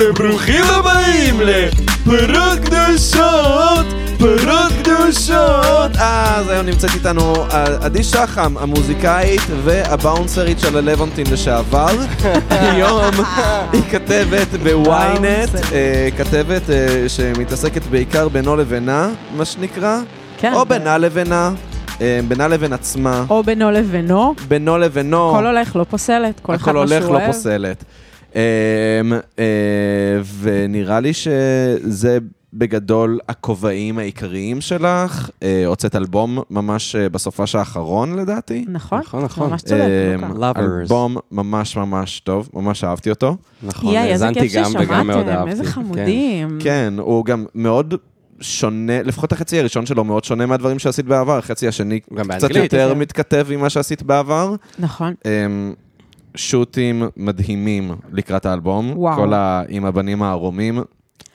וברוכים הבאים לפרות קדושות, פרות קדושות. אז היום נמצאת איתנו עדי שחם, המוזיקאית והבאונסרית של הלוונטין לשעבר. היום היא כתבת בוויינט, אה, כתבת אה, שמתעסקת בעיקר בינו לבינה, מה שנקרא. כן. או בינה לבינה. אה, בינה לבין עצמה, או בינו לבינו. בינו לבינו, הכל הולך, לא פוסלת. כל אחד הכל מה שהוא הולך, לא אוהב. פוסלת. אה, אה, ונראה לי שזה בגדול הכובעים העיקריים שלך. אה, הוצאת אלבום ממש אה, בסופש האחרון לדעתי. נכון, נכון, נכון. ממש צודק. Lovers. אלבום ממש ממש טוב, ממש אהבתי אותו. נכון, האזנתי גם וגם מאוד אהבתי. איזה כן. חמודים. כן, הוא גם מאוד שונה, לפחות החצי הראשון שלו מאוד שונה מהדברים שעשית בעבר, החצי השני קצת באנגלית. יותר כן. מתכתב עם מה שעשית בעבר. נכון. שוטים מדהימים לקראת האלבום. וואו. כל ה... עם הבנים הערומים.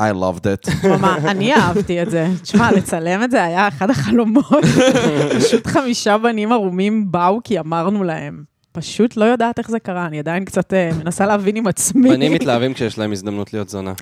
I loved it. אני אהבתי את זה. תשמע, לצלם את זה היה אחד החלומות. פשוט חמישה בנים ערומים באו כי אמרנו להם. פשוט לא יודעת איך זה קרה, אני עדיין קצת אה, מנסה להבין עם עצמי. בנים מתלהבים כשיש להם הזדמנות להיות זונה.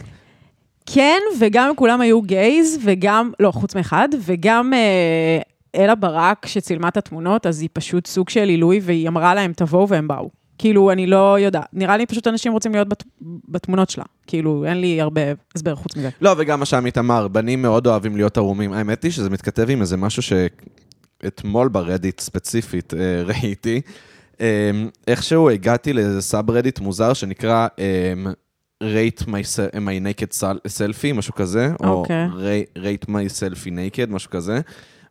כן, וגם כולם היו גייז, וגם, לא, חוץ מאחד, וגם אה, אלה ברק שצילמה את התמונות, אז היא פשוט סוג של עילוי, והיא אמרה להם, תבואו, והם באו. כאילו, אני לא יודעת. נראה לי פשוט אנשים רוצים להיות בת, בתמונות שלה. כאילו, אין לי הרבה הסבר חוץ מזה. לא, וגם מה שעמית אמר, בנים מאוד אוהבים להיות ערומים. האמת היא שזה מתכתב עם איזה משהו שאתמול ברדיט ספציפית אה, ראיתי. אה, איכשהו הגעתי לאיזה סאב רדיט מוזר שנקרא אה, rate my, my naked sel- selfie, משהו כזה, אוקיי. או ra- rate my selfie naked, משהו כזה.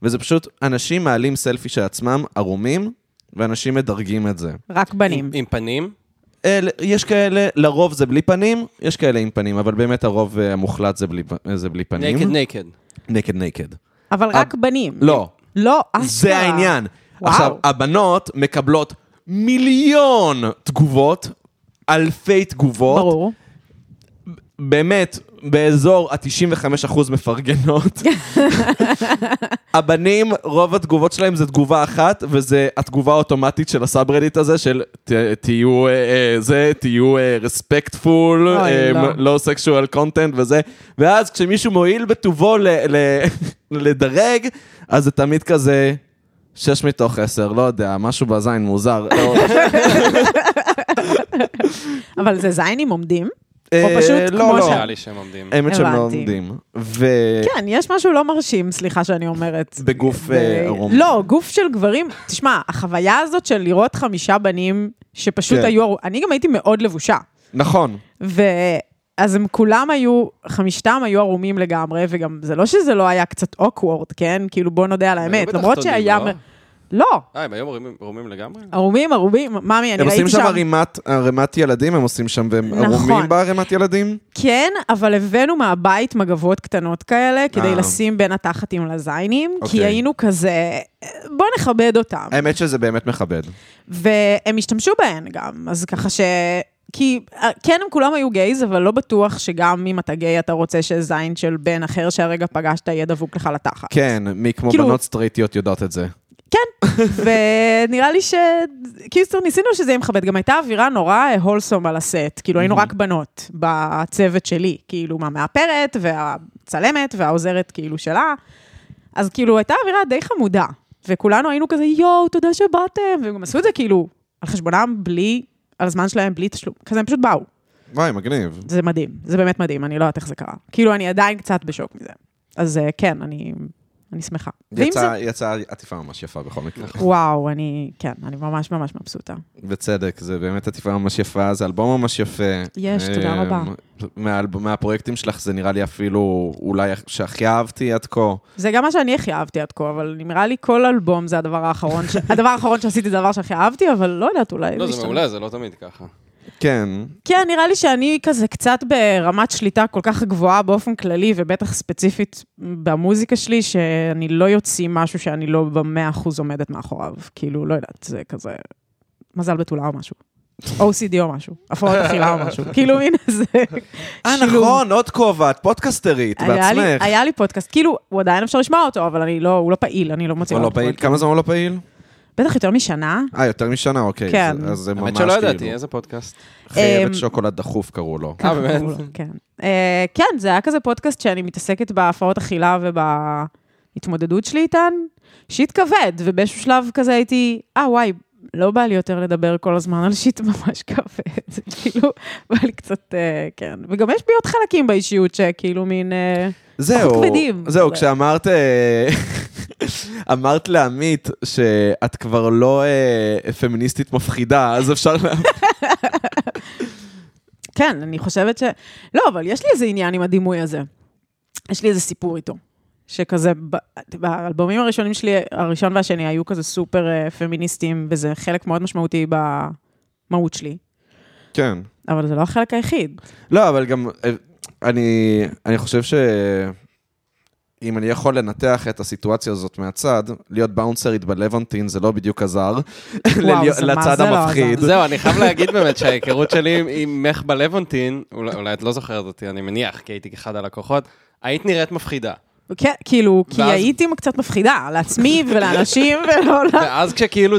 וזה פשוט, אנשים מעלים סלפי של עצמם ערומים, ואנשים מדרגים את זה. רק בנים. עם- עם פנים? אל, יש כאלה, לרוב זה בלי פנים, יש כאלה עם פנים, אבל באמת הרוב אה, המוחלט זה בלי, פ- זה בלי פנים. נקד נקד. נקד נקד. אבל רק בנים. לא, לא, אשכרה. זה העניין. וואו. עכשיו, הבנות מקבלות מיליון תגובות, אלפי תגובות. ברור. באמת, באזור ה-95% מפרגנות. הבנים, רוב התגובות שלהם זה תגובה אחת, וזה התגובה האוטומטית של ה subreddit הזה, של ת- תהיו, אה, אה, זה, תהיו respectful, אוי, לא. לא sexual content וזה, ואז כשמישהו מועיל בטובו ל- ל- לדרג, אז זה תמיד כזה... שש מתוך עשר, לא יודע, משהו בזין מוזר. לא, אבל זה זיינים עומדים? אה, או פשוט לא, כמו לא. ש- נראה לי שהם עומדים. האמת שהם לא הבנתי. עומדים. ו... כן, יש משהו לא מרשים, סליחה שאני אומרת. בגוף ב- אה, ערום. לא, גוף של גברים, תשמע, החוויה הזאת של לראות חמישה בנים שפשוט כן. היו, אני גם הייתי מאוד לבושה. נכון. ואז הם כולם היו, חמישתם היו ערומים לגמרי, וגם זה לא שזה לא היה קצת אוקוורד, כן? כאילו בוא נודה על האמת, למרות שהיה... לא? לא, אה, הם היו ערומים- לגמרי? ערומים, ערומים, ממי, אני הם ראיתי עושים שם... שם ערימת, ערימת ילדים, הם עושים שם, והם נכון. ערומים בערימת ילדים? כן, אבל הבאנו מהבית מגבות קטנות כאלה, כדי אה. לשים בין התחתים לזיינים, כי אוקיי. היינו כזה, בוא נכבד אותם. האמת שזה באמת מכבד. והם השתמשו בהן גם, אז ככה ש... כי אה, כן, הם כולם היו גייז, אבל לא בטוח שגם אם אתה גיי, אתה רוצה שזין של בן אחר שהרגע פגשת יהיה דבוק לך לתחת. כן, מי כמו כאילו- בנות סטרייטיות יודעות את זה. כן, ונראה לי ש... קיצור, ניסינו שזה יהיה מכבד. גם הייתה אווירה נורא הולסום על הסט. כאילו, היינו רק בנות בצוות שלי. כאילו, מהמאפרת, והצלמת, והעוזרת, כאילו, שלה. אז כאילו, הייתה אווירה די חמודה. וכולנו היינו כזה, יואו, תודה שבאתם. והם גם עשו את זה, כאילו, על חשבונם, בלי, על הזמן שלהם, בלי תשלום. כזה, הם פשוט באו. וואי, מגניב. זה מדהים, זה באמת מדהים, אני לא יודעת איך זה קרה. כאילו, אני עדיין קצת בשוק מזה. אז אה, כן, אני, אני שמחה. יצא- זה... יצאה עטיפה ממש יפה בכל מקרה. וואו, אני, כן, אני ממש ממש מבסוטה. בצדק, זה באמת עטיפה ממש יפה, זה אלבום ממש יפה. יש, תודה אמ, רבה. מהאלב- מהפרויקטים שלך זה נראה לי אפילו אולי שהכי אהבתי עד כה. זה גם מה שאני הכי אהבתי עד כה, אבל נראה לי כל אלבום זה הדבר האחרון, ש... הדבר האחרון שעשיתי זה הדבר שהכי אהבתי, אבל לא יודעת, אולי... לא, זה. מעולה, זה לא תמיד ככה. כן, כן, נראה לי שאני כזה קצת ברמת שליטה כל כך גבוהה באופן כללי, ובטח ספציפית במוזיקה שלי, שאני לא יוציא משהו שאני לא במאה אחוז עומדת מאחוריו. כאילו, לא יודעת, זה כזה מזל בתולה או משהו. OCD או משהו, הפרעות אכילה או משהו. כאילו, הנה, זה... אה. נכון, עוד כובע, את פודקסטרית בעצמך. היה לי פודקאסט, כאילו, הוא עדיין אפשר לשמוע אותו, אבל אני לא, הוא לא פעיל, אני לא מוציאה הוא לא אותו. פעיל? כמה זמן הוא לא פעיל? בטח יותר משנה. אה, יותר משנה, אוקיי. כן. אז- אז זה ממש האמת כאילו... שלא ידעתי, איזה פודקאסט. חייבת אמ, שוקולד דחוף קראו לו. אה, באמת? כן. אה, כן, זה היה כזה פודקאסט שאני מתעסקת בהפרעות אכילה ובהתמודדות שלי איתן. shit כבד, ובאיזשהו שלב כזה הייתי, אה, וואי, לא בא לי יותר לדבר כל הזמן על shit ממש כבד. זה כאילו, בא לי קצת, אה, כן. וגם יש בי עוד חלקים באישיות שכאילו מין... אה, זהו. זהו, זה- כשאמרת, אמרת לעמית שאת כבר לא אה, פמיניסטית מפחידה, אז אפשר לה... כן, אני חושבת ש... לא, אבל יש לי איזה עניין עם הדימוי הזה. יש לי איזה סיפור איתו. שכזה, באלבומים הראשונים שלי, הראשון והשני, היו כזה סופר אה, פמיניסטיים, וזה חלק מאוד משמעותי במהות שלי. כן. אבל זה לא החלק היחיד. לא, אבל גם, אה, אני, אני חושב ש... אם אני יכול לנתח את הסיטואציה הזאת מהצד, להיות באונסרית בלוונטין זה לא בדיוק עזר. ללהיות- זה מה לצד זה לא המפחיד. עזר. זהו, אני חייב להגיד באמת שההיכרות שלי עם- עם מך בלוונטין, אולי אולי את לא זוכרת אותי, אני מניח, כי הייתי אחד הלקוחות, היית נראית מפחידה. כן, כאילו, כי ואז- הייתי קצת מפחידה, לעצמי ולאנשים ולעולם. ואז כשכאילו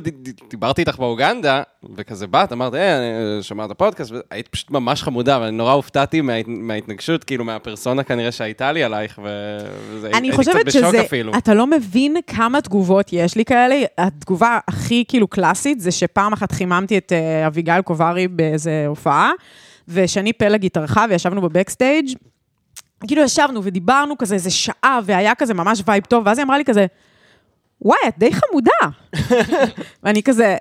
דיברתי איתך באוגנדה, וכזה באת, אמרת, אה, אני שמעת פודקאסט, והיית פשוט ממש חמודה, ואני נורא הופתעתי מה- מההתנגשות, כאילו, מהפרסונה כנראה שהייתה לי עלייך, וזה- אני הייתי חושבת קצת בשוק שזה, אפילו. אתה לא מבין כמה תגובות יש לי כאלה. התגובה הכי כאילו קלאסית זה שפעם אחת חיממתי את אה, אביגיל קוברי באיזה הופעה, ושני פלג התארחה וישבנו ב backstage. כאילו ישבנו ודיברנו כזה איזה שעה, והיה כזה ממש vibe טוב, ואז היא אמרה לי כזה, וואי, את די חמודה. ואני כזה,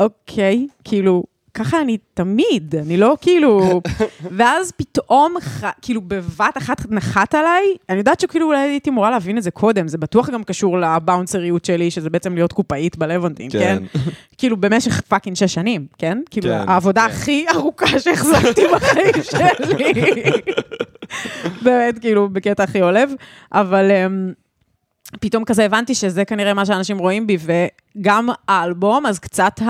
אוקיי, כאילו, ככה אני תמיד, אני לא כאילו... ואז פתאום. כאילו, בבת אחת נחת עליי, אני יודעת שכאילו אולי הייתי אמורה להבין את זה קודם, זה בטוח גם קשור לבאונסריות שלי, שזה בעצם להיות קופאית בלוונטין, כן? כן. כאילו, במשך פאקינג שש שנים, כן? כאילו, כן, העבודה כן. הכי ארוכה שהחזקתי בחיים שלי. באמת, כאילו, בקטע הכי עולב, אבל... אמ, פתאום כזה הבנתי שזה כנראה מה שאנשים רואים בי, וגם האלבום, אז קצת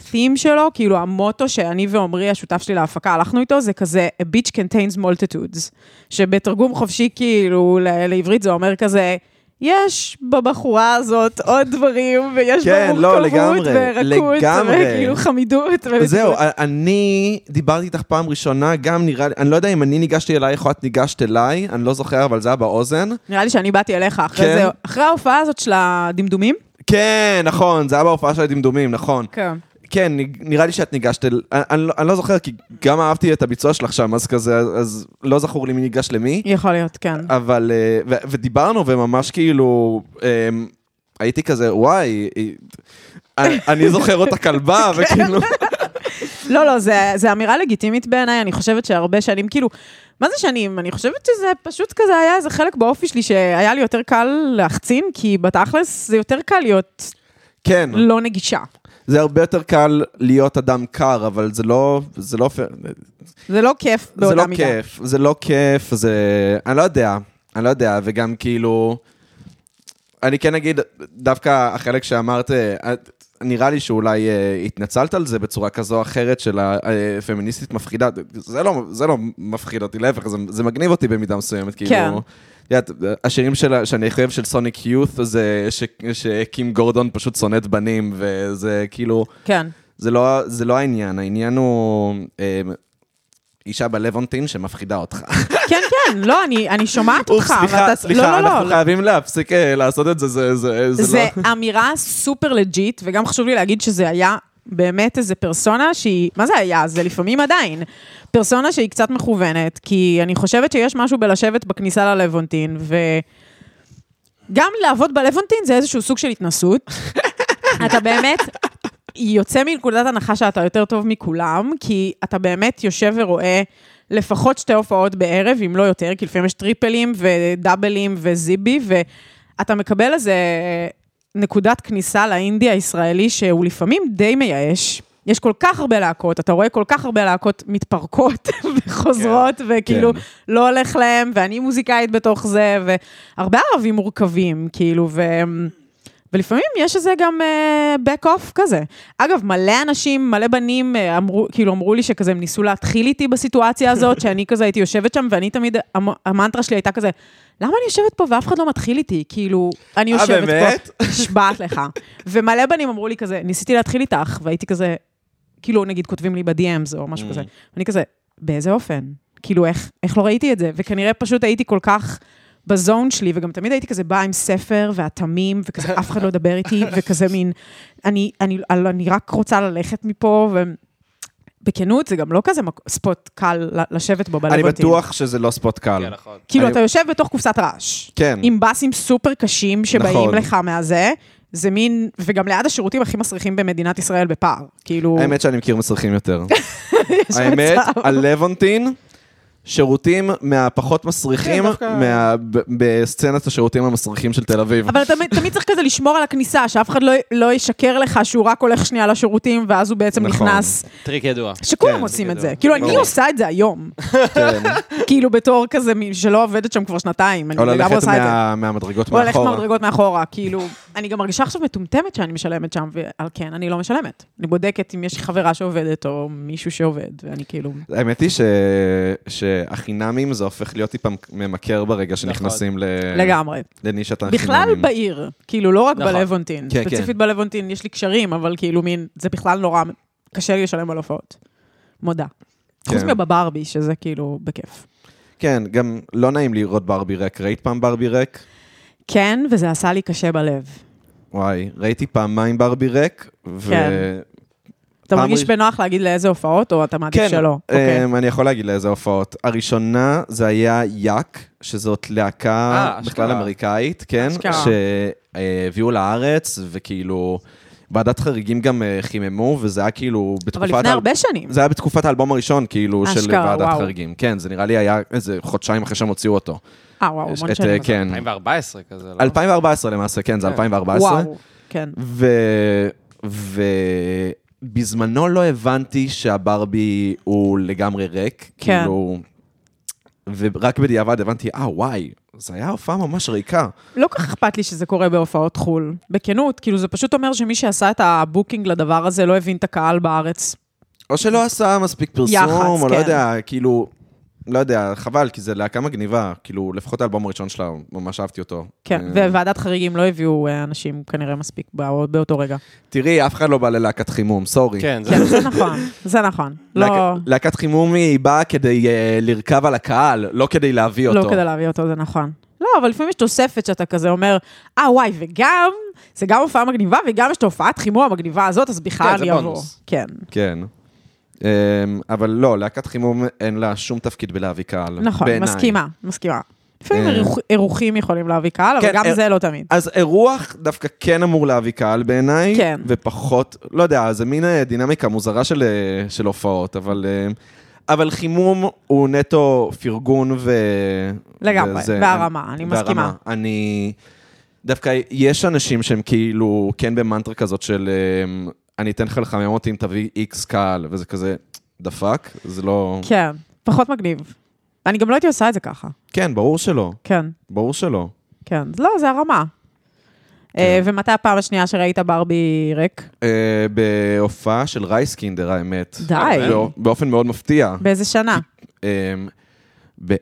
ה-theme שלו, כאילו המוטו שאני ועמרי, השותף שלי להפקה, הלכנו איתו, זה כזה, a bitch contains multitudes, שבתרגום חופשי, כאילו, לעברית זה אומר כזה, יש בבחורה הזאת עוד דברים, ויש כן, בה לא, מורכבות, לגמרי, ורכות, לגמרי. וכאילו חמידות. זהו, אני דיברתי איתך פעם ראשונה, גם נראה לי, אני לא יודע אם אני ניגשתי אלייך או את ניגשת אליי, אני לא זוכר, אבל זה היה באוזן. נראה לי שאני באתי אליך אחרי כן. זה, אחרי ההופעה הזאת של הדמדומים. כן, נכון, זה היה בהופעה של הדמדומים, נכון. כן. כן, נראה לי שאת ניגשת, אני, אני, לא- אני לא זוכר, כי גם אהבתי את הביצוע שלך שם, אז כזה, אז, לא זכור לי מי ניגש למי, יכול להיות, כן. אבל, אה, ו, ודיברנו, וממש כאילו, אמ, הייתי כזה, וואי, היא- אני, אני זוכר אותה כלבה, וכאילו, לא, לא, זה אמירה לגיטימית בעיניי, אני חושבת שהרבה שנים, כאילו, מה זה שנים? אני חושבת שזה פשוט כזה היה איזה חלק באופי שלי שהיה לי יותר קל להחצין, כי בתכלס זה יותר קל להיות כן, לא נגישה. זה הרבה יותר קל להיות אדם קר, אבל זה לא, זה לא. זה לא כיף זה באותה לא מידה. כיף, זה לא כיף, זה... אני לא יודע, אני לא יודע, וגם כאילו... אני כן אגיד, דווקא החלק שאמרת, אה, נראה לי שאולי אה, התנצלת על זה בצורה כזו או אחרת של הפמיניסטית מפחידה. זה לא, זה לא מפחיד אותי, להפך, זה, זה מגניב אותי במידה מסוימת, כאילו. כן. יודעת, השירים של, שאני חושב של סוניק יות' זה ש, שקים גורדון פשוט שונאת בנים, וזה כאילו... כן. זה לא, זה לא העניין, העניין הוא אה, אישה בלוונטין שמפחידה אותך. כן, כן, לא, אני, אני שומעת אותך. סליחה, ואתה- סליחה, לא, לא, אנחנו לא, חייבים להפסיק אה, לעשות את זה, זה, זה, זה, זה לא... אמירה סופר legit, וגם חשוב לי להגיד שזה היה באמת איזה פרסונה שהיא, מה זה היה? זה לפעמים עדיין. פרסונה שהיא קצת מכוונת, כי אני חושבת שיש משהו בלשבת בכניסה ללוונטין, וגם לעבוד בלוונטין זה איזשהו סוג של התנסות. אתה באמת יוצא מנקודת הנחה שאתה יותר טוב מכולם, כי אתה באמת יושב ורואה לפחות שתי הופעות בערב, אם לא יותר, כי לפעמים יש טריפלים ודאבלים וזיבי, ואתה מקבל איזה נקודת כניסה לאינדי הישראלי שהוא לפעמים די מייאש. יש כל כך הרבה להקות, אתה רואה כל כך הרבה להקות מתפרקות וחוזרות, וכאילו כן. לא הולך להם, ואני מוזיקאית בתוך זה, והרבה ערבים מורכבים, כאילו, ו... ולפעמים יש איזה גם uh, back off כזה. אגב, מלא אנשים, מלא בנים uh, אמרו, כאילו אמרו לי שכזה הם ניסו להתחיל איתי בסיטואציה הזאת, שאני כזה הייתי יושבת שם, ואני תמיד, המ- המנטרה שלי הייתה כזה, למה אני יושבת פה ואף אחד לא מתחיל איתי? כאילו, אני אה, יושבת? פה, נשבעת לך. ומלא בנים אמרו לי כזה, ניסיתי להתחיל איתך, והייתי כזה, כאילו, נגיד, כותבים לי ב-DMs או משהו Mm. כזה. ואני כזה, באיזה אופן? כאילו, איך, איך לא ראיתי את זה? וכנראה פשוט הייתי כל כך בזון שלי, וגם תמיד הייתי כזה באה עם ספר ואטמים, וכזה אף אחד לא ידבר איתי, וכזה מין, אני, אני, אני, אני רק רוצה ללכת מפה, ובכנות, זה גם לא כזה ספוט קל לשבת בו אני בלבנטין. בטוח שזה לא ספוט קל. כן, נכון. כאילו, אני- אתה יושב בתוך קופסת רעש. כן. עם באסים סופר קשים שבאים נכון. לך מהזה. זה מין, וגם ליד השירותים הכי מסריחים במדינת ישראל בפער. כאילו, האמת שאני מכיר מסריחים יותר. האמת, מצב. שירותים מהפחות מסריחים, כן, דווקא- מה- ב- בסצנת השירותים המסריחים של תל אביב. אבל תמיד, תמיד צריך כזה לשמור על הכניסה, שאף אחד לא, לא ישקר לך שהוא רק הולך שנייה לשירותים, ואז הוא בעצם נכון. נכנס. טריק ידוע. שכולם כן, עושים זה את זה. כאילו, אני. עושה את זה היום. כן. כאילו, בתור כזה שלא עובדת שם כבר שנתיים. אני או לגמרי ללכת עושה את זה. מה- מהמדרגות או ללכת מאחורה. מהמדרגות מאחורה, כאילו, אני גם מרגישה עכשיו מטומטמת שאני משלמת שם, ועל כן, אני לא משלמת. אני בודקת אם יש חברה שעובדת, או מישהו שעובד, ואני כאילו... האמת היא ש- שהחינמים זה הופך להיות טיפה ממכר ברגע שנכנסים ל- לגמרי. לנישת החינמים. בכלל בעיר, כאילו, לא רק נכון. בלוונטין. כן, ספציפית בלוונטין יש לי קשרים, אבל כאילו, מין, זה בכלל נורא, קשה לי לשלם על הופעות. מודה. חוץ כן. מבברבי, שזה כאילו בכיף. כן, גם לא נעים לראות ברבי ריק. ראית פעם ברבי ריק? כן, וזה עשה לי קשה בלב. וואי, ראיתי פעמיים ברבי ריק, ו... כן. אתה מרגיש בנוח להגיד לאיזה הופעות, או אתה מעדיף כן, שלא? אמ, אני יכול להגיד לאיזה הופעות. הראשונה זה היה יאק, שזאת להקה אה, בכלל. אמריקאית, כן? אשכרה. שהביאו לארץ, וכאילו, ועדת חריגים גם אה, חיממו, וזה היה כאילו בתקופת... אבל לפני האל- הרבה שנים. זה היה בתקופת האלבום הראשון, כאילו, של אשכרה, ועדת וואו. חריגים. כן, זה נראה לי היה איזה חודשיים אחרי שהם הוציאו אותו. אה, וואו, המון שנים. כן. 2014 כזה, לא? 2014 למעשה, כן, זה כן. 2014. וואו, כן. ו... ובזמנו לא הבנתי שהברבי הוא לגמרי ריק. כן. כאילו... ורק בדיעבד הבנתי, אה, וואי, זו הייתה הופעה ממש ריקה. לא כל כך אכפת לי שזה קורה בהופעות חו"ל. בכנות, כאילו, זה פשוט אומר שמי שעשה את ה booking לדבר הזה לא הבין את הקהל בארץ. או שלא עשה מספיק פרסום, יח"צ, או לא כן. יודע, כאילו... לא יודע, חבל, כי זה להקה מגניבה. כאילו, לפחות האלבום הראשון שלה, ממש אהבתי אותו. כן, אה, וועדת חריגים לא הביאו אה, אנשים כנראה מספיק בא- באותו רגע. תראי, אף אחד לא בא ללהקת חימום, סורי. כן, זה... כן, זה נכון, זה נכון. לא להק- להקת חימום היא באה כדי אה, לרכב על הקהל, לא כדי להביא אותו. לא כדי להביא אותו, זה נכון. לא, אבל לפעמים יש תוספת שאתה כזה אומר, אה, וואי, וגם, זה גם הופעה מגניבה, וגם יש את ההופעת חימום המגניבה הזאת, אז בכלל כן, זה. בונוס. כן, כן. אמ, אבל לא, להקת חימום אין לה שום תפקיד בלהביא קהל. נכון, בעיניי. מסכימה, מסכימה. לפעמים. אירוח- אירוחים יכולים להביא קהל, אבל כן, גם אה, זה לא תמיד. אז אירוח דווקא כן אמור להביא קהל בעיניי, כן. ופחות, לא יודע, זה מין אה, דינמיקה מוזרה של, אה, של הופעות, אבל, אבל חימום הוא נטו פרגון ו... לגמרי, וזה- והרמה, אני מסכימה. והרמה. אני... דווקא יש אנשים שהם כאילו כן במנטרה כזאת של אני אתן לך לחמם אותי אם תביא איקס קהל, וזה כזה, the fuck, זה לא... כן, פחות מגניב. אני גם לא הייתי עושה את זה ככה. כן, ברור שלא, כן, ברור שלא. כן. לא, זה הרמה. כן. אה, ומתי הפעם השנייה שראית ברבי ריק? אה, בהופעה של רייסקינדר, האמת. די. באופ- באופן מאוד מפתיע. באיזה שנה? ב-2000...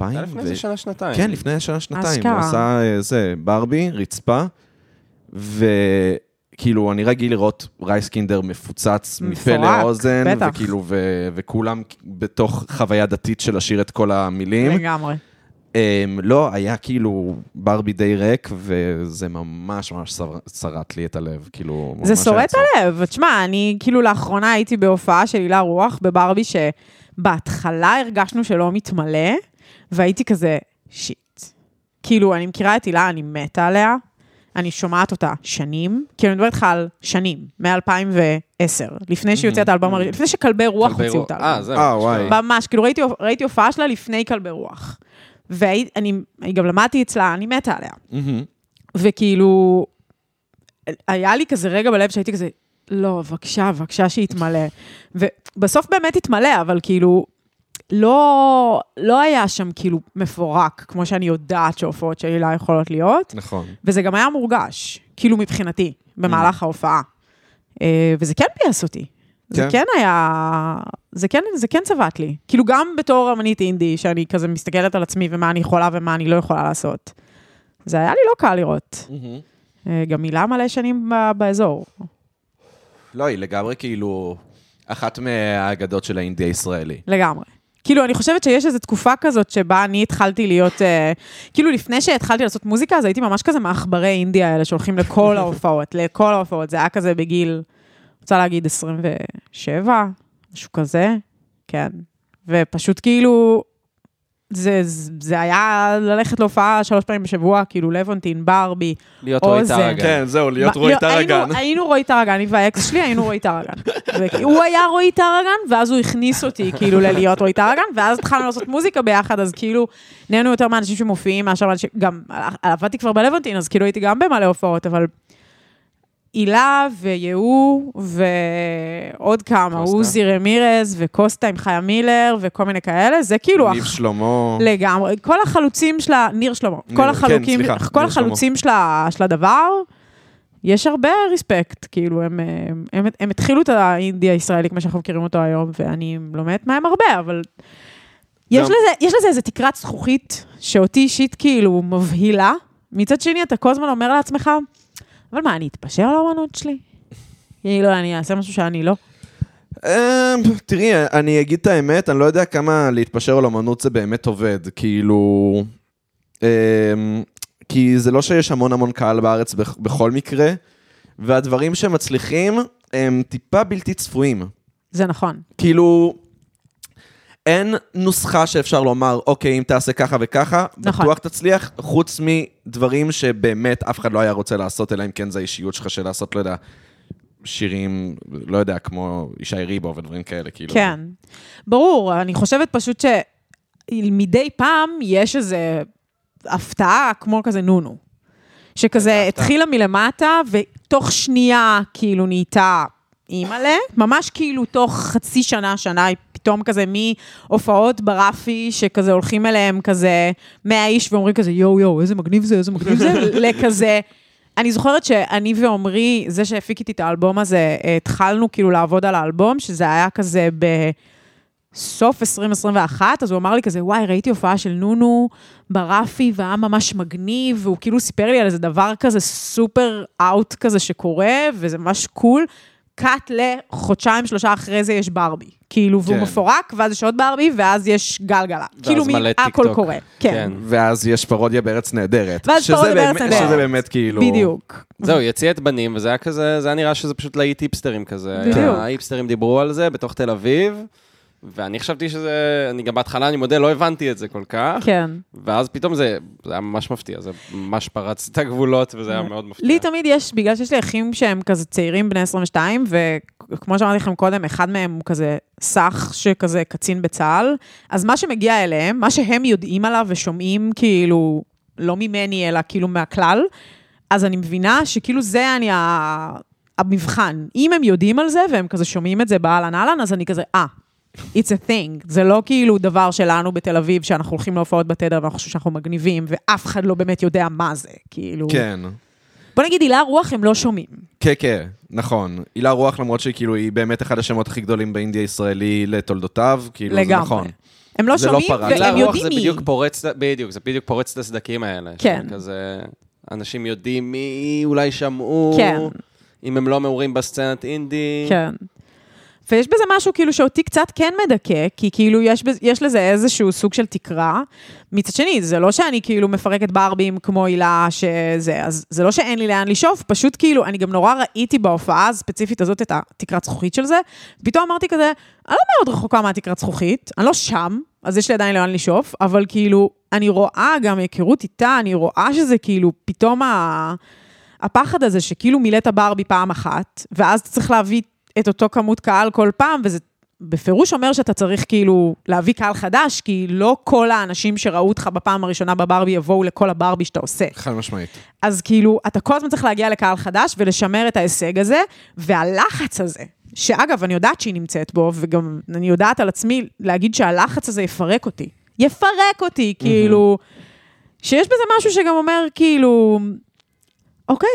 זה היה לפני איזה שנה-שנתיים. כן, לפני שנה-שנתיים. אשכרה. הוא עשה אה, זה, ברבי, רצפה, וכאילו, אני רגיל לראות רייסקינדר מפוצץ מפה לאוזן, בטח. וכאילו, ו- וכולם בתוך חוויה דתית של לשיר את כל המילים. לגמרי. Um, לא, היה כאילו ברבי די ריק, וזה ממש ממש שר- שרט לי את הלב, כאילו... זה שורט. הלב. תשמע, אני כאילו לאחרונה הייתי בהופעה של הילה רוח בברבי, שבהתחלה הרגשנו שלא מתמלא, והייתי כזה, שיט. כאילו, אני מכירה את הילה, אני מתה עליה, אני שומעת אותה שנים, כאילו, אני מדברת איתך על שנים, מ-2010, לפני שהיא הוציאה את האלבום הראשון, לפני שכלבי רוח הוציאו. את האלבום. אה, זהו. אה, וואי. ממש, כאילו ראיתי, ראיתי הופעה שלה לפני כלבי רוח. ואני אני גם למדתי אצלה, אני מתה עליה. וכאילו, היה לי כזה רגע בלב שהייתי כזה, לא, בבקשה, בבקשה שיתמלא. ובסוף באמת התמלא, אבל כאילו, לא, לא היה שם כאילו מפורק, כמו שאני יודעת שהופעות של הילה יכולות להיות, נכון. וזה גם היה מורגש. כאילו מבחינתי, במהלך ההופעה. אה, וזה כן ביאס אותי. זה כן? כן היה, זה כן, זה כן צבט לי. כאילו גם בתור אמנית אינדי, שאני כזה מסתכלת על עצמי ומה אני יכולה ומה אני לא יכולה לעשות. זה היה לי לא קל לראות. אה, גם מילה מלא שנים באזור. לא, היא לגמרי כאילו אחת מהאגדות של האינדי הישראלי. לגמרי. כאילו, אני חושבת שיש איזו תקופה כזאת שבה אני התחלתי להיות, אה, כאילו, לפני שהתחלתי לעשות מוזיקה, אז הייתי ממש כזה מעכברי אינדיה האלה שהולכים לכל ההופעות, לכל ההופעות. זה היה כזה בגיל, רוצה להגיד 27, משהו כזה, כן. ופשוט כאילו, זה, זה, זה היה ללכת להופעה שלוש פעמים בשבוע, כאילו, לבונטין, ברבי, להיות או רועי זה. טרגן. כן, זהו, להיות רועי טרגן. היינו- היינו רועי טרגן, אני והאקס שלי היינו רועי טרגן. הוא היה רועי טרגן, ואז הוא הכניס אותי כאילו ללהיות רועי טרגן, ואז התחלנו לעשות מוזיקה ביחד, אז כאילו נהיינו יותר מאנשים שמופיעים מאשר מאנשים, גם עבדתי כבר בלוונטין, אז כאילו הייתי גם במלא הופעות, אבל הילה ויהוא ועוד כמה. עוזי רמירז וקוסטה עם חיה מילר וכל מיני כאלה, זה כאילו... ניב הח- שלמה. לגמרי. כל החלוצים של ה... ניר שלמה. ניר, כל כן, החלוקים, סליחה, כל ניר החלוצים של ה- של הדבר, יש הרבה ריספקט. כאילו, הם, הם, הם, הם התחילו את האינדי הישראלי כמו שאנחנו מכירים אותו היום, ואני לומדת מהם הרבה, אבל... יש גם- לזה, יש לזה איזה תקרת זכוכית שאותי אישית כאילו מבהילה. מצד שני, אתה כל הזמן אומר לעצמך, אבל מה, אני אתפשר על האמנות שלי? כאילו, אני אעשה משהו שאני לא. אמ, תראי, אני אגיד את האמת, אני לא יודע כמה להתפשר על אמנות זה באמת עובד. כאילו... אמ, כי זה לא שיש המון המון קהל בארץ בכ- בכל מקרה, והדברים שמצליחים הם טיפה בלתי צפויים. זה נכון. כאילו, אין נוסחה שאפשר לומר, אוקיי, אם תעשה ככה וככה, נכון. בטוח תצליח, חוץ מדברים שבאמת אף אחד לא היה רוצה לעשות, אלא אם כן זה האישיות שלך של לעשות, לא יודע, שירים, לא יודע, כמו ישי ריבו ודברים כאלה, כאילו. כן. ברור, אני חושבת פשוט שמדי פעם יש איזה הפתעה כמו כזה נונו. שכזה. התחילה מלמטה, ותוך שנייה כאילו נהייתה אימא'לה, ממש כאילו תוך חצי שנה, שנה, היא פתאום כזה מהופעות ברפי, שכזה הולכים אליהם כזה 100 איש ואומרים כזה יואו יואו, איזה מגניב זה, איזה מגניב זה, לכזה... אני זוכרת שאני ועמרי, זה שהפיק איתי את האלבום הזה, התחלנו כאילו לעבוד על האלבום, שזה היה כזה בסוף 2021, אז הוא אמר לי כזה, וואי, ראיתי הופעה של נונו ברבי, והיה ממש מגניב, והוא כאילו סיפר לי על איזה דבר כזה super out כזה שקורה, וזה ממש cool. Cut לחודשיים, שלושה אחרי זה יש ברבי. כאילו, והוא כן. מפורק, ואז יש עוד ברבי, ואז יש גלגלה. כאילו, מין הכל. קורה. כן. כן. ואז יש פרודיה בארץ נהדרת. ואז פרודיה בארץ נהדרת. שזה באמת כאילו... בדיוק. זהו, יציאת בנים, וזה היה כזה, זה היה נראה שזה פשוט להיט היפסטרים כזה. בדיוק. ההיפסטרים דיברו על זה בתוך תל אביב, ואני חשבתי שזה, אני גם בהתחלה, אני מודה, לא הבנתי את זה כל כך. כן. ואז פתאום זה, זה היה ממש מפתיע, זה ממש פרץ את הגבולות, וזה היה מאוד מפתיע. לי תמיד יש, בגלל שיש לי אחים שהם כזה צעירים, בני 22, וכמו שאמרתי לכם קודם, אחד מהם הוא כזה סך שכזה קצין בצה"ל, אז מה שמגיע אליהם, מה שהם יודעים עליו ושומעים כאילו, לא ממני, אלא כאילו מהכלל, אז אני מבינה שכאילו זה אני ה... המבחן. אם הם יודעים על זה והם כזה שומעים את זה באהלן אהלן, אז אני כזה, אה, it's a thing. זה לא כאילו דבר שלנו בתל אביב, שאנחנו הולכים להופעות בתדר ואנחנו חושבים שאנחנו מגניבים, ואף אחד לא באמת יודע מה זה, כאילו. כן. בוא נגיד, הילה רוח הם לא שומעים. כן, כן, נכון. הילה רוח, למרות שהיא כאילו, היא באמת אחד השמות הכי גדולים באינדיה הישראלי לתולדותיו, כאילו, זה לגמרי. נכון. הם לא זה לא שומעים, פרץ. והם יודעים זה מי. בדיוק פורץ, בדיוק, זה בדיוק פורץ את הסדקים האלה. כן. כזה, אנשים יודעים מי אולי שמעו, כן. אם הם לא מעורים בסצנת אינדי. כן. ויש בזה משהו כאילו שאותי קצת כן מדכא, כי כאילו יש, יש לזה איזשהו סוג של תקרה. מצד שני, זה לא שאני כאילו מפרקת ברבים כמו הילה שזה, אז זה לא שאין לי לאן לשאוף, פשוט כאילו, אני גם נורא ראיתי בהופעה הספציפית הזאת את התקרת זכוכית של זה, פתאום אמרתי כזה, אני לא מאוד רחוקה מהתקרת זכוכית, אני לא שם, אז יש לי עדיין לאן לשאוף, אבל כאילו, אני רואה גם היכרות איתה, אני רואה שזה כאילו פתאום ה... הפחד הזה שכאילו מילאת ברבי פעם אחת, ואז אתה צריך להביא את אותו כמות קהל כל פעם, וזה בפירוש אומר שאתה צריך כאילו להביא קהל חדש, כי לא כל האנשים שראו אותך בפעם הראשונה בברבי יבואו לכל הברבי שאתה עושה. חד משמעית. אז כאילו, אתה כל הזמן צריך להגיע לקהל חדש ולשמר את ההישג הזה, והלחץ הזה, שאגב, אני יודעת שהיא נמצאת בו, וגם אני יודעת על עצמי להגיד שהלחץ הזה יפרק אותי. יפרק אותי, כאילו, שיש בזה משהו שגם אומר, כאילו, אוקיי,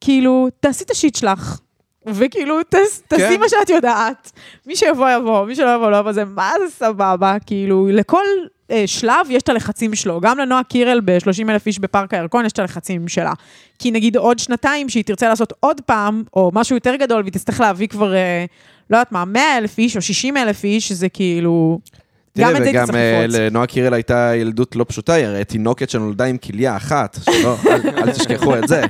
כאילו, תעשי את השיט שלך. וכאילו, תס, תעשי כן. מה שאת יודעת. מי שיבוא, יבוא, מי שלא יבוא, לא יבוא, זה מה זה סבבה. כאילו, לכל אה, שלב יש את הלחצים שלו. גם לנועה קירל ב-30 אלף איש בפארק הירקון יש את הלחצים שלה. כי נגיד עוד שנתיים שהיא תרצה לעשות עוד פעם, או משהו יותר גדול, והיא תצטרך להביא כבר, אה, לא יודעת מה, 100 אלף איש או 60 אלף איש, זה כאילו... גם תראה, את זה וגם תצטרך אה, לפרוץ. לנועה קירל הייתה ילדות לא פשוטה, היא הרי תינוקת שנולדה עם כליה אחת, שלא, אל, אל תשכחו את זה.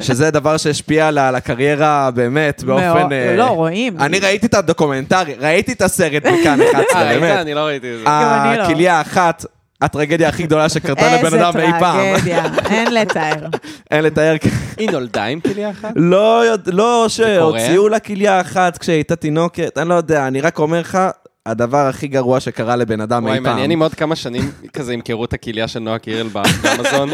שזה דבר שהשפיע על הקריירה באמת, באופן... מאוד- אה, לא, רואים. אני ראיתי את הדוקומנטרי, ראיתי את הסרט בכאן 11, אה, ראית? באמת. אני לא ראיתי את זה. גם אני לא. הכליה האחת, הטרגדיה הכי גדולה שקרתה לבן אדם אי פעם. איזה טרגדיה, אין לתאר. אין לתאר. היא נולדה עם כליה אחת? לא, לא? שהוציאו לה כליה אחת כשהיא הייתה תינוקת, אני לא יודע, אני רק אומר לך, הדבר הכי גרוע שקרה לבן אדם וואי, אי פעם. מעניין אם עוד כמה שנים כזה ימכרו את הכליה של נועה קירל באמזון.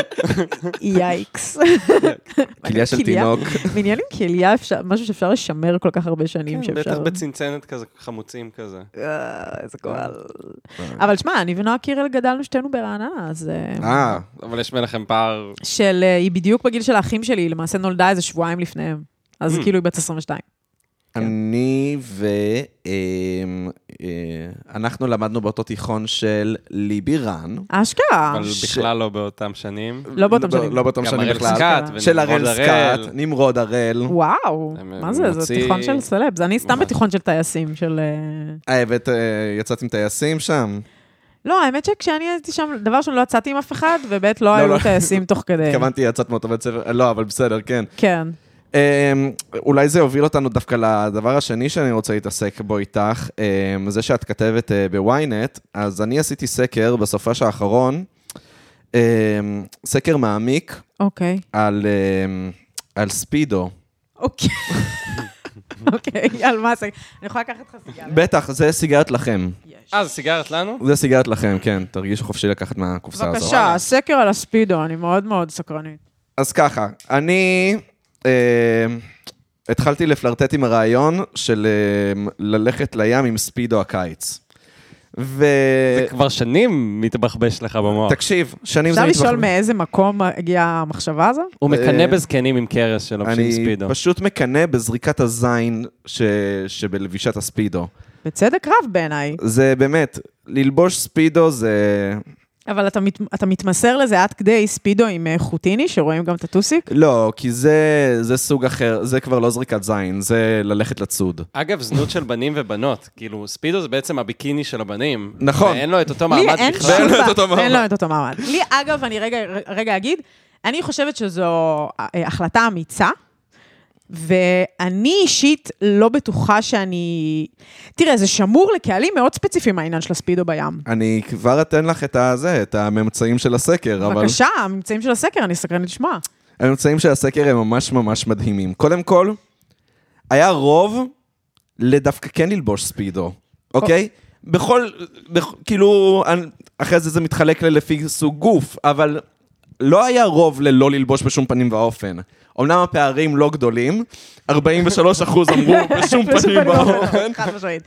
יאיקס. כליה של תינוק. מעניין אם כליה, אפשר- משהו שאפשר לשמר כל כך הרבה שנים כן, בטח שאפשר... בצנצנת כזה, חמוצים כזה. אה, איזה גועל. אבל שמע, אני ונועה קירל גדלנו שתינו ברעננה, אז... אה, אה, אבל יש ביניכם פער... של... אה, היא בדיוק בגיל של האחים שלי, למעשה נולדה איזה שבועיים לפניהם. אז Mm. כאילו היא בת 22. אני ו... אמ, אה, אנחנו למדנו באותו תיכון של ליבי רן. אשכרה. אבל בכלל לא באותם שנים. לא באותם לא- שנים. לא באותם גם שנים הראל בכלל. סקאט של הראל. סקאט, נמרוד הראל. וואו, מה זה? זה תיכון של סלבס. אני סתם. בתיכון של טייסים, של... אה, אה, הבאת, יצאת עם טייסים שם? לא, האמת שכשאני הייתי שם, דבר ראשון, לא יצאתי עם אף אחד, וב' לא לא, היו לא. טייסים תוך כדי. התכוונתי יצאת מאותו בית ספר, לא, אבל בסדר, כן. כן. אמ, אולי זה יוביל אותנו דווקא לדבר השני שאני רוצה להתעסק בו איתך, אמ, זה שאת כתבת אה, בוויינט, אז אני עשיתי סקר בסופש האחרון, אמ, סקר מעמיק אוקיי. על, על ספידו. אוקיי. אוקיי, על מה זה? אני יכולה לקחת לך סיגריה? בטח, זה סיגרת לכם. אה, זה סיגרת לנו? זה סיגרת לכם, כן, תרגישו חופשי לקחת מהקופסה הזאת. בבקשה, סקר על הספידו, אני מאוד מאוד סקרנית. אז ככה, אני התחלתי לפלרטט עם הרעיון של אה, ללכת לים עם ספידו הקיץ. ו... זה כבר שנים מתבחבש לך במוח. תקשיב, שנים זה אפשר מתבחבש. לשאול מאיזה מקום הגיעה המחשבה הזו? הוא מקנא אה, בזקנים עם קרס שלובשים אני ספידו. פשוט מקנא בזריקת הזין ש... שבלבישת הספידו. בצדק רב בעיניי. זה באמת, ללבוש ספידו זה... אבל אתה, מת, אתה מתמסר לזה עד כדי ספידו עם אה, חוטיני, שרואים גם את הטוסיק? לא, כי זה, זה סוג אחר, זה כבר לא זריקת זין, זה ללכת לצוד. אגב, זנות של בנים ובנות. כאילו, ספידו זה בעצם הביקיני של הבנים. נכון. ואין לו את אותו לי מעמד אין בכלל. ואין שום לו את. אותו מעמד. אין לו את אותו מעמד. לי, אגב, אני רגע, רגע אגיד, אני חושבת שזו אה, החלטה אמיצה, ואני אישית לא בטוחה שאני... תראה, זה שמור לקהלים מאוד ספציפיים העניין של הספידו בים. אני כבר אתן לך את הזה, את הממצאים של הסקר, אבל... בבקשה, הממצאים של הסקר, אני סקרנית לשמוע. הממצאים של הסקר הם ממש ממש מדהימים. קודם כל, היה רוב לדווקא כן ללבוש ספידו, אוקיי? בכל, בכ, כאילו, אחרי זה זה מתחלק ל- לפי סוג גוף, אבל לא היה רוב ללא ללבוש בשום פנים ואופן. אמנם הפערים לא גדולים, 43 אחוז אמרו בשום פנים ואופן.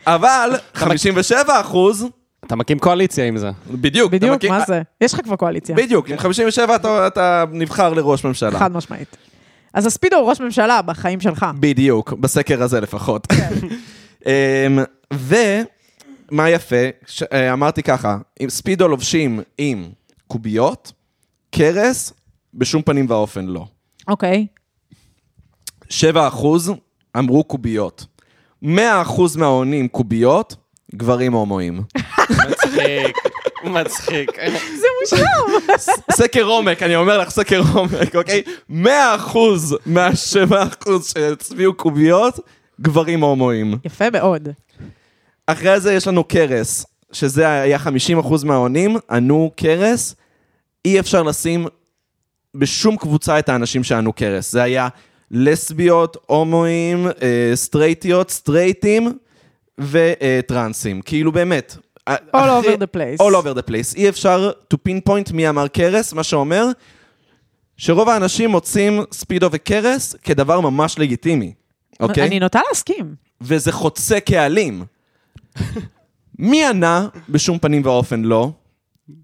אבל 57 אחוז, אתה מקים קואליציה עם זה. בדיוק, בדיוק, מכיר- מה זה? יש לך כבר קואליציה. בדיוק, עם 57 אתה, אתה נבחר לראש ממשלה. חד משמעית. אז הספידו הוא ראש ממשלה בחיים שלך. בדיוק, בסקר הזה לפחות. אמ, ומה יפה, ש- אה, אמרתי ככה, ספידו לובשים עם קוביות, קרס, בשום פנים ואופן לא. אוקיי. 7 אחוז אמרו קוביות. 100 אחוז מהעונים קוביות, גברים הומואים. מצחיק, מצחיק. זה מושלם. סקר עומק, אני אומר לך סקר עומק, אוקיי? 100 אחוז מה-7 אחוז שהצביעו קוביות, גברים הומואים. יפה מאוד. אחרי זה יש לנו קרס, שזה היה 50% מהעונים, ענו קרס, אי אפשר לשים בשום קבוצה את האנשים שענו קרס. זה היה לסביות, הומואים, אה, סטרייטיות, סטרייטים וטרנסים. כאילו באמת. All אחרי- over the place. All over the place. אי אפשר to pinpoint מי אמר קרס, מה שאומר שרוב האנשים מוצאים ספידו וקרס כדבר ממש לגיטימי, אוקיי? אני נוטה להסכים. וזה חוצה קהלים. מי ענה? בשום פנים ואופן לא.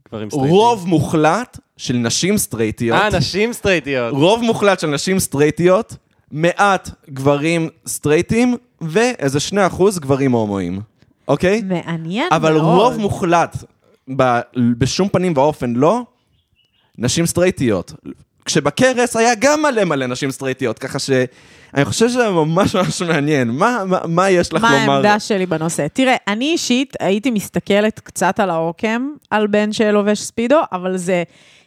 גברים סטרייטים. רוב מוחלט של נשים סטרייטיות, אה, נשים סטרייטיות. רוב מוחלט של נשים סטרייטיות מעט גברים סטרייטים ואיזה 2% גברים הומואים, אוקיי? מעניין אבל מאוד. רוב מוחלט, ב, בשום פנים ואופן לא, נשים סטרייטיות. כשבקרס היה גם מלא מלא נשים סטרייטיות, ככה שאני חושב שזה ממש ממש מעניין. מה, מה, מה יש לך מה לומר? העמדה שלי בנושא? תראה, אני אישית הייתי מסתכלת קצת על העוקם, על בן שלובש ספידו, אבל זה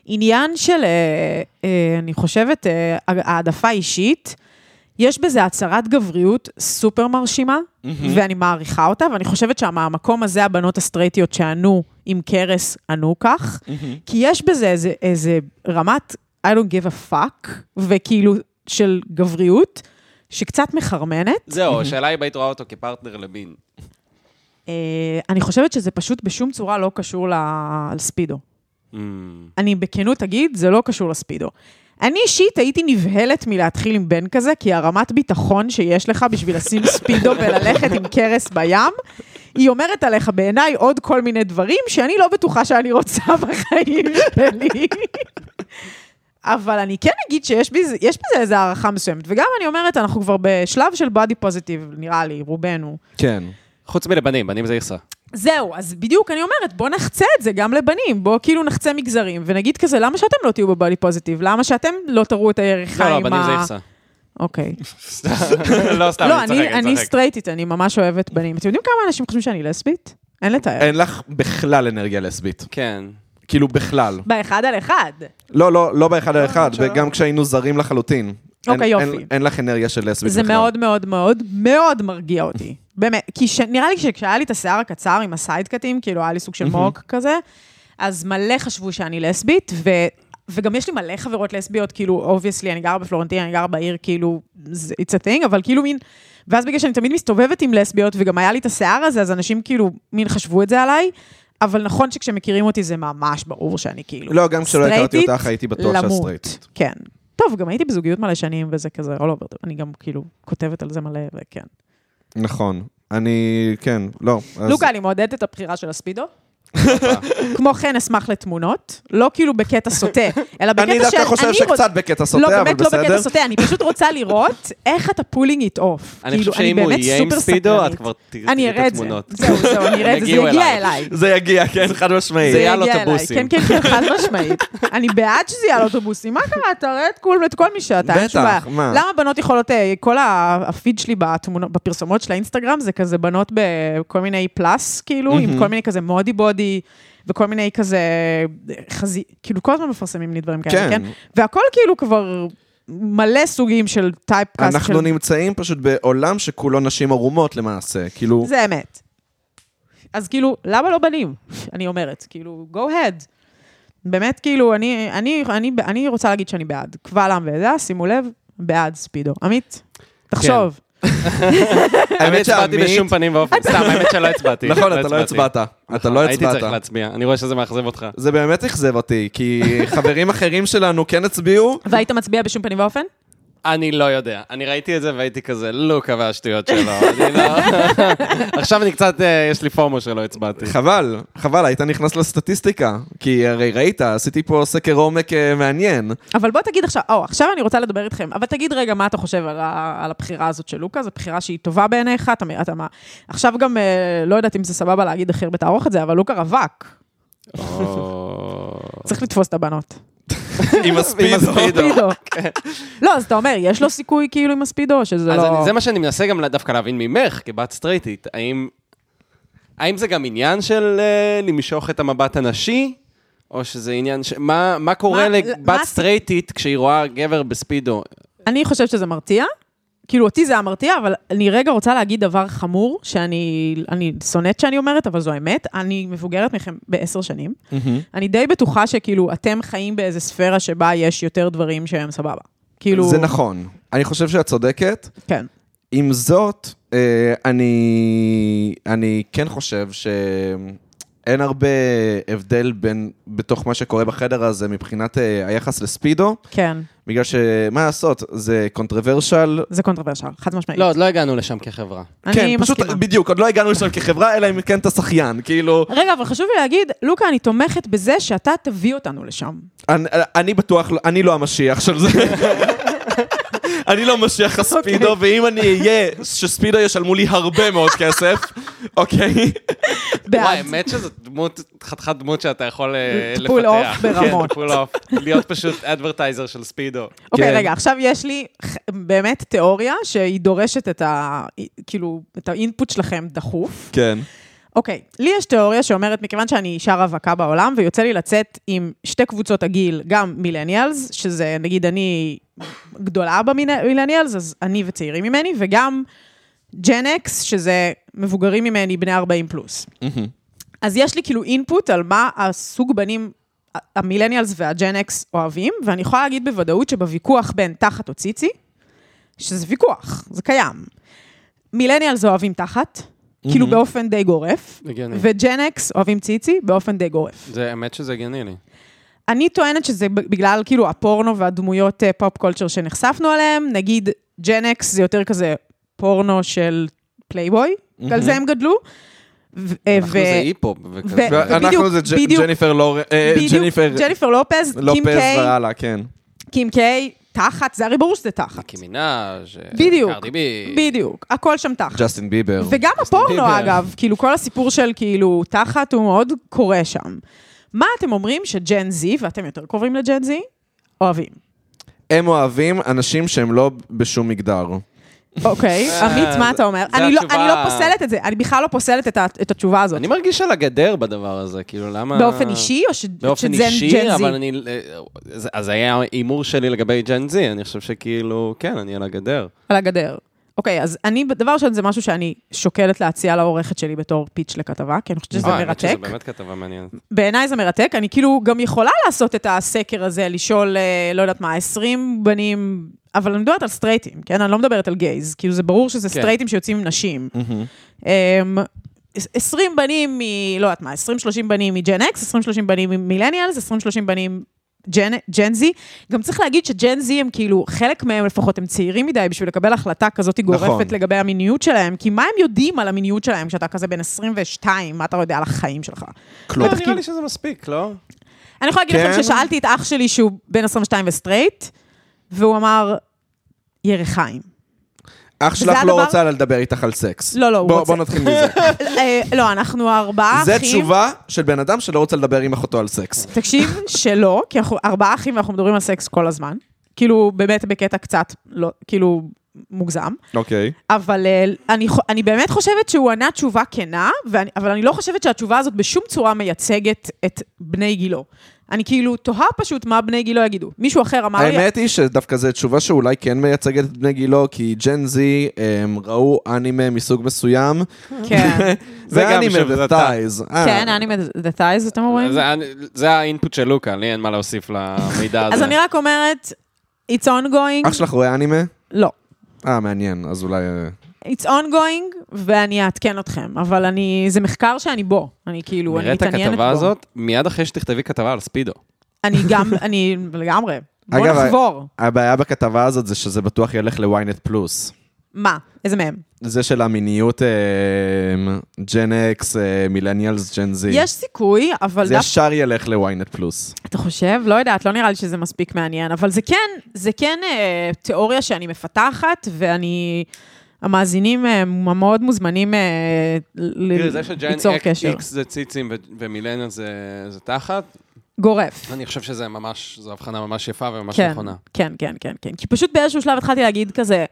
עניין של, אה, אה, אני חושבת, אה, העדפה אישית. יש בזה הצהרת גבריות סופר מרשימה, ואני מעריכה אותה, ואני חושבת שמהמקום הזה הבנות הסטרייטיות שענו עם קרס ענו כך, כי יש בזה איזה, איזה רמת I don't give a fuck, וכאילו של גבריות, שקצת מחרמנת. זהו, השאלה היא, היית רואה אותו כפרטנר לבין. אה, אני חושבת שזה פשוט בשום צורה לא קשור לספידו. Mm. אני בכנות אגיד, זה לא קשור לספידו. אני אישית הייתי נבהלת מלהתחיל עם בן כזה, כי הרמת ביטחון שיש לך בשביל לשים ספידו וללכת עם קרס בים, היא אומרת עליך בעיניי עוד כל מיני דברים שאני לא בטוחה שאני רוצה בחיים שלי. אבל אני כן אגיד שיש בזה, יש בזה איזו הערכה מסוימת. וגם אני אומרת, אנחנו כבר בשלב של בody positive, נראה לי, רובנו. כן. חוץ מלבנים, בנים זה יחסה. זהו, אז בדיוק אני אומרת, בוא נחצה את זה גם לבנים, בוא כאילו נחצה מגזרים, ונגיד כזה, למה שאתם לא תהיו בבודי פוזיטיב? למה שאתם לא תראו את הירך לא? לא, בנים זה ה- יחסה. אוקיי. לא, סתם, לא, אני אני- צוחק, אני צוחק. סטרייטית, אני ממש אוהבת בנים. אתם יודעים כמה אנשים חושבים שאני לסבית? אין לתאר. אין לך בכלל אנרגיה לסבית. כן. כאילו בכלל. באחד על אחד. לא, לא, לא באחד על אחד, שלא. וגם כשהיינו זרים לחלוטין. אוקיי, יופי. אין- אין לך אנרגיה של לסבית זה בכלל. מאוד מאוד מאוד מאוד מרגיע אותי. באמת, כי ש- נראה לי שכשהיה לי את השיער הקצר עם ה sidecut ים, כאילו היה לי סוג של mohawk כזה, אז מלא חשבו שאני לסבית, ו... וגם יש לי מלא חברות לסביות, כאילו, obviously, אני גרה בפלורנטין, אני גרה בעיר, כאילו, זה- it's a thing, אבל כאילו מין... ואז בגלל שאני תמיד מסתובבת עם לסביות, וגם היה לי את השיער הזה, אז אנשים כאילו, מין חשבו את זה עליי, אבל נכון שכשמכירים אותי זה ממש ברור שאני כאילו... לא, גם כשלא הכרתי אותך הייתי בטוח שאת. סטרייטית. כן. טוב, גם הייתי בזוגיות מלא שנים, וזה כזה all over, אני גם כאילו כותבת על זה מלא, וכן. נכון. אני, כן, לא. אז- לוקה, אני מעודדת את הבחירה של הספידו. כמו כן, אשמח לתמונות, לא כאילו בקטע סוטה, אלא בקטע אני של... דווקא חושב אני שקצת בקטע לא, סוטה, אבל באמת לא בקטע בסדר. סוטה, אני פשוט רוצה לראות איך אתה pulling it off. אני חושב שאם הוא יהיה עם ספידו, את כבר תראי אני את אראה את זה. התמונות. זהו, זהו, אני אראה את זה, זה יגיע. אליי. זה יגיע, כן, חד משמעית. זה יהיה על יגיע אליי. אוטובוסים. כן, כן, כן, חד משמעית. אני בעד שזה יהיה על אוטובוסים. מה קרה? תראה את כל- את כל מי שאתה, אין שום בטח, בעיה. מה? למה בנות יכולות... אה, כל הפיד שלי בתמונות- בפרסומות של האינסטגרם זה כזה בנות בכל מיני פלאס, כאילו, עם כל מיני כזה מודי בודי. וכל מיני כזה חזי... כאילו, כל הזמן מפרסמים לי דברים כאלה, כן. כן? והכל כאילו כבר מלא סוגים של טייפקאסט של... אנחנו נמצאים פשוט בעולם שכולו נשים ערומות למעשה. כאילו, זה אמת. אז כאילו, למה לא בנים? אני אומרת, כאילו, go ahead. באמת, כאילו, אני, אני, אני, אני רוצה להגיד שאני בעד. קבל עם ועדה, שימו לב, בעד ספידו. עמית, תחשוב. אני הצבעתי שעמית- בשום פנים ואופן. סתם, האמת שלא הצבעתי. נכון, אתה לא הצבעת. אתה לא הייתי צריך הצבעת. להצביע. אני רואה שזה מאכזב אותך. זה באמת אכזב אותי, כי חברים אחרים שלנו כן הצביעו, והיית מצביע בשום פנים ואופן? אני לא יודע. אני ראיתי את זה והייתי כזה, לוקה והשטויות שלו. אני לא... עכשיו אני קצת, אה, יש לי פומו שלא הצבעתי. חבל, חבל, היית נכנס לסטטיסטיקה, כי הרי ראית, עשיתי פה סקר עומק אה, מעניין. אבל בוא תגיד עכשיו, או, עכשיו אני רוצה לדבר איתכם, אבל תגיד רגע מה אתה חושב על, הבחירה הזאת של לוקה, זו בחירה שהיא טובה בעיניך, אתה, מה... עכשיו גם, אה, לא יודעת אם זה סבבה להגיד תערוך את זה, אבל לוקה רווק. צריך לתפוס את הבנות. עם הספידו. ספידו. לא, אז אתה אומר, יש לו סיכוי כאילו עם הספידו, שזה לא... זה מה שאני מנסה גם דווקא להבין ממך, כבת סטרייטית. האם האם זה גם עניין של אה, למשוך את המבט הנשי? או שזה עניין ש... מה, מה קורה מה- לבת מה- סטרייטית כשהיא רואה גבר בספידו? אני חושבת שזה מרתיע. כאילו, אותי זה היה מרתיע, אבל אני רגע רוצה להגיד דבר חמור, שאני אני שונאת שאני אומרת, אבל זו האמת. אני מבוגרת מכם בעשר שנים. אני די בטוחה שכאילו, אתם חיים באיזה ספירה שבה יש יותר דברים שהם סבבה. כאילו... זה נכון. אני חושב שאת צודקת. כן. עם זאת, אה, אני, אני כן חושב שאין הרבה הבדל בין, בתוך מה שקורה בחדר הזה מבחינת אה, היחס לספידו, כן, בגלל שמה לעשות, זה controversial. זה controversial, חד משמעית. לא, עוד לא הגענו לשם כחברה. אני כן, פשוט מסכימה. בדיוק, עוד לא הגענו לשם כחברה, אלא אם כן אתה שחיין, כאילו, רגע, אבל חשוב לי להגיד, לוקה, אני תומכת בזה שאתה תביא אותנו לשם. אני, אני בטוח, אני לא המשיח של זה. אני לא משיח הספידו, ואם אני אהיה, שספידו ישלמו לי הרבה מאוד כסף, אוקיי? וואי. האמת שזאת דמות, חתיכת דמות שאתה יכול אה, לפתח. Pull off ברמות. כן, pull off. להיות פשוט advertiser של ספידו. אוקיי, כן. רגע, עכשיו יש לי באמת תיאוריה שהיא דורשת את ה... כאילו, את ה input שלכם דחוף. כן. אוקיי, לי יש תיאוריה שאומרת, מכיוון שאני אישה רווקה בעולם, ויוצא לי לצאת עם שתי קבוצות הגיל, גם millennials, שזה נגיד אני גדולה ב millennials, אז אני וצעירים ממני, וגם Gen X, שזה מבוגרים ממני בני 40 פלוס. אז יש לי כאילו input על מה הסוג בנים ה millennials וה Gen X אוהבים, ואני יכולה להגיד בוודאות שבוויכוח בין תחת או ציצי, שזה ויכוח, זה קיים. Millennials אוהבים תחת, כאילו באופן די גורף. ו Gen X אוהבים ציצי באופן די גורף. זה האמת שזה הגיוני לי. אני טוענת שזה בגלל כאילו הפורנו והדמויות אה, pop culture שנחשפנו אליהם, נגיד Gen X זה יותר כזה פורנו של פלייבוי, על זה הם גדלו. ו- אה, אנחנו זה היפ-הופ וכזה. ו- ואנחנו בדיוק, זה. ג'ניפר. אה, לופז, קים לופז קיי, והלאה, כן. קים קיי, תחת, זה הרי ברור שזה תחת. ניקי מנאז', אה, בדיוק, בי. בדיוק, הכל שם תחת. ג'סטין ביבר. וגם הפורנו. אגב, כאילו כל הסיפור של כאילו תחת הוא מאוד קורה שם. מה אתם אומרים שג'ן זי, ואתם יותר קרובים לג'ן זי, אוהבים? הם אוהבים אנשים שהם לא בשום מגדר. אוקיי, אה, עמית, מה אתה אומר? אני לא- לא פוסלת את זה, אני בכלל לא פוסלת את התשובה הזאת. אני מרגיש על הגדר בדבר הזה, כאילו למה... באופן אישי, או ש- באופן שג'ן אישי, ג'ן זי? אבל אני... אה, אז- אז היה הימור שלי לגבי ג'ן זי, אני חושב שכאילו, כן, אני על הגדר. על הגדר. אוקיי, אז אני, דבר ראשון, זה משהו שאני שוקלת להציע לעורכת שלי בתור פיץ' לכתבה, כי אני חושבת שזה אה, האמת שזה מרתק. באמת כתבה מעניינת. בעיניי זה מרתק, אני כאילו גם יכולה לעשות את הסקר הזה, לשאול, אה, לא יודעת מה, 20 בנים, אבל אני מדברת על סטרייטים, כן? אני לא מדברת על גייז, כאילו זה ברור שזה כן. סטרייטים שיוצאים עם נשים. אמ, 20 בנים מ... לא יודעת מה, 20-30 בנים מ Gen X, 20-30 בנים מ millennials, 20-30 בנים Gen, Gen Z. גם צריך להגיד ש Gen Z הם כאילו, חלק מהם לפחות, הם צעירים מדי בשביל לקבל החלטה כזאת גורפת נכון. לגבי המיניות שלהם, כי מה הם יודעים על המיניות שלהם כשאתה כזה בן 22, מה אתה יודע על החיים שלך? כלום. לא, נראה כאילו- לי שזה מספיק, לא? אני יכולה להגיד כן? לכם ששאלתי את אח שלי שהוא בן 22 וסטרייט, והוא אמר, ירחיים. אח שלך לא רוצה לדבר איתך על סקס. לא, לא, הוא רוצה. בוא נתחיל מזה. אה, לא, אנחנו ארבעה זה אחים. תשובה של בן אדם שלא רוצה לדבר עם אחותו על סקס. תקשיב, שלא, כי אנחנו ארבעה אחים ואנחנו מדברים על סקס כל הזמן. כאילו, באמת בקטע קצת, לא, כאילו, מוגזם. אוקיי. אבל אה, אני, באמת חושבת שהוא ענה תשובה כנה, ואני, אבל אני לא חושבת שהתשובה הזאת בשום צורה מייצגת את בני גילו. אני כאילו תוהה פשוט מה בני גילו יגידו. מישהו אחר אמר לי... האמת היא שדווקא זו תשובה שאולי כן מייצגת את בני גילו, כי ג'ן זי הם ראו אנימה מסוג מסוים. כן, זה גם ואנימה שוב, זה ו-thighs. כן, אני the thighs, אתם אומרים? זה- זה האינפוט של לוקה, לי אין מה להוסיף למידע הזה. אז אני רק אומרת, it's ongoing, אח שלך רואה אנימה? לא. אה, מעניין, אז אולי... it's ongoing, ואני אעדכן אתכם, אבל אני, זה מחקר שאני בו. אני כאילו, אני נראה את מתעניינת בו. הכתבה הזאת, מיד אחרי שתכתבי כתבה על ספידו. אני גם, אני לגמרי. בוא אגב, נחבור. הבעיה בכתבה הזאת זה שזה בטוח ילך ל-ynet פלוס. מה? איזה מהם? זה של המיניות ג'ן אקס, מילניאלס, ג'ן זי. יש סיכוי, אבל זה דווקא... ישר ילך ל-ynet פלוס. אתה חושב? לא יודעת, לא נראה לי שזה מספיק מעניין, אבל זה כן, זה כן אה, תיאוריה שאני מפתחת, ואני... המאזינים אה, מאוד מוזמנים אה, ל- תראי, זה ליצור קשר. אקס זה ציצים ו- ומילניאל זה זה תחת, גורף. אני חושב שזה ממש, זו הבחנה ממש יפה וממש כן, נכונה. כן, כן, כן, כן. כי פשוט באיזשהו שלב התחלתי להגיד כזה,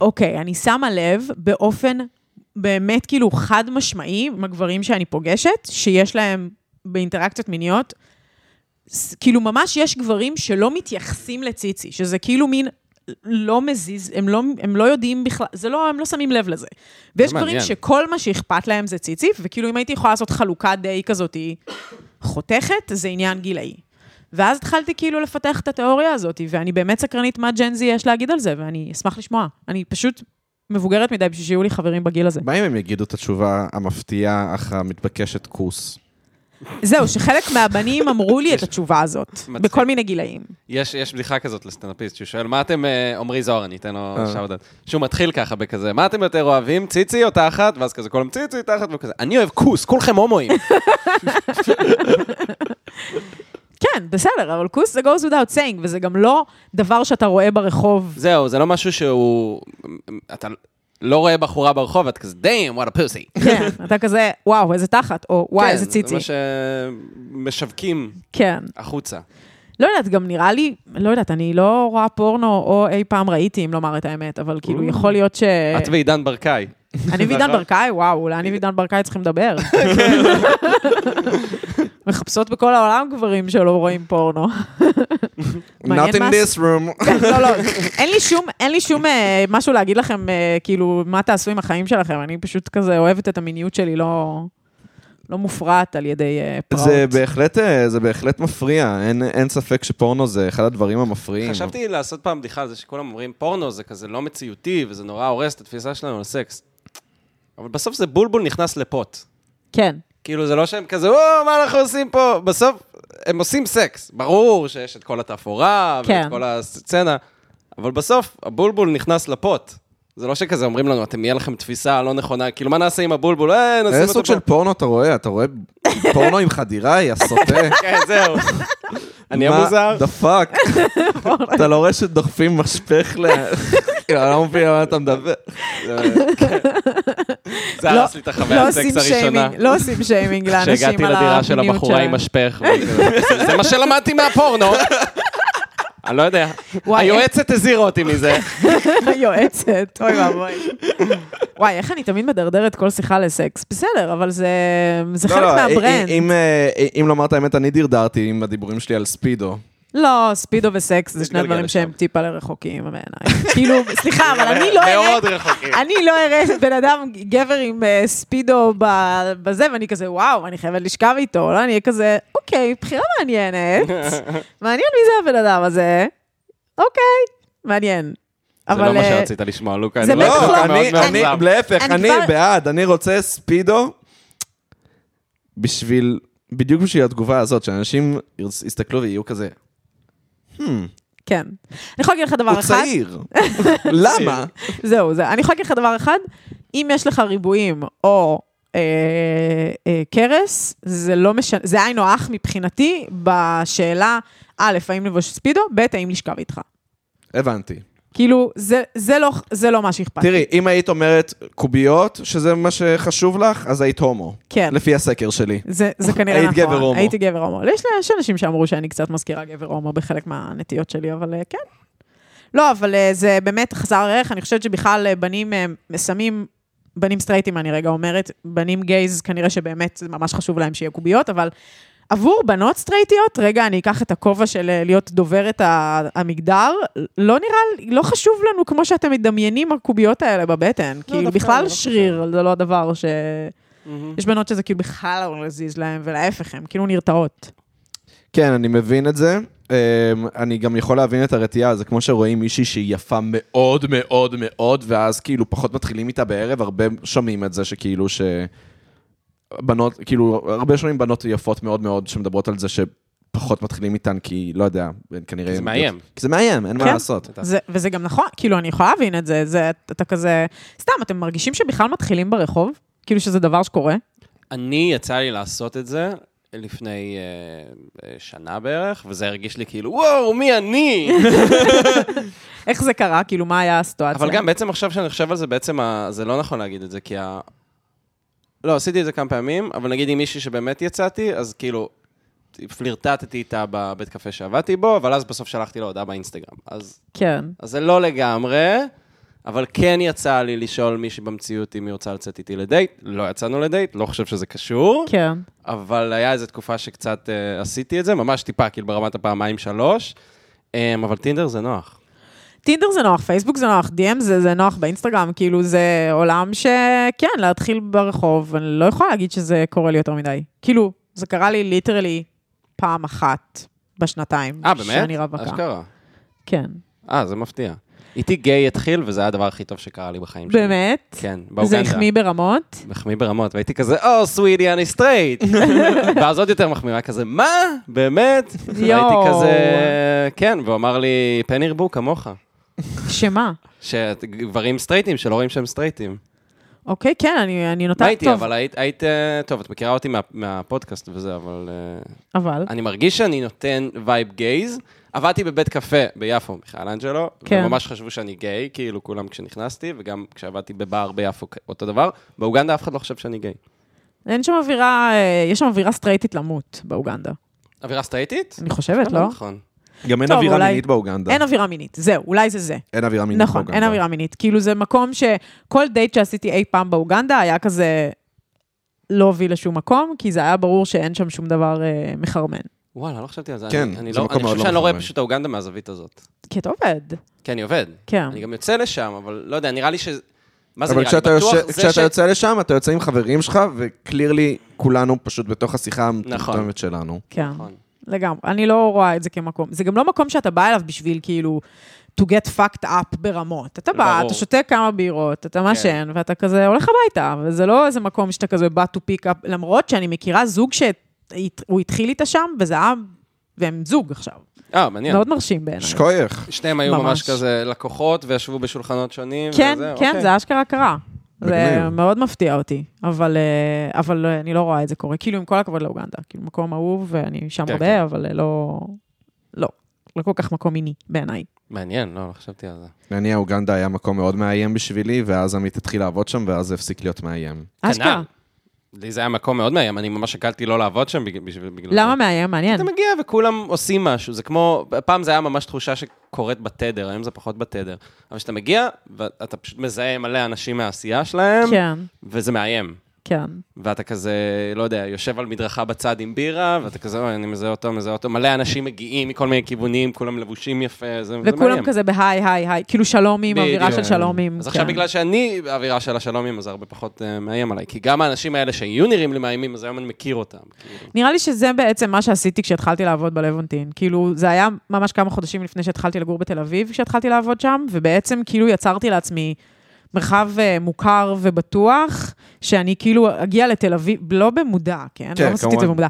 אוקיי, אני שמה לב באופן באמת כאילו חד משמעי עם הגברים שאני פוגשת, שיש להם באינטראקציות מיניות, כאילו ממש יש גברים שלא מתייחסים לציצי, שזה כאילו מין לא מזיז, הם לא, הם לא יודעים בכלל, זה לא, הם לא שמים לב לזה. ויש גברים מעניין. שכל מה שאכפת להם זה ציצי, וכאילו אם הייתי יכולה לעשות חלוקה די כזאת חותכת, זה עניין גילאי. ואז התחלתי כאילו לפתח את התיאוריה הזאת, ואני באמת סקרנית מה ג'ן זי יש להגיד על זה, ואני אשמח לשמוע. אני פשוט מבוגרת מדי בשביל שיהיו לי חברים בגיל הזה. מה אם הם יגידו את התשובה המפתיעה, אך המתבקשת כוס? זהו, שחלק מהבנים אמרו לי את התשובה הזאת. בכל מיני גילאים. יש, יש בדיחה כזאת לסטנדאפיסט, שהוא שואל, מה אתם, אה, עמרי זוהר, אני אתן לו אה. שאוט שהוא מתחיל ככה בכזה, מה אתם יותר אוהבים, ציצי או תחת? ואז כזה, כולם ציצי, תחת, וכזה, אני אוהב כוס, כולכם הומואים. כן, בסדר, אבל כוס זה goes without saying, וזה גם לא דבר שאתה רואה ברחוב. זהו, זה לא משהו שהוא... אתה לא רואה בחורה ברחוב, אתה כזה, damn, what a pussy. כן, אתה כזה, וואו, איזה תחת, או וואי, איזה ציצי. כן, זה מה שמשווקים כן. החוצה. לא יודעת, גם נראה לי, לא יודעת, אני לא רואה פורנו, או אי פעם ראיתי, אם לומר את האמת, אבל כאילו, יכול להיות ש... את ועידן ברקאי. אני ועידן ברקאי, וואו, אולי אני ועידן ברקאי צריכים לדבר. מחפשות בכל העולם גברים שלא רואים פורנו. Not in this room. כן, לא, לא, אין לי שום, אין לי שום אה, משהו להגיד לכם, אה, כאילו, מה תעשו עם החיים שלכם, אני פשוט כזה אוהבת את המיניות שלי, לא, לא מופרעת על ידי אה, פרעות. זה בהחלט, זה בהחלט מפריע, אין, אין ספק שפורנו זה אחד הדברים המפריעים. חשבתי לעשות פעם בדיחה על זה שכולם אומרים, פורנו זה כזה לא מציאותי, וזה נורא הורס את התפיסה שלנו על סקס. אבל בסוף זה בולבול נכנס לפוט. כן, כאילו, זה לא שהם כזה, או, מה אנחנו עושים פה? בסוף, הם עושים סקס. ברור שיש את כל התפאורה, כן. ואת כל הסצנה, אבל בסוף, הבולבול נכנס לפוט. זה לא שכזה אומרים לנו, אתם, יהיה לכם תפיסה לא נכונה, כאילו, מה נעשה עם הבולבול? אה, נשים איזה אותו סוג פה. של פורנו אתה רואה? אתה רואה פורנו עם חדירה, יא סוטה? כן, זהו. אני מה המוזר? the fuck? אתה לא רואה שדוחפים משפך ל... כאילו, אני לא מבין על מה אתה מדבר. זה הרס לי את לא החוויית עושים סקס הראשונה. שיימינג, לא עושים שיימינג לאנשים על כשהגעתי המיניות לדירה של הבחורה עם שלהם. משפך. זה מה שלמדתי מהפורנו. אני לא יודע. היועצת הזהירה אותי מזה. היועצת, אוי ואבוי. וואי, איך אני תמיד מדרדרת כל שיחה לסקס? בסדר, אבל זה זה לא, חלק לא, מה brand. אם, אה, אם לומר את האמת, אני דרדרתי עם הדיבורים שלי על ספידו. לא, ספידו וסקס זה שני דברים. שהם טיפה לרחוקים בעיניי. כאילו, סליחה, אבל אני לא אראה... מאוד רחוקים. אני לא אראה בן אדם, גבר עם אה, ספידו ב- בזה, ואני כזה, וואו, אני חייבת לשכב איתו. לא, אני אהיה כזה, אוקיי, בחירה מעניינת. מעניין מי זה הבן אדם הזה. אוקיי, מעניין. זה אבל... לא מה אה, שרצית לשמוע, לוקה. זה אני בטח לא. להפך, אני בעד, אני רוצה ספידו בשביל, בדיוק בשביל התגובה הזאת, שאנשים יסתכלו ויהיו כזה, "Hmm, כן. אני יכולה להגיד לך דבר הוא אחד. צעיר. למה? זהו, זה. אני יכולה להגיד לך דבר אחד, אם יש לך ריבועים או אה, אה, קרס, זה לא משנה, זה היינו הך מבחינתי בשאלה, א', האם לבוש ספידו, ב', האם לשכב איתך. הבנתי. כאילו, זה, זה, לא, זה לא מה שאכפת. תראי, אם היית אומרת קוביות, שזה מה שחשוב לך, אז היית הומו. כן. לפי הסקר שלי. זה, זה כנראה היית נכון. גבר הומו. הייתי גבר הומו. יש, יש אנשים שאמרו שאני קצת מזכירה גבר הומו בחלק מהנטיות שלי, אבל אה, כן. לא, אבל אה, זה באמת חזר ערך. אני חושבת שבכלל אה, בנים שמים, בנים סטרייטים, אני רגע אומרת, בנים גייז, כנראה שבאמת זה ממש חשוב להם שיהיה קוביות, אבל עבור בנות סטרייטיות, רגע, אני אקח את הכובע של אה, להיות דוברת המגדר, לא נראה, לא חשוב לנו כמו שאתם מדמיינים הקוביות האלה בבטן. כאילו, דווקא בכלל לא שריר, זה לא הדבר ש... מהמם. יש בנות שזה כאילו בכלל לא מזיז להן, ולהפך, הן כאילו נרתעות. כן, אני מבין את זה. אמ, אני גם יכול להבין את הרתיעה, זה כמו שרואים מישהי שהיא יפה מאוד מאוד מאוד, ואז כאילו פחות מתחילים איתה בערב, הרבה שומעים את זה שכאילו ש... בנות, כאילו, הרבה שומעים בנות יפות מאוד מאוד שמדברות על זה שפחות מתחילים איתן, כי לא יודע, כנראה... כי זה מאיים. כי זה מאיים, אין מה כן. לעשות. זה, וזה גם נכון, כאילו, אני יכולה להבין את זה, זה, אתה כזה... סתם, אתם מרגישים שבכלל מתחילים ברחוב? כאילו שזה דבר שקורה? אני, יצא לי לעשות את זה לפני אה, אה, שנה בערך, וזה הרגיש לי כאילו, וואו, מי אני? איך זה קרה? כאילו, מה היה הסיטואציה? אבל גם בעצם עכשיו שאני חושב על זה, בעצם ה... זה לא נכון להגיד את זה, כי ה... לא, עשיתי את זה כמה פעמים, אבל נגיד עם מישהי שבאמת יצאתי, אז כאילו, פלירטטתי איתה בבית קפה שעבדתי בו, אבל אז בסוף שלחתי לה הודעה באינסטגרם. אז, כן. אז זה לא לגמרי, אבל כן יצא לי לשאול מישהי במציאות אם היא רוצה לצאת איתי לדייט. לא יצאנו לדייט, לא חושב שזה קשור. כן. אבל היה איזו תקופה שקצת uh, עשיתי את זה, ממש טיפה, כאילו ברמת הפעמיים-שלוש. Um, אבל טינדר זה נוח. טינדר זה נוח, פייסבוק זה נוח, DM זה, זה נוח באינסטגרם, כאילו זה עולם שכן, להתחיל ברחוב, אני לא יכולה להגיד שזה קורה לי יותר מדי. כאילו, זה קרה לי literally פעם אחת בשנתיים. אה, באמת? שאני רווקה. אשכרה. כן. אה, זה מפתיע. איתי גיי התחיל, וזה היה הדבר הכי טוב שקרה לי בחיים שלי. באמת? כן, זה באוגנדה. החמיא ברמות? מחמיא ברמות, והייתי כזה, או, sweetie, אני סטרייט. ואז עוד יותר מחמיא, היה כזה, מה? באמת? יואו. והייתי כזה, כן, והוא אמר לי, פן ירבו כמוך. שמה? שגברים סטרייטים שלא רואים שהם סטרייטים. אוקיי, כן, אני, אני נוטה... איתי? טוב, אבל היית, היית, אה, טוב, את מכירה אותי מה, מהפודקאסט וזה, אבל אה, אבל... אני מרגיש שאני נותן vibe gays. עבדתי בבית קפה ביפו, מיכאל אנג'לו, כן. וממש חשבו שאני גיי, כאילו כולם כשנכנסתי, וגם כשעבדתי בבר ביפו, אותו דבר. באוגנדה אף אחד לא חושב שאני גיי. אין שם אווירה, אה, יש שם אווירה סטרייטית למות באוגנדה. אווירה סטרייטית? אני חושבת, לא? נכון. גם אין טוב, אווירה אולי- מינית באוגנדה. אין אווירה מינית, זהו, אולי זה זה. אין אווירה מינית נכון, באוגנדה. אין אווירה מינית. כאילו זה מקום שכל דייט שעשיתי אי פעם באוגנדה היה כזה לא הוביל לשום מקום, כי זה היה ברור שאין שם שום דבר אה, מחרמן. וואלה, לא חשבתי על זה. כן, אני, אני זה לא, מקום אני מאוד חושב לא שאני לא רואה. פשוט האוגנדה מהזווית הזאת. כי אתה עובד, כן, אני עובד. כן. אני גם יוצא לשם, אבל לא יודע, נראה לי ש... מה זה נראה לי? בטוח יושב- זה כשאתה ש- יוצא לשם, אתה יוצא עם חברים שלך, וקלירלי כולנו פשוט בתוך השיחה נכון. המטומטמת שלנו. כן, נכון. לגמרי. אני לא רואה את זה כמקום. זה גם לא מקום שאתה בא אליו בשביל כאילו... to get fucked up ברמות. אתה בא, ברור. כן. אתה שותה כמה בירות, אתה מעשן, ואתה כזה הולך הביתה, וזה לא איזה מקום שאתה כזה בא to pick up, למרות שאני מכירה זוג שהוא התחיל איתה שם, וזה היה, והם זוג עכשיו. אה, מעניין. מאוד מרשים בעיניי. שכוייך. שניהם היו ממש ממש. כזה לקוחות, וישבו בשולחנות שונים. כן, וזה, כן, אוקיי. זה אשכרה קרה. זה. מאוד מפתיע אותי, אבל, אה, אבל אה, אני לא רואה את זה קורה. כאילו, עם כל הכבוד לאוגנדה. כאילו, מקום אהוב, ואני שם כן, הרבה, כן. אבל אה, לא... לא. לא כל כך מקום מיני, בעיניי. מעניין, לא, לא חשבתי על זה. אני, האוגנדה היה מקום מאוד מאיים בשבילי, ואז עמית התחיל לעבוד שם, ואז זה הפסיק להיות מאיים. אשכרה. כנ"ל. לי זה היה מקום מאוד מאיים, אני ממש שקלתי לא לעבוד שם. בגלל למה זה. מאיים? מעניין. אתה מגיע וכולם עושים משהו, זה כמו, פעם זה היה ממש תחושה שקורית בתדר, היום זה פחות בתדר. אבל כשאתה מגיע, ואתה פשוט מזהה מלא אנשים מהעשייה שלהם, כן, וזה מאיים. כן. ואתה כזה, לא יודע, יושב על מדרכה בצד עם בירה, ואתה כזה, אוי, אני מזהה אותו, מזהה אותו. מלא אנשים מגיעים מכל מיני כיוונים, כולם לבושים יפה, זה, זה וכולם מאיים. כזה בהיי, היי, היי, כאילו שלומים, אווירה. של שלומים. אז עכשיו כן. בגלל שאני באווירה של השלומים, אז הרבה פחות אה, מאיים עליי. כי גם האנשים האלה שהיו נראים לי מאיימים, אז היום אני מכיר אותם. כאילו. נראה לי שזה בעצם מה שעשיתי כשהתחלתי לעבוד בלוונטין. כאילו, זה היה ממש כמה חודשים לפני שהתחלתי לגור בתל אביב, כשהתחלתי לעבוד שם, ובעצם כאילו יצרתי לעצמי מרחב אה, מוכר ובטוח, שאני כאילו אגיע לתל אביב, לא במודע, כן? כן, לא עשיתי את זה. במודע.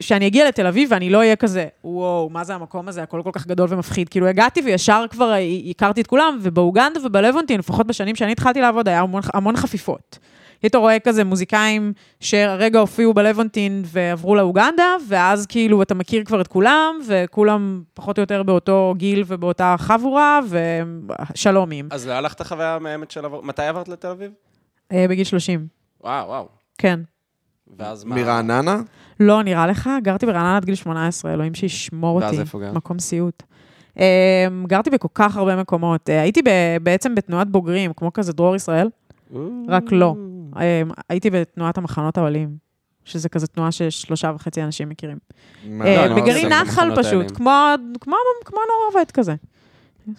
שאני אגיע לתל אביב ואני לא אהיה כזה, וואו, מה זה המקום הזה, הכל כל כך גדול ומפחיד. כאילו, הגעתי וישר כבר הכרתי את כולם, ובאוגנדה ובלוונטין, לפחות בשנים שאני התחלתי לעבוד, היה המון, המון חפיפות. היית רואה כזה מוזיקאים שהרגע הופיעו בלוונטין ועברו לאוגנדה, ואז כאילו אתה מכיר כבר את כולם, וכולם פחות או יותר באותו גיל ובאותה חבורה, ושלומים. אז לא את החוויה המאיימת של עבור... מתי עברת לתל אביב? אה, בגיל 30, וואו, וואו. כן. ואז מה? מרעננה? לא, נראה לך? גרתי ברעננה עד גיל 18, אלוהים שישמור ואז אותי. איפה גרת? מקום סיוט. אה, גרתי בכל כך הרבה מקומות. אה, הייתי ב- בעצם בתנועת בוגרים, כמו כזה דרור ישראל, רק לא. אה, הייתי בתנועת המחנות האוהלים, שזה כזה תנועה ששלושה וחצי אנשים מכירים. אה, אני לא בגרעין נחל פשוט. כמו, עובד כזה.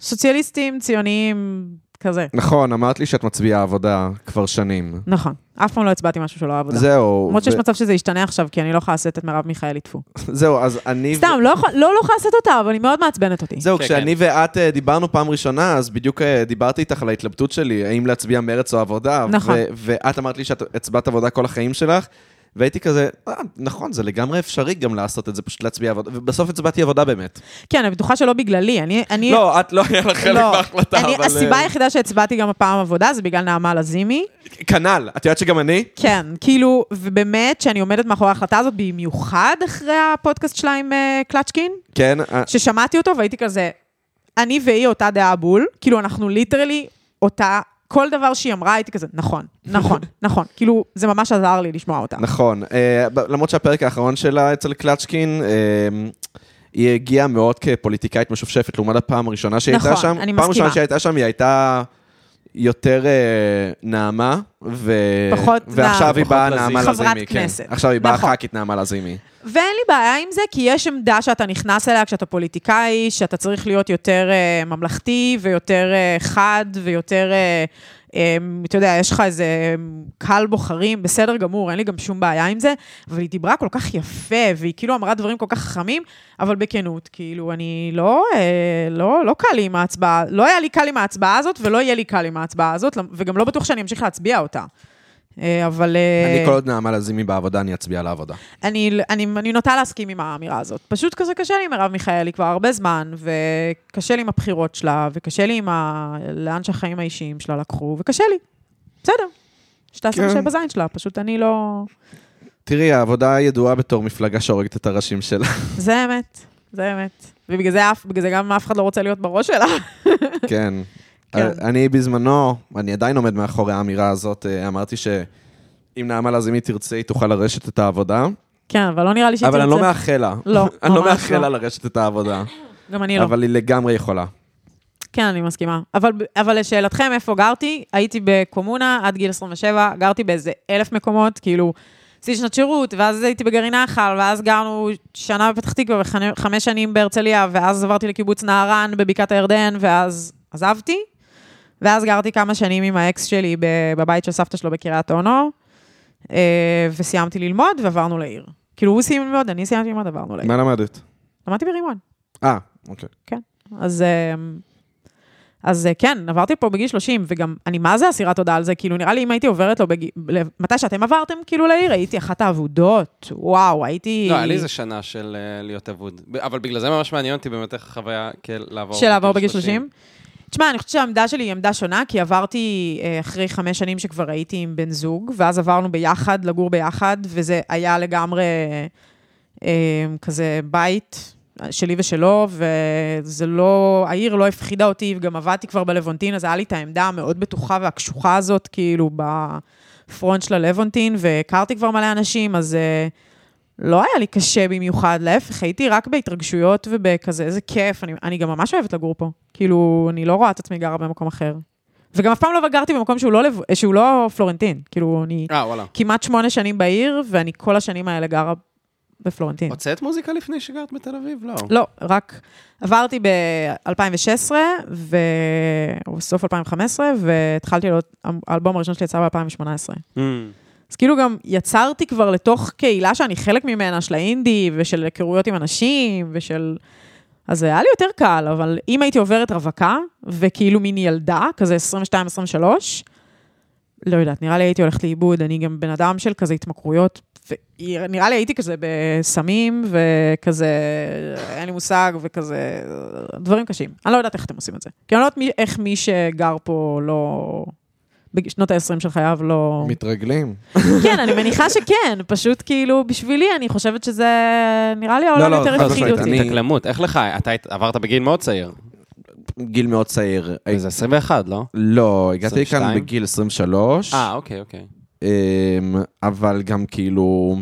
סוציאליסטים, ציוניים, כזה. נכון, אמרת לי שאת מצביעה עבודה כבר שנים. נכון. אף פעם לא הצבעתי משהו שלא עבודה. זהו. למרות שיש ו- מצב שזה ישתנה עכשיו, כי אני לא יכולה לשאת את מרב מיכאלי טפו. זהו, אז אני... ו- סתם, לא לא לא יכולה לשאת אותה, אבל היא מאוד מעצבנת אותי. זהו, כן, כשאני ואת אה, דיברנו פעם ראשונה, אז בדיוק אה, דיברתי איתך על ההתלבטות שלי, האם להצביע מרץ או עבודה. נכון. ו- ואת אמרת לי שאת הצבעת עבודה כל החיים שלך, והייתי כזה, אה, נכון, זה לגמרי אפשרי גם לעשות את זה, פשוט להצביע עבודה, ובסוף הצבעתי עבודה באמת. כן, אני בטוחה שלא בגללי. אני... אני לא, את לא היה לך חלק לא. בהחלטה, אני- אבל... הסיבה אה, היחידה שהצבעתי גם הפעם עבודה זה בגלל נעמה לזימי. כנ"ל, את יודעת שגם אני? כן, כאילו, ובאמת שאני עומדת מאחורי ההחלטה הזאת, במיוחד אחרי הפודקאסט שלה עם אה, קלצ'קין, כן, אה, ששמעתי אותו והייתי כזה, אני והיא אותה דעה בול, כאילו אנחנו literally אותה, כל דבר שהיא אמרה הייתי כזה, נכון, נכון, נכון, כאילו זה ממש עזר לי לשמוע אותה. נכון. אה, למרות שהפרק האחרון שלה אצל קלצ'קין, אה, היא הגיעה מאוד כפוליטיקאית משופשפת, לעומת הפעם הראשונה שהיא נכון, הייתה שם. אני פעם מסכימה. ראשונה שהיא הייתה שם, היא הייתה יותר אה, נעמה, ו... פחות ועכשיו נעמה. היא באה נעמה לזימי. חברת כן. כנסת. עכשיו היא באה נכון. ח"כית נעמה לזימי. ואין לי בעיה עם זה, כי יש עמדה שאתה נכנס אליה כשאתה פוליטיקאי, שאתה צריך להיות יותר אה, ממלכתי ויותר אה, חד ויותר, אה, אתה יודע, יש לך איזה קהל בוחרים, בסדר גמור, אין לי גם שום בעיה עם זה, אבל היא דיברה כל כך יפה, והיא כאילו אמרה דברים כל כך חכמים, אבל בכנות, כאילו, אני לא, אה, לא, לא קל לי עם ההצבעה, לא היה לי קל עם ההצבעה הזאת, ולא יהיה לי קל עם ההצבעה הזאת, וגם לא בטוח שאני אמשיך להצביע אותה. אה, אבל... אה, אני כל עוד נעמה לזימי בעבודה, אני אצביע לעבודה. אני, אני, אני נוטה להסכים עם האמירה הזאת. פשוט כזה קשה לי עם מרב מיכאלי כבר הרבה זמן, וקשה לי עם הבחירות שלה, וקשה לי עם ה... לאן שהחיים האישיים שלה לקחו, וקשה לי. בסדר. שתעשה כן. מה שבזין שלה, פשוט אני לא... תראי, העבודה ידועה בתור מפלגה שהורגת את הראשים שלה. זה אמת, זה אמת. ובגלל זה, זה גם אף אחד לא רוצה להיות בראש שלה. כן. כן. אני בזמנו, אני עדיין עומד מאחורי האמירה הזאת, אה, אמרתי שאם נעמה לזימי תרצה, היא תוכל לרשת את העבודה, כן, אבל לא נראה לי שהיא אבל אני לא תרצה. מאחל לה. לא, אני לא מאחל לא. לה לרשת את העבודה, גם אני לא. אבל היא לגמרי יכולה. כן, אני מסכימה. אבל, אבל לשאלתכם, איפה גרתי? הייתי בקומונה עד גיל 27, גרתי באיזה אלף מקומות, כאילו, עשיתי שנת שירות, ואז הייתי בגרעין נחל, ואז גרנו שנה בפתח תקווה וחמש שנים בהרצליה, ואז עברתי לקיבוץ נהרן בבקעת הירדן, ואז עזבתי, ואז גרתי כמה שנים עם האקס שלי בבית של סבתא שלו בקריית אונו, אה, וסיימתי ללמוד ועברנו לעיר. כאילו, הוא סיים ללמוד, אני סיימתי ללמוד, עברנו לעיר. מה למדת? למדתי ברימון. אה, אוקיי. אז, אה, אז אה, כן, עברתי פה בגיל 30, וגם אני מה זה אסירת תודה על זה, כאילו נראה לי אם הייתי עוברת לו, בגיל, מתי שאתם עברתם כאילו לעיר, הייתי אחת האבודות, וואו, הייתי... לא, היה לי איזה שנה של להיות אבוד. אבל בגלל זה ממש מעניין אותי באמת איך החוויה כן, לעבור של לעבור בגיל 30. תשמע, אני חושבת שהעמדה שלי היא עמדה שונה, כי עברתי אה, אחרי חמש שנים שכבר הייתי עם בן זוג, ואז עברנו ביחד, לגור ביחד, וזה היה לגמרי אה, כזה בית שלי ושלו, וזה לא, העיר לא הפחידה אותי, וגם עבדתי כבר בלוונטין, אז היה לי את העמדה המאוד בטוחה והקשוחה הזאת, כאילו, בפרונט של הלוונטין, והכרתי כבר מלא אנשים, אז... אה, לא היה לי קשה במיוחד, להפך, הייתי רק בהתרגשויות ובכזה, איזה כיף, אני, אני גם ממש אוהבת לגור פה. כאילו, אני לא רואה את עצמי גרה במקום אחר. וגם אף פעם לא גרתי במקום שהוא לא, לב... שהוא לא פלורנטין. כאילו, אני אה, וואלה. כמעט שמונה שנים בעיר, ואני כל השנים האלה גרה בפלורנטין. הוצאת מוזיקה לפני שגרת בתל אביב? לא. לא, רק עברתי ב-2016, ו... או בסוף 2015, והתחלתי לראות, האלבום הראשון שלי יצא ב-2018. Mm. אז כאילו גם יצרתי כבר לתוך קהילה שאני חלק ממנה, של האינדי, ושל היכרויות עם אנשים, ושל... אז היה לי יותר קל, אבל אם הייתי עוברת רווקה, וכאילו מין ילדה, כזה 22-23, לא יודעת, נראה לי הייתי הולכת לאיבוד, אני גם בן אדם של כזה התמכרויות, ונראה לי הייתי כזה בסמים, וכזה, אין לי מושג, וכזה, דברים קשים. אני לא יודעת איך אתם עושים את זה. כי אני לא יודעת מי, איך מי שגר פה לא... בשנות ה-20 של חייו לא... מתרגלים. כן, אני מניחה שכן, פשוט כאילו, בשבילי, אני חושבת שזה... נראה לי העולם לא, יותר משמעית, אותי. אני- התאקלמות, איך לך? אתה עברת בגיל מאוד צעיר. גיל מאוד צעיר. זה 21, לא? לא, הגעתי לכאן 22? בגיל 23. אה, אוקיי, אוקיי. אמ, אבל גם כאילו,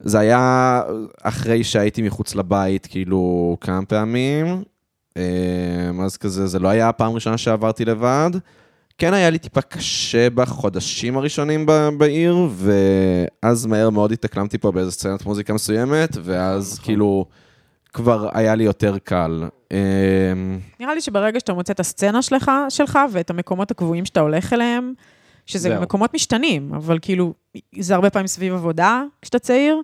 זה היה אחרי שהייתי מחוץ לבית, כאילו, כמה פעמים. אמ, אז כזה, זה לא היה הפעם הראשונה שעברתי לבד. כן היה לי טיפה קשה בחודשים הראשונים ב- בעיר, ואז מהר מאוד התאקלמתי פה באיזה סצנת מוזיקה מסוימת, ואז נכון. כאילו, כבר היה לי יותר קל. אמ, נראה לי שברגע שאתה מוצא את הסצנה שלך, שלך ואת המקומות הקבועים שאתה הולך אליהם, שזה זהו. מקומות משתנים, אבל כאילו, זה הרבה פעמים סביב עבודה כשאתה צעיר,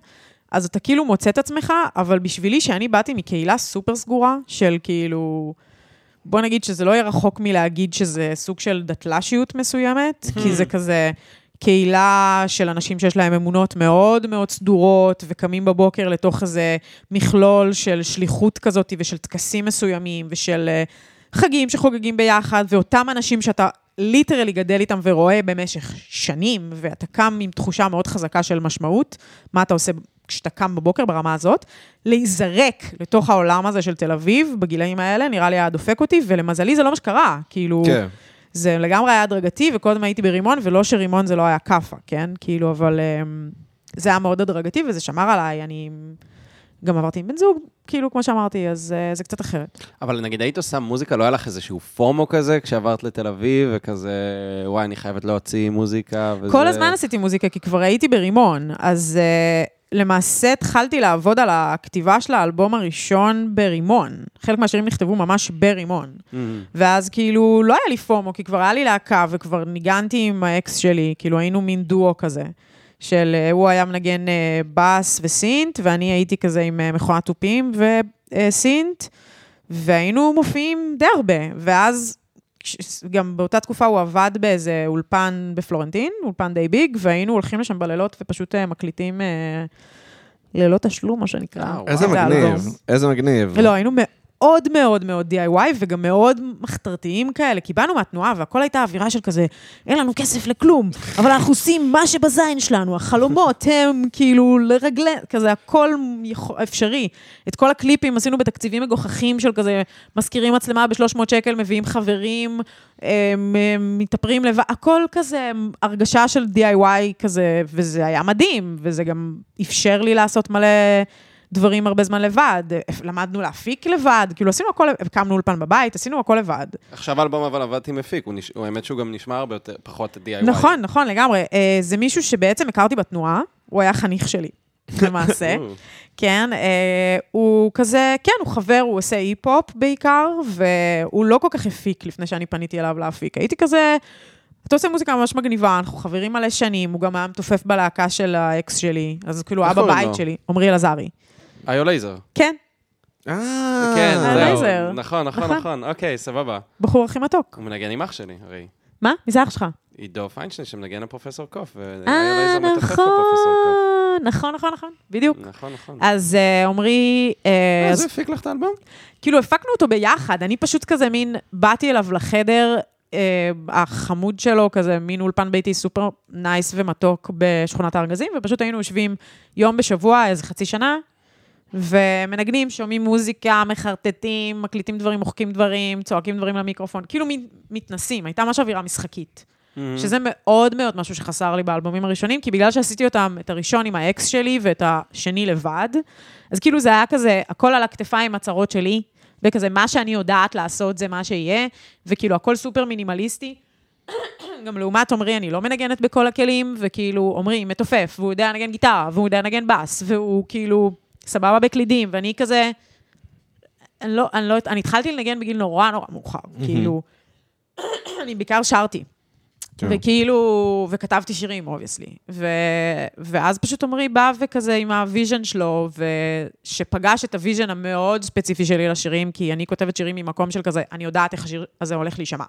אז אתה כאילו מוצא את עצמך, אבל בשבילי, שאני באתי מקהילה סופר סגורה, של כאילו... בוא נגיד שזה לא יהיה רחוק מלהגיד שזה סוג של דתל"שיות מסוימת, כי זה כזה קהילה של אנשים שיש להם אמונות מאוד מאוד סדורות, וקמים בבוקר לתוך איזה מכלול של שליחות כזאת, ושל טקסים מסוימים, ושל אה, חגים שחוגגים ביחד, ואותם אנשים שאתה ליטרלי גדל איתם ורואה במשך שנים, ואתה קם עם תחושה מאוד חזקה של משמעות, מה אתה עושה כשאתה קם בבוקר ברמה הזאת, להיזרק לתוך העולם הזה של תל אביב, בגילאים האלה, נראה לי היה דופק אותי, ולמזלי זה לא מה שקרה, כאילו... כן. זה לגמרי היה הדרגתי, וקודם הייתי ברימון, ולא שרימון זה לא היה כאפה, כן? כאילו, אבל אמ, זה היה מאוד הדרגתי, וזה שמר עליי, אני גם עברתי עם בן זוג, כאילו, כמו שאמרתי, אז אה, זה קצת אחרת. אבל נגיד היית עושה מוזיקה, לא היה לך איזשהו פומו כזה כשעברת לתל אביב, וכזה, וואי, אני חייבת להוציא מוזיקה, וזה... כל הזמן עשיתי מוזיקה, כי כבר הייתי ברימון, אז uh, למעשה התחלתי לעבוד על הכתיבה של האלבום הראשון ברימון. חלק מהשירים נכתבו ממש ברימון. Mm. ואז כאילו לא היה לי פומו, כי כבר היה לי להקה וכבר ניגנתי עם האקס שלי, כאילו היינו מין דואו כזה. של אה, הוא היה מנגן אה, בס וסינט, ואני הייתי כזה עם אה, מכונת תופים וסינט, והיינו מופיעים די הרבה. ואז גם באותה תקופה הוא עבד באיזה אולפן בפלורנטין, אולפן די ביג, והיינו הולכים לשם בלילות ופשוט אה, מקליטים אה, ללא תשלום, מה שנקרא. אה. איזה זה מגניב. איזה מגניב. ולא, היינו מאוד מאוד מאוד DIY וגם מאוד מחתרתיים כאלה, כי באנו מהתנועה והכל הייתה אווירה של כזה, אין לנו כסף לכלום, אבל אנחנו עושים מה שבזין שלנו, החלומות הם כאילו לרגלי, כזה הכל אפשרי. את כל הקליפים עשינו בתקציבים מגוחכים של כזה, מזכירים מצלמה ב-300 שקל, מביאים חברים, הם, הם מתאפרים לבד, הכל כזה הרגשה של DIY כזה, וזה היה מדהים, וזה גם אפשר לי לעשות מלא דברים הרבה זמן לבד. למדנו להפיק לבד, כאילו עשינו הכל, הקמנו אולפן בבית, עשינו הכל לבד. עכשיו האלבום אבל עבדתי מפיק, הוא נש- הוא האמת שהוא גם נשמע הרבה יותר, פחות DIY. נכון, נכון, לגמרי. אה, זה מישהו שבעצם הכרתי בתנועה, הוא היה חניך שלי, למעשה. כן, אה, הוא כזה, כן, הוא חבר, הוא עושה e-pop בעיקר, והוא לא כל כך הפיק לפני שאני פניתי אליו להפיק. הייתי כזה, אתה עושה מוזיקה ממש מגניבה, אנחנו חברים מלא שנים, הוא גם היה מתופף בלהקה של האקס שלי, אז כאילו, איך אבא קוראים בית לו? שלי, עמרי אלעזרי. איו לייזר. כן, אה, כן. זהו. נכון, נכון, נכון. נכון. אוקיי, סבבה. בחור הכי מתוק. הוא מנגן עם אח שלי, הרי. מה? מי זה אח שלך? עידו פיינשטיין שמנגן לפרופסור קוף. אה, נכון. נכון, נכון, נכון, בדיוק. נכון, נכון. אז אה, עמרי, אה, אה, אז הפיק לך את האלבום? כאילו, הפקנו אותו ביחד, אני פשוט כזה מין, באתי אליו לחדר, החמוד שלו, כזה מין אולפן ביתי סופר נייס ומתוק בשכונת הארגזים, ופשוט היינו יושבים יום בשבוע, איזה חצי שנה, ומנגנים, שומעים מוזיקה, מחרטטים, מקליטים דברים, מוחקים דברים, צועקים דברים למיקרופון, כאילו מתנסים, הייתה ממש אווירה משחקית. שזה מאוד מאוד משהו שחסר לי באלבומים הראשונים, כי בגלל שעשיתי אותם, את הראשון עם האקס שלי ואת השני לבד, אז כאילו זה היה כזה, הכל על הכתפיים הצרות שלי, וכזה, מה שאני יודעת לעשות זה מה שיהיה, וכאילו הכל סופר מינימליסטי. גם לעומת עמרי, אני לא מנגנת בכל הכלים, וכאילו, עמרי מתופף, והוא יודע לנגן גיטרה, והוא יודע לנגן בס, והוא כאילו סבבה בקלידים, ואני כזה... אני לא, אני לא, אני התחלתי לנגן בגיל נורא נורא מאוחר, כאילו, אני בעיקר שרתי. כן. וכאילו, וכתבתי שירים, obviously. ו... ואז פשוט עמרי בא וכזה עם ה vision שלו, ושפגש את ה vision המאוד ספציפי שלי לשירים, כי אני כותבת שירים ממקום של כזה, אני יודעת איך השיר הזה הולך להישמע.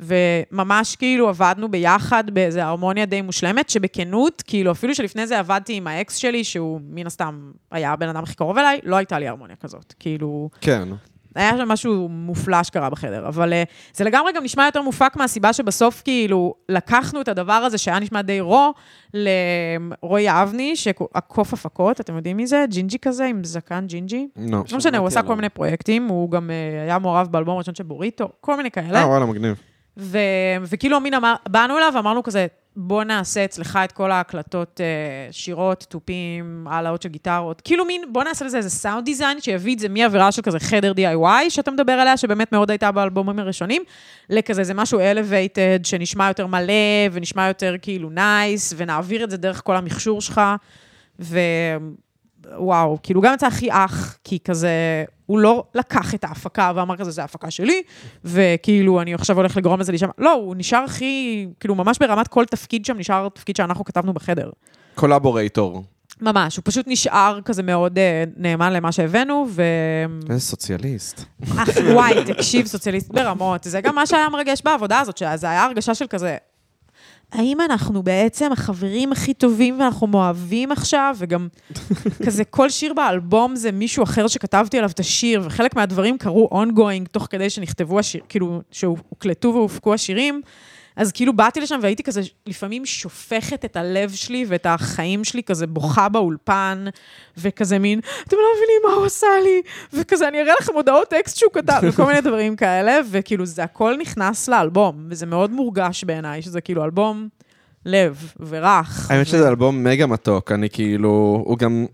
וממש כאילו עבדנו ביחד באיזו הרמוניה די מושלמת, שבכנות, כאילו אפילו שלפני זה עבדתי עם האקס שלי, שהוא מן הסתם היה הבן אדם הכי קרוב אליי, לא הייתה לי הרמוניה כזאת. כאילו, כן. היה שם משהו מופלא שקרה בחדר, אבל uh, זה לגמרי גם נשמע יותר מופק מהסיבה שבסוף כאילו לקחנו את הדבר הזה שהיה נשמע די raw, לרועי אבני, שהקוף הפקות, אתם יודעים מי זה? ג'ינג'י כזה, עם זקן ג'ינג'י. לא. לא משנה, הוא עשה. כל מיני פרויקטים, הוא גם uh, היה מעורב באלבום הראשון של בוריטו, כל מיני כאלה. אה, וואלה, מגניב. ו- וכאילו מין אמר, באנו אליו ואמרנו כזה, בוא נעשה אצלך את כל ההקלטות, אה, שירות, תופים, העלאות של גיטרות. כאילו מין, בוא נעשה לזה איזה sound design, שיביא את זה מאווירה של כזה חדר DIY, שאתה מדבר עליה, שבאמת מאוד הייתה באלבומים הראשונים, לכזה זה משהו elevated, שנשמע יותר מלא, ונשמע יותר כאילו נייס, ונעביר את זה דרך כל המכשור שלך. ו... וואו, כאילו גם יצא הכי אח, כי כזה, הוא לא לקח את ההפקה ואמר כזה, זה ההפקה שלי, וכאילו, אני עכשיו הולך לגרום לזה להישמע. לא, הוא נשאר הכי, כאילו, ממש ברמת כל תפקיד שם, נשאר תפקיד שאנחנו כתבנו בחדר. collaborator. ממש, הוא פשוט נשאר כזה מאוד אה, נאמן למה שהבאנו, ו... איזה סוציאליסט. אך, וואי, תקשיב, סוציאליסט ברמות. זה גם מה שהיה מרגש בעבודה הזאת, שזה היה הרגשה של כזה, האם אנחנו בעצם החברים הכי טובים ואנחנו מאוהבים עכשיו, וגם כזה כל שיר באלבום זה מישהו אחר שכתבתי עליו את השיר, וחלק מהדברים קרו ongoing תוך כדי שנכתבו השיר, כאילו, שהוקלטו והופקו השירים. אז כאילו באתי לשם והייתי כזה לפעמים שופכת את הלב שלי ואת החיים שלי, כזה בוכה באולפן, וכזה מין, אתם לא מבינים מה הוא עשה לי, וכזה אני אראה לכם הודעות טקסט שהוא כתב, וכל מיני דברים כאלה, וכאילו זה הכל נכנס לאלבום, וזה מאוד מורגש בעיניי, שזה כאילו אלבום לב ורך. האמת שזה אלבום מגה מתוק, אני כאילו, הוא גם...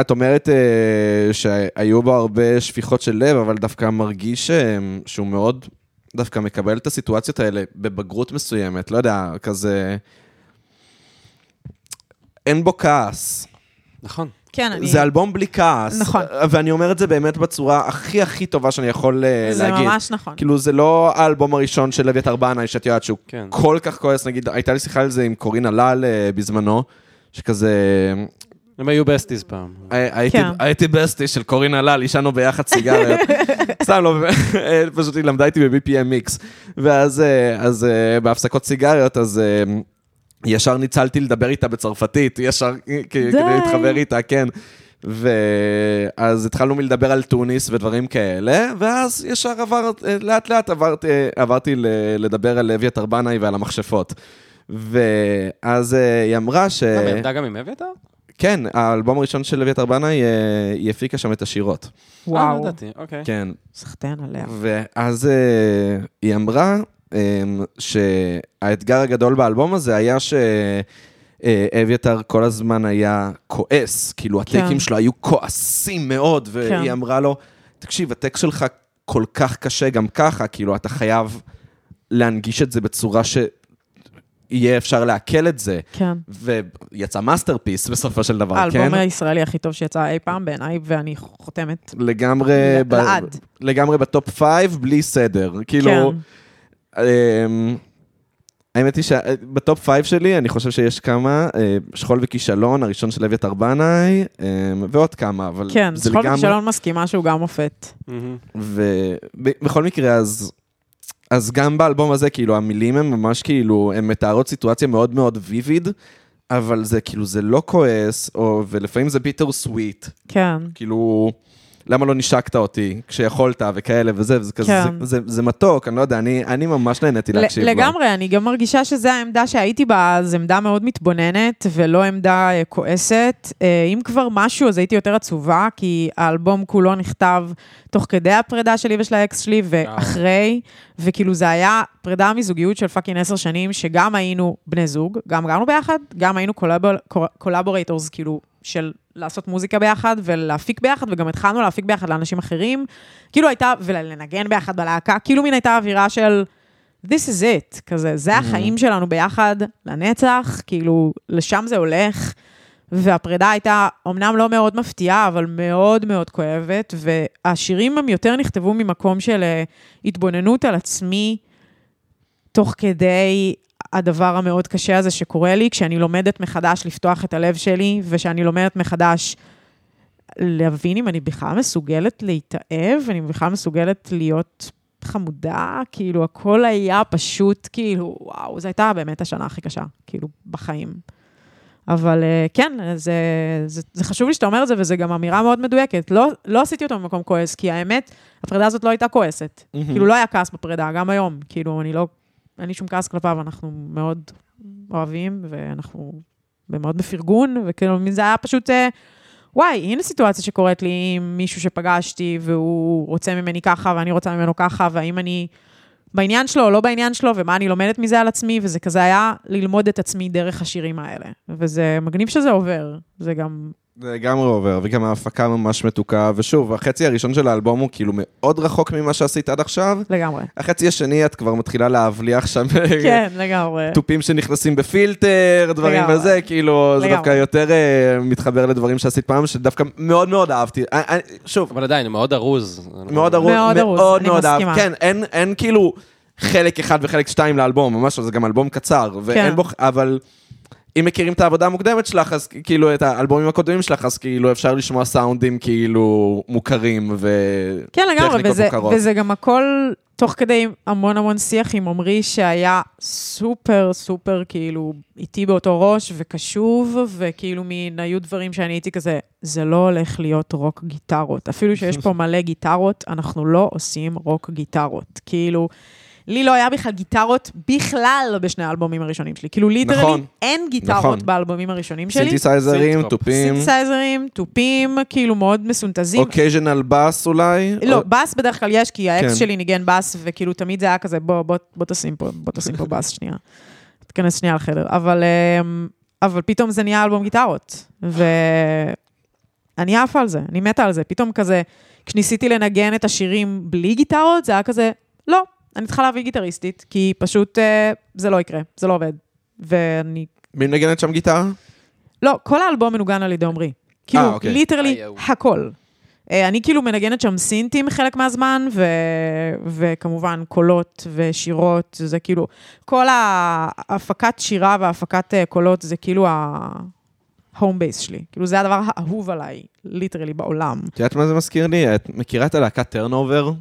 את אומרת אה, שהיו בו הרבה שפיכות של לב, אבל דווקא מרגיש אה, שהוא מאוד דווקא מקבל את הסיטואציות האלה בבגרות מסוימת, לא יודע, כזה... אין בו כעס. נכון. כן, אני... זה אלבום בלי כעס. נכון. ואני אומר את זה באמת בצורה הכי הכי טובה שאני יכול אה, זה להגיד. ממש נכון. כאילו, זה לא האלבום הראשון של אביתר בנאי, שאת יודעת שהוא כן. כל כך כועס, נגיד, הייתה לי שיחה על זה עם קורינה לאל אה, בזמנו, שכזה... הם היו בסטיז פעם. הייתי- כן. הייתי בסטי של קורינה לאל, עישנו ביחד סיגריות. סתם לא, אה, פשוט היא למדה איתי ב-BPM מיקס. ואז אה, אז, אה, בהפסקות סיגריות, אז ישר ניצלתי לדבר איתה בצרפתית, ישר. כדי להתחבר איתה, כן. ואז התחלנו מלדבר על טוניס ודברים כאלה, ואז ישר עבר, לאט לאט עברתי, עברתי ל- לדבר על אביתר בנאי ועל המכשפות. ואז היא אמרה ש... עבדה גם עם אביתר? כן, האלבום הראשון של אביתר בנאי, אה, היא הפיקה שם את השירות. אה, וואו, ידעתי, אוקיי. כן. סחטיין עליה. ואז אה, היא אמרה אה, שהאתגר הגדול באלבום הזה היה שאביתר כל הזמן היה כועס, כאילו הטייקים כן. שלו היו כועסים מאוד, והיא כן. אמרה לו, תקשיב, הטקסט שלך כל כך קשה גם ככה, כאילו אתה חייב להנגיש את זה בצורה שיהיה אפשר לעכל את זה. כן. ויצא masterpiece בסופו של דבר, כן? האלבום הישראלי הכי טוב שיצא אי פעם בעיניי, ואני חותמת. לגמרי, ב- לעד. לגמרי ב top five, בלי סדר. כאילו, כן. אמ, האמת היא שב top five שלי, אני חושב שיש כמה, אה, שכול וכישלון, הראשון של אביתר בנאי, אמ, ועוד כמה, אבל כן, זה שכול לגמרי... וכישלון מסכימה שהוא גם מופת. מהמם. ובכל מקרה, אז... אז גם באלבום הזה, כאילו, המילים הם ממש כאילו, הן מתארות סיטואציה מאוד מאוד vivid, אבל זה כאילו, זה לא כועס, או, ולפעמים זה bittersweet. כן. כאילו, למה לא נשקת אותי כשיכולת וכאלה וזה, וזה כזה, כן. זה, זה, זה מתוק, אני לא יודע, אני, אני ממש נהניתי להקשיב לו. לגמרי, אני גם מרגישה שזו העמדה שהייתי בה, זו עמדה מאוד מתבוננת, ולא עמדה אה, כועסת. אה, אם כבר משהו, אז הייתי יותר עצובה, כי האלבום כולו נכתב תוך כדי הפרידה שלי ושל האקס שלי, ואחרי, וכאילו זה היה פרידה מזוגיות של fucking עשר שנים, שגם היינו בני זוג, גם גרנו ביחד, גם היינו collaborators, כאילו, של לעשות מוזיקה ביחד ולהפיק ביחד, וגם התחלנו להפיק ביחד לאנשים אחרים. כאילו הייתה, ולנגן ביחד בלהקה, כאילו מין הייתה אווירה של... This is it, כזה, זה החיים שלנו ביחד, לנצח, כאילו, לשם זה הולך. והפרידה הייתה אמנם לא מאוד מפתיעה, אבל מאוד מאוד כואבת, והשירים הם יותר נכתבו ממקום של אה, התבוננות על עצמי, תוך כדי הדבר המאוד קשה הזה שקורה לי, כשאני לומדת מחדש לפתוח את הלב שלי, ושאני לומדת מחדש להבין אם אני בכלל מסוגלת להתאהב, אני בכלל מסוגלת להיות חמודה, כאילו, הכל היה פשוט, כאילו, וואו, זו הייתה באמת השנה הכי קשה, כאילו, בחיים. אבל אה, כן, זה, זה, זה חשוב לי שאתה אומר את זה, וזו גם אמירה מאוד מדויקת. לא, לא עשיתי אותו במקום כועס, כי האמת, הפרידה הזאת לא הייתה כועסת. מהמם. כאילו, לא היה כעס בפרידה, גם היום. כאילו, אני לא, אין לי שום כעס כלפיו, אנחנו מאוד אוהבים, ואנחנו מאוד בפרגון, וכאילו, זה היה פשוט, אה, וואי, הנה סיטואציה שקורית לי עם מישהו שפגשתי, והוא רוצה ממני ככה, ואני רוצה ממנו ככה, והאם אני בעניין שלו או לא בעניין שלו, ומה אני לומדת מזה על עצמי, וזה כזה היה ללמוד את עצמי דרך השירים האלה. וזה מגניב שזה עובר, זה גם... זה לגמרי עובר, וגם ההפקה ממש מתוקה, ושוב, החצי הראשון של האלבום הוא כאילו מאוד רחוק ממה שעשית עד עכשיו. לגמרי. החצי השני, את כבר מתחילה להבליח שם כן, לגמרי. תופים שנכנסים בפילטר, דברים לגמרי. וזה, כאילו, זה לגמרי. דווקא יותר אה, מתחבר לדברים שעשית פעם, שדווקא מאוד מאוד אהבתי. אה, אה, שוב, אבל עדיין, הוא מאוד ארוז. מאוד ארוז, מאוד ארוז, מאוד אני מאוד אהב. מסכימה. כן, אין, אין כאילו חלק אחד וחלק שתיים לאלבום, ממש זה גם אלבום קצר, ואין כן. בו, אבל אם מכירים את העבודה המוקדמת שלך, אז כאילו, את האלבומים הקודמים שלך, אז כאילו אפשר לשמוע סאונדים כאילו מוכרים ו... כן, לגמרי, וזה, מוכרות. וזה גם הכל תוך כדי המון המון שיח עם עמרי, שהיה סופר סופר כאילו איתי באותו ראש וקשוב, וכאילו מין היו דברים שאני הייתי כזה, זה לא הולך להיות רוק גיטרות. אפילו שיש פה מלא גיטרות, אנחנו לא עושים רוק גיטרות. כאילו... לי לא היה בכלל גיטרות בכלל בשני האלבומים הראשונים שלי. כאילו, literally, נכון. אין גיטרות נכון. באלבומים הראשונים שלי. סינתסייזרים. תופים, סינתסייזרים, תופים, כאילו מאוד מסונטזים. occasional bass אולי. לא, או- בס בדרך כלל יש, כי האקס כן. שלי ניגן בס, וכאילו תמיד זה היה כזה, בוא, בוא, בוא תשים פה, בוא תשים פה בס שנייה. תיכנס שנייה לחדר. אבל, אמ, אבל פתאום זה נהיה אלבום גיטרות. ואני עפה על זה, אני מתה על זה. פתאום כזה, כשניסיתי לנגן את השירים בלי גיטרות, זה היה כזה, לא, אני צריכה להביא גיטריסטית, כי פשוט אה, זה לא יקרה, זה לא עובד. ואני מי מנגנת שם גיטרה? לא, כל האלבום מנוגן על ידי עמרי. כאילו, אוקיי. literally. הכל. אה, אני כאילו מנגנת שם סינטים חלק מהזמן, ו... וכמובן קולות ושירות, זה כאילו, כל ההפקת שירה והפקת אה, קולות זה כאילו ה home base שלי. כאילו, זה הדבר האהוב עליי, literally, בעולם. את יודעת מה זה מזכיר לי? את מכירה את הלהקת טרנובר?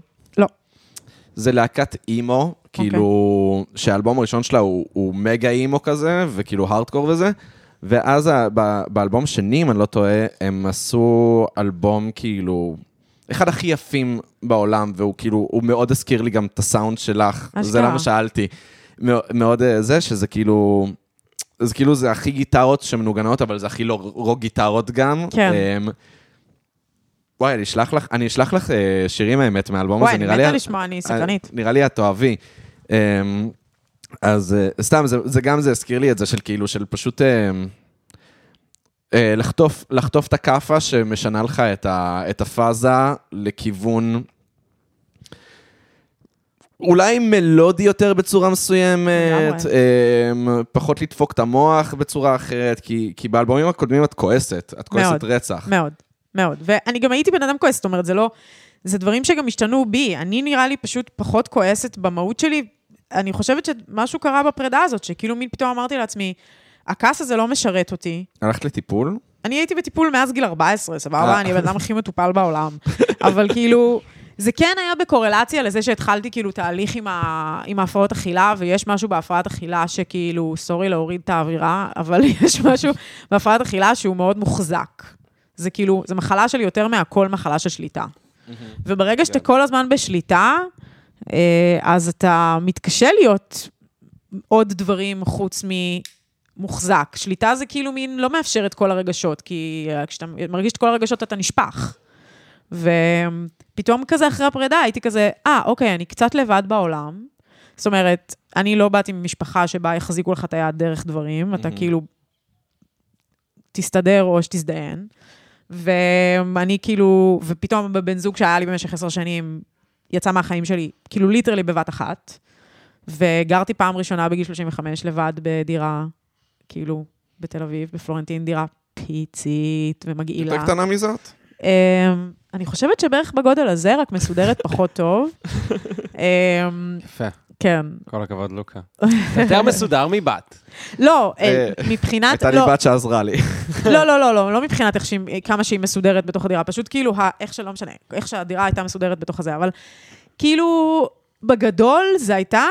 זה להקת אימו, כאילו, שהאלבום הראשון שלה הוא, הוא מגה אימו כזה, וכאילו הארדקור וזה, ואז ב- באלבום שני, אם אני לא טועה, הם עשו אלבום כאילו... אחד הכי יפים בעולם, והוא כאילו, הוא מאוד הזכיר לי גם את הסאונד שלך. זה אשכרה. למה שאלתי. מאו- מאוד אה, זה, שזה כאילו... אז כאילו זה הכי גיטרות שמנוגנות, אבל זה הכי לא רוק גיטרות גם. כן. אמ, וואי, אני אשלח לך, אני אשלח לך אה, שירים האמת מהאלבום וואי, הזה, אני נראה לי... מתה לשמוע, אני סקרנית. אה, נראה לי את תאהבי. אמ, אז אה, סתם, זה, זה גם זה הזכיר לי את זה של כאילו, של פשוט אמ, אה, לחטוף, לחטוף את הכאפה שמשנה לך את, ה, את הפאזה לכיוון... אולי מלודי יותר בצורה מסוימת. אמ, פחות לדפוק את המוח בצורה אחרת, כי, כי באלבומים הקודמים את כועסת, את כועסת מאוד. רצח. מאוד, מאוד. ואני גם הייתי בן אדם כועס, זאת אומרת, זה לא... זה דברים שגם השתנו בי. אני נראה לי פשוט פחות כועסת במהות שלי. אני חושבת שמשהו קרה בפרידה הזאת, שכאילו מין פתאום אמרתי לעצמי, הכעס הזה לא משרת אותי. הלכת לטיפול? אני הייתי בטיפול מאז גיל 14, סבבה? אה. אני הבן אדם הכי מטופל בעולם. אבל כאילו, זה כן היה בקורלציה לזה שהתחלתי כאילו תהליך עם, ה... עם ההפרעות אכילה, ויש משהו בהפרעת אכילה שכאילו, סורי להוריד את האווירה, אבל יש משהו בהפרעת אכילה שהוא מאוד מוחזק. זה כאילו, זה מחלה שלי יותר מהכל מחלה של שליטה. וברגע שאתה כן. כל הזמן בשליטה, אה, אז אתה מתקשה להיות עוד דברים חוץ ממוחזק. שליטה זה כאילו מין לא מאפשר את כל הרגשות, כי אה, כשאתה מרגיש את כל הרגשות אתה נשפך. ופתאום כזה אחרי הפרידה הייתי כזה, אה, אוקיי, אני קצת לבד בעולם. זאת אומרת, אני לא באתי ממשפחה שבה יחזיקו לך את היד דרך דברים, אתה. כאילו תסתדר או שתזדיין. ואני כאילו, ופתאום בבן זוג שהיה לי במשך עשר שנים, יצא מהחיים שלי, כאילו ליטרלי בבת אחת. וגרתי פעם ראשונה בגיל 35 לבד בדירה, כאילו, בתל אביב, בפלורנטין, דירה פיצית ומגעילה. יותר קטנה מזאת? אמ, אני חושבת שבערך בגודל הזה, רק מסודרת פחות טוב. אמ, יפה, כן. כל הכבוד, לוקה. יותר מסודר מבת. לא, אה, אה, מבחינת... הייתה לי לא, בת שעזרה לי. לא, לא, לא, לא, לא מבחינת כמה שהיא מסודרת בתוך הדירה, פשוט כאילו, איך שלא משנה, איך שהדירה הייתה מסודרת בתוך הזה, אבל כאילו, בגדול זה הייתה,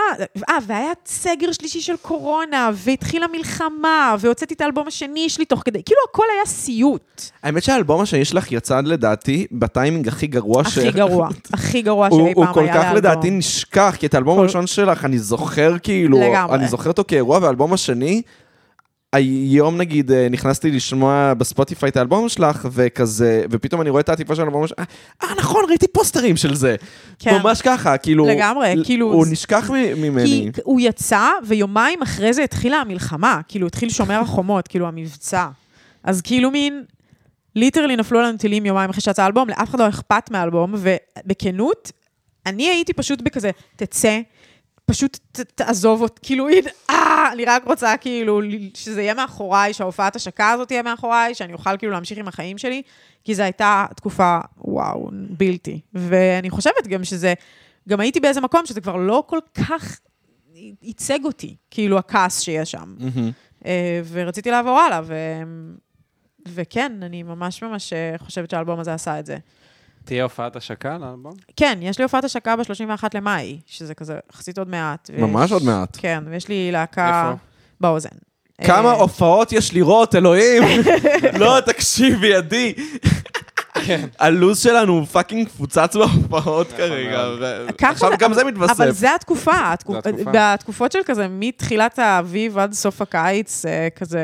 אה, והיה סגר שלישי של קורונה, והתחילה מלחמה, והוצאתי את האלבום השני שלי תוך כדי, כאילו הכל היה סיוט. האמת שהאלבום השני שלך יצא לדעתי בטיימינג הכי גרוע ש... הכי גרוע, הכי גרוע הוא, שאי הוא פעם כל היה כך לאלבום. לדעתי נשכח, כי את האלבום כל- הראשון שלך אני זוכר כאילו. אני זוכר אותו כאירוע, והאלבום השני, היום נגיד אה, נכנסתי לשמוע בספוטיפיי את האלבום שלך, וכזה, ופתאום אני רואה את העטיפה של האלבום שלך, אה נכון, ראיתי פוסטרים של זה. כן. ממש ככה, כאילו, לגמרי, כאילו, הוא נשכח ממני. כי הוא יצא, ויומיים אחרי זה התחילה המלחמה, כאילו התחיל שומר החומות, כאילו המבצע. אז כאילו מין, ליטרלי נפלו עלינו טילים יומיים אחרי שיצא האלבום, לאף אחד לא אכפת מהאלבום, ובכנות, אני הייתי פשוט בכזה, תצא, פשוט ת, תעזוב אותי, כאילו, הנה, אה, אני רק רוצה כאילו שזה יהיה מאחוריי, שההופעת השקה הזאת תהיה מאחוריי, שאני אוכל כאילו להמשיך עם החיים שלי, כי זו הייתה תקופה, וואו, בלתי. ואני חושבת גם שזה, גם הייתי באיזה מקום שזה כבר לא כל כך ייצג אותי, כאילו הכעס שיש שם. אה, ורציתי לעבור הלאה, ו... וכן, אני ממש ממש אה, חושבת שהאלבום הזה עשה את זה. תהיה הופעת השקה לאלבום? כן, יש לי הופעת השקה ב-31 למאי, שזה כזה יחסית עוד מעט. ויש- ממש עוד מעט. כן, ויש לי להקה איפה? באוזן. כמה אה, הופעות יש לך אותו, אלוהים? לא, תקשיבי, עדי. הלו"ז שלנו הוא fucking מפוצץ בהופעות כרגע. ו- ככה עכשיו גם אבל- זה מתווסף. אבל זה התקופה, התקופ- זה התקופה. בתקופות של כזה, מתחילת האביב עד סוף הקיץ, אה, כזה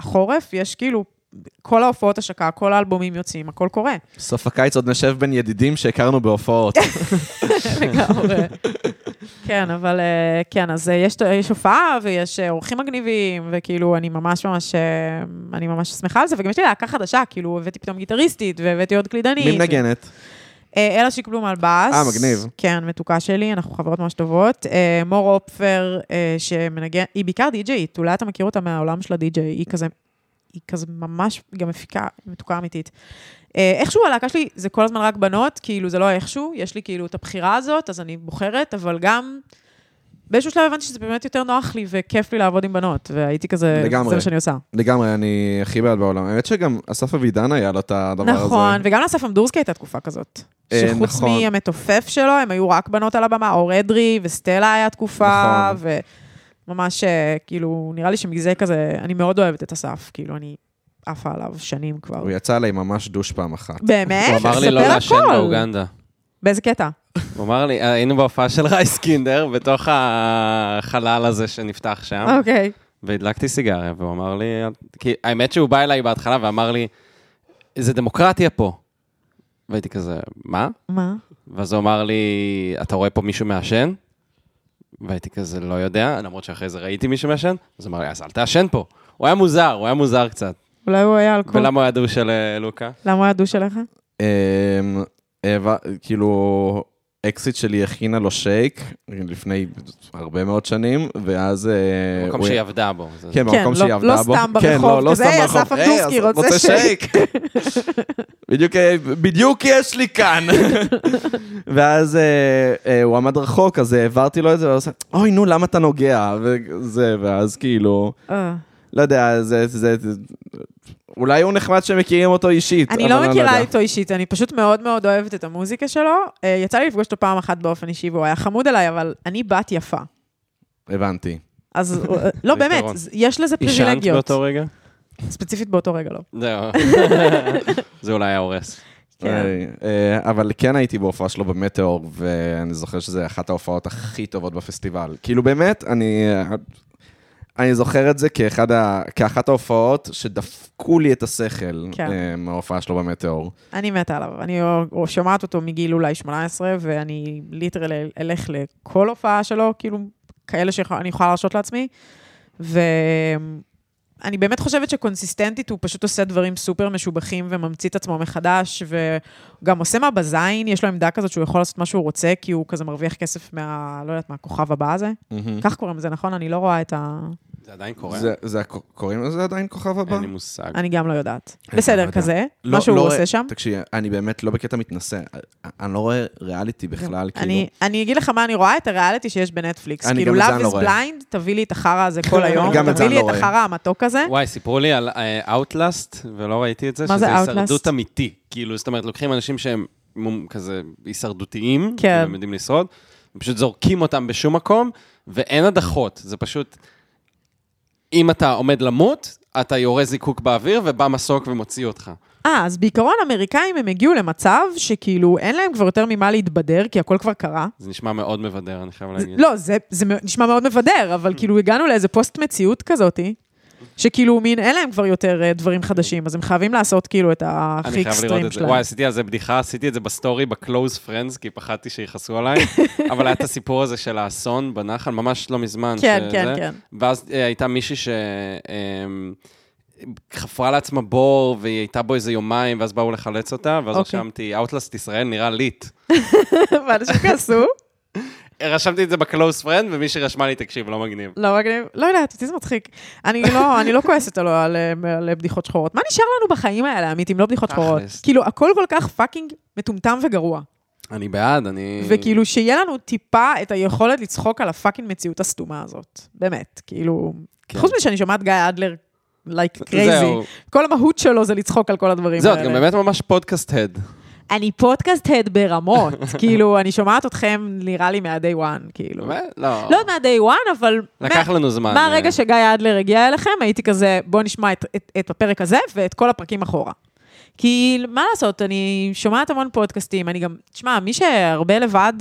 החורף, יש כאילו, כל ההופעות השקה, כל האלבומים יוצאים, הכל קורה. סוף הקיץ עוד נשב בין ידידים שהכרנו בהופעות. לגמרי. כן, אבל אה, כן, אז אה, יש, יש הופעה ויש אה, אורחים מגניבים, וכאילו, אני ממש ממש, אני ממש שמחה על זה, וגם יש לי להקה חדשה, כאילו, הבאתי פתאום גיטריסטית, והבאתי עוד קלידנית. מי מנגנת? אלה שיקבלום על בס. אה, מגניב. כן, מתוקה שלי, אנחנו חברות ממש טובות. מור אופפר, שמנגן, היא בעיקר די-ג'יית, אולי אתה מכיר אותה מהעולם של הדי-ג'יי, היא כזה, היא כזה ממש גם מפיקה, מתוקה אמיתית. אה, איכשהו הלהקה שלי זה כל הזמן רק בנות, כאילו זה לא איכשהו, יש לי כאילו את הבחירה הזאת, אז אני בוחרת, אבל גם באיזשהו שלב הבנתי שזה באמת יותר נוח לי וכיף לי לעבוד עם בנות, והייתי כזה, לגמרי. זה מה שאני עושה. לגמרי, אני הכי בעד בעולם. האמת שגם אסף אבידן היה לו את הדבר הזה. נכון, וגם לאסף אמדורסקי הייתה תקופה כזאת. אה, שחוץ נכון. מהמתופף שלו, הם היו רק בנות על הבמה, אור אדרי וסטלה היה תקופה, נכון. ממש, אה, כאילו, נראה לי שמזה כזה, אני מאוד אוהבת את אסף, כאילו, אני עפה עליו שנים כבר. הוא יצא עליי ממש דוש פעם אחת. באמת? הוא אמר לי לא לעשן. באוגנדה. באיזה קטע? הוא אמר לי, היינו בהופעה של רייסקינדר, בתוך החלל הזה שנפתח שם, אוקיי. והדלקתי סיגריה, והוא אמר לי, כי האמת שהוא בא אליי בהתחלה ואמר לי, זה דמוקרטיה פה. והייתי כזה, מה? מה? ואז הוא אמר לי, אתה רואה פה מישהו מעשן? והייתי כזה, לא יודע, למרות שאחרי זה ראיתי מישהו מעשן, אז אמר לי, אז אל תעשן פה. הוא היה מוזר, הוא היה מוזר קצת. אולי הוא היה אלכוהול? ולמה הוא היה דוש של אה, לוקה? למה הוא היה דוש עליך? אמ, העבר- כאילו, אקסיט שלי הכינה לו שייק לפני הרבה מאוד שנים, ואז... אה, מקום הוא- שהיא עבדה בו. כן, כן, במקום לא- שהיא עבדה לא בו. סתם כן, לא- לא כזה, סתם "היי, ברחוב. אסף "היי, אמדורסקי, אסף, רוצה שייק?" בדיוק, אה, בדיוק יש לי כאן. ואז אה, אה, הוא עמד רחוק, אז העברתי לו את זה, והוא עושה, אוי, נו, למה אתה נוגע? וזה, ואז כאילו, אה. לא יודע, זה, אולי הוא נחמד שמכירים אותו אישית. אני אבל לא מכירה יודע. איתו אישית, אני פשוט מאוד מאוד אוהבת את המוזיקה שלו. אה, יצא לי לפגוש אותו פעם אחת באופן אישי, והוא היה חמוד עליי, אבל אני בת יפה. הבנתי. אז אה, לא, באמת, יש לזה עישנת פריבילגיות. באותו רגע? ספציפית באותו רגע לא. זהו. זה אולי היה הורס. כן. אה, אבל כן הייתי בהופעה שלו במטאור, ואני זוכר שזו אחת ההופעות הכי טובות בפסטיבל. כאילו באמת, אני... אני זוכר את זה כאחד ה... כאחת ההופעות שדפקו לי את השכל כן. אה, מההופעה שלו במטאור. אני מתה עליו. אני שומעת אותו מגיל אולי 18, ואני ליטרלי אלך לכל הופעה שלו, כאילו, כאלה שאני יכולה להרשות לעצמי. ואני באמת חושבת שקונסיסטנטית, הוא פשוט עושה דברים סופר משובחים וממציא את עצמו מחדש, וגם עושה מה בזין, יש לו עמדה כזאת שהוא יכול לעשות מה שהוא רוצה, כי הוא כזה מרוויח כסף מה... לא יודעת מה, הכוכב הבא הזה. כך קוראים לזה, נכון? אני לא רואה את ה... זה עדיין קורה? זה, זה, קוראים לזה עדיין כוכב הבא? אין לי מושג. אני גם לא יודעת. לא בסדר, יודע. כזה, לא- מה שהוא לא עושה שם. תקשיבי, אני באמת לא בקטע מתנשא. אני לא רואה ריאליטי בכלל, כאילו. אני, אני אגיד לך מה אני רואה, את הריאליטי שיש בנטפליקס. אני כאילו, גם את זה Love אני לא is רואה. blind, תביא לי את החרא הזה כל היום, גם את זה תביא אני לי לא את רואה. החרא המתוק הזה. וואי, סיפרו לי על Outlast, ולא ראיתי את זה, מה זה שזה? הישרדות אמיתי. כאילו, זאת אומרת, לוקחים אנשים שהם מום- כזה הישרדותיים, כן. והם יודעים לשרוד, ופשוט זורקים אותם בשום מקום, ואין הדחות. זה פשוט, אם אתה עומד למות, אתה יורה זיקוק באוויר, ובא מסוק ומוציא אותך. אה, אז בעיקרון אמריקאים הם הגיעו למצב שכאילו אין להם כבר יותר ממה להתבדר, כי הכל כבר קרה. זה נשמע מאוד מבדר, אני חייב להגיד. לא, זה, זה נשמע מאוד מבדר, אבל כאילו הגענו לאיזה פוסט מציאות כזאתי, שכאילו מין אין להם כבר יותר אה, דברים חדשים, אז הם חייבים לעשות כאילו את הכי אקסטרים. שלהם. וואי, עשיתי על זה בדיחה, עשיתי את זה בסטורי, ב-close friends, כי פחדתי שיכעסו עליי, אבל היה את הסיפור הזה של האסון בנחל, ממש לא מזמן. כן, שזה- כן, כן. ואז אה, הייתה מישהי ש... אמ, חפרה לעצמה בור, והיא הייתה בו איזה יומיים, ואז באו לחלץ אותה, ואז אוקיי. רשמתי, Outlast ישראל נראה lit. ואנשים כעסו, רשמתי את זה ב-close friend, ומישהי רשמה לי, תקשיב, לא מגניב. לא מגניב, לא יודעת, אותי זה מצחיק. אני לא, אני לא כועסת על, על, על בדיחות שחורות. מה נשאר לנו בחיים האלה, עמית, אם לא בדיחות שחורות? כאילו, הכל כל כך fucking מטומטם וגרוע. אני בעד, אני... וכאילו, שיהיה לנו טיפה את היכולת לצחוק על ה fucking מציאות הסתומה הזאת. באמת, כאילו... כן. חוץ מזה שאני שומעת גיא אדלר, like crazy, זהו. כל המהות שלו זה לצחוק על כל הדברים זהו, האלה. את גם באמת ממש podcast head. אני podcast head ברמות, כאילו, אני שומעת אתכם, נראה לי מה- day one, כאילו. באמת? לא. לא מה- day one, אבל... לקח מה- לנו זמן. מהרגע אה, שגיא אדלר הגיע אליכם, הייתי כזה, בוא נשמע את, את, את הפרק הזה ואת כל הפרקים אחורה. כי מה לעשות, אני שומעת המון פודקאסטים, אני גם, תשמע, מי שהרבה לבד,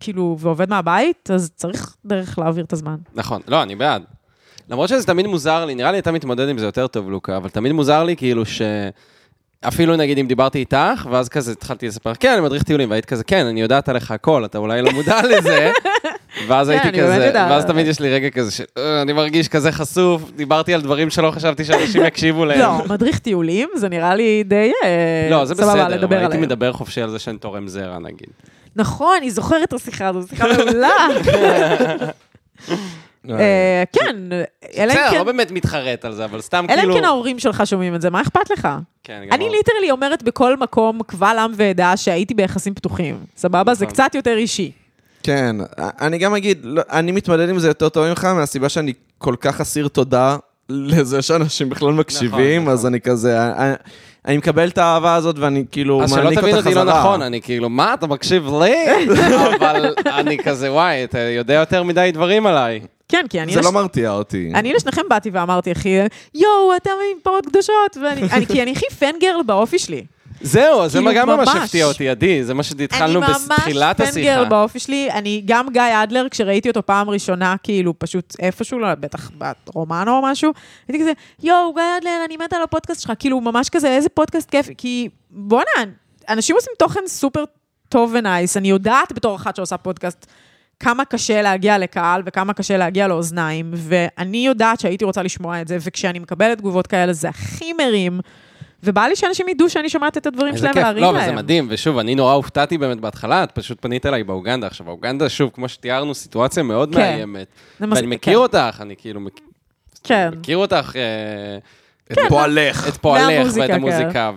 כאילו, ועובד מהבית, אז צריך דרך להעביר את הזמן. נכון, לא, אני בעד. למרות שזה תמיד מוזר לי, נראה לי אתה מתמודד עם זה יותר טוב, לוקה, אבל תמיד מוזר לי כאילו ש... אפילו נגיד אם דיברתי איתך, ואז כזה התחלתי לספר, כן, אני מדריך טיולים, והיית כזה, כן, אני יודעת עליך הכל, אתה אולי לא מודע לזה. ואז כן, הייתי כזה. ואז תמיד יש לי רגע כזה של, "אה, מרגיש כזה חשוף, דיברתי על דברים שלא חשבתי שאנשים יקשיבו להם. לא, מדריך טיולים, זה נראה לי די אה, לא, זה סבבה לדבר הייתי עליהם. מדבר חופשי על זה שאני תורם זרע, נגיד. נכון, אני זוכרת את השיחה הזו, שיחה מעולה. אה, כן, אלא אם בסדר, כן- לא באמת מתחרט על זה, אבל סתם אלא כאילו... אם כן ההורים שלך שומעים את זה, מה אכפת לך? כן, גם אני לא. ליטרלי אומרת בכל מקום, קבל עם ועדה, שהייתי ביחסים פתוחים. סבבה? זה נכון. קצת יותר אישי. כן, אני גם אגיד, לא, אני מתמודד עם זה יותר טוב ממך, מהסיבה שאני כל כך אסיר תודה לזה שאנשים בכלל מקשיבים, נכון. אז אני כזה, אני, אני מקבל את האהבה הזאת ואני כאילו אז שלא מעניק תבין אותה אותי חזרה. לא נכון, אני כאילו, מה, אתה מקשיב לי? אבל אני כזה, וואי, אתה יודע יותר מדי דברים עליי. כן, כי אני... זה לש- לא מרתיע אותי. אני לשניכם באתי ואמרתי, אחי, יואו, אתה עם פרות קדושות, ואני, אני, כי אני הכי פנגרל באופי שלי. זהו, זה כאילו, גם ממש ממש. הפתיע אותי, עדי, זה מה שהתחלנו אני בתחילת ממש השיחה. פנגרל באופי שלי. אני, גם גיא אדלר, כשראיתי אותו פעם ראשונה, כאילו, פשוט איפשהו, לא, בטח ברומנו או משהו, הייתי כזה, יואו, גיא אדלר, אני מתה על הפודקאסט שלך, כאילו, ממש כזה, איזה פודקאסט כיף, כי בואנה, אנשים עושים תוכן סופר טוב ונייס, אני יודעת בתור אחת שעושה פודקאסט, כמה קשה להגיע לקהל וכמה קשה להגיע לאוזניים, ואני יודעת שהייתי רוצה לשמוע את זה, וכשאני מקבלת תגובות כאלה, זה הכי מרים. ובא לי שאנשים ידעו שאני שומעת את הדברים שלהם. ולהרים לא, להם. אבל זה מדהים, ושוב, אני נורא הופתעתי באמת בהתחלה, את פשוט פנית אליי באוגנדה. עכשיו, האוגנדה, שוב, כמו שתיארנו, סיטואציה מאוד כן. מאיימת. זה מס- ואני מכיר אותך, אני כאילו מכ- כן. מכיר אותך, אה, את פועלך. את פועלך ואת כן. המוזיקה.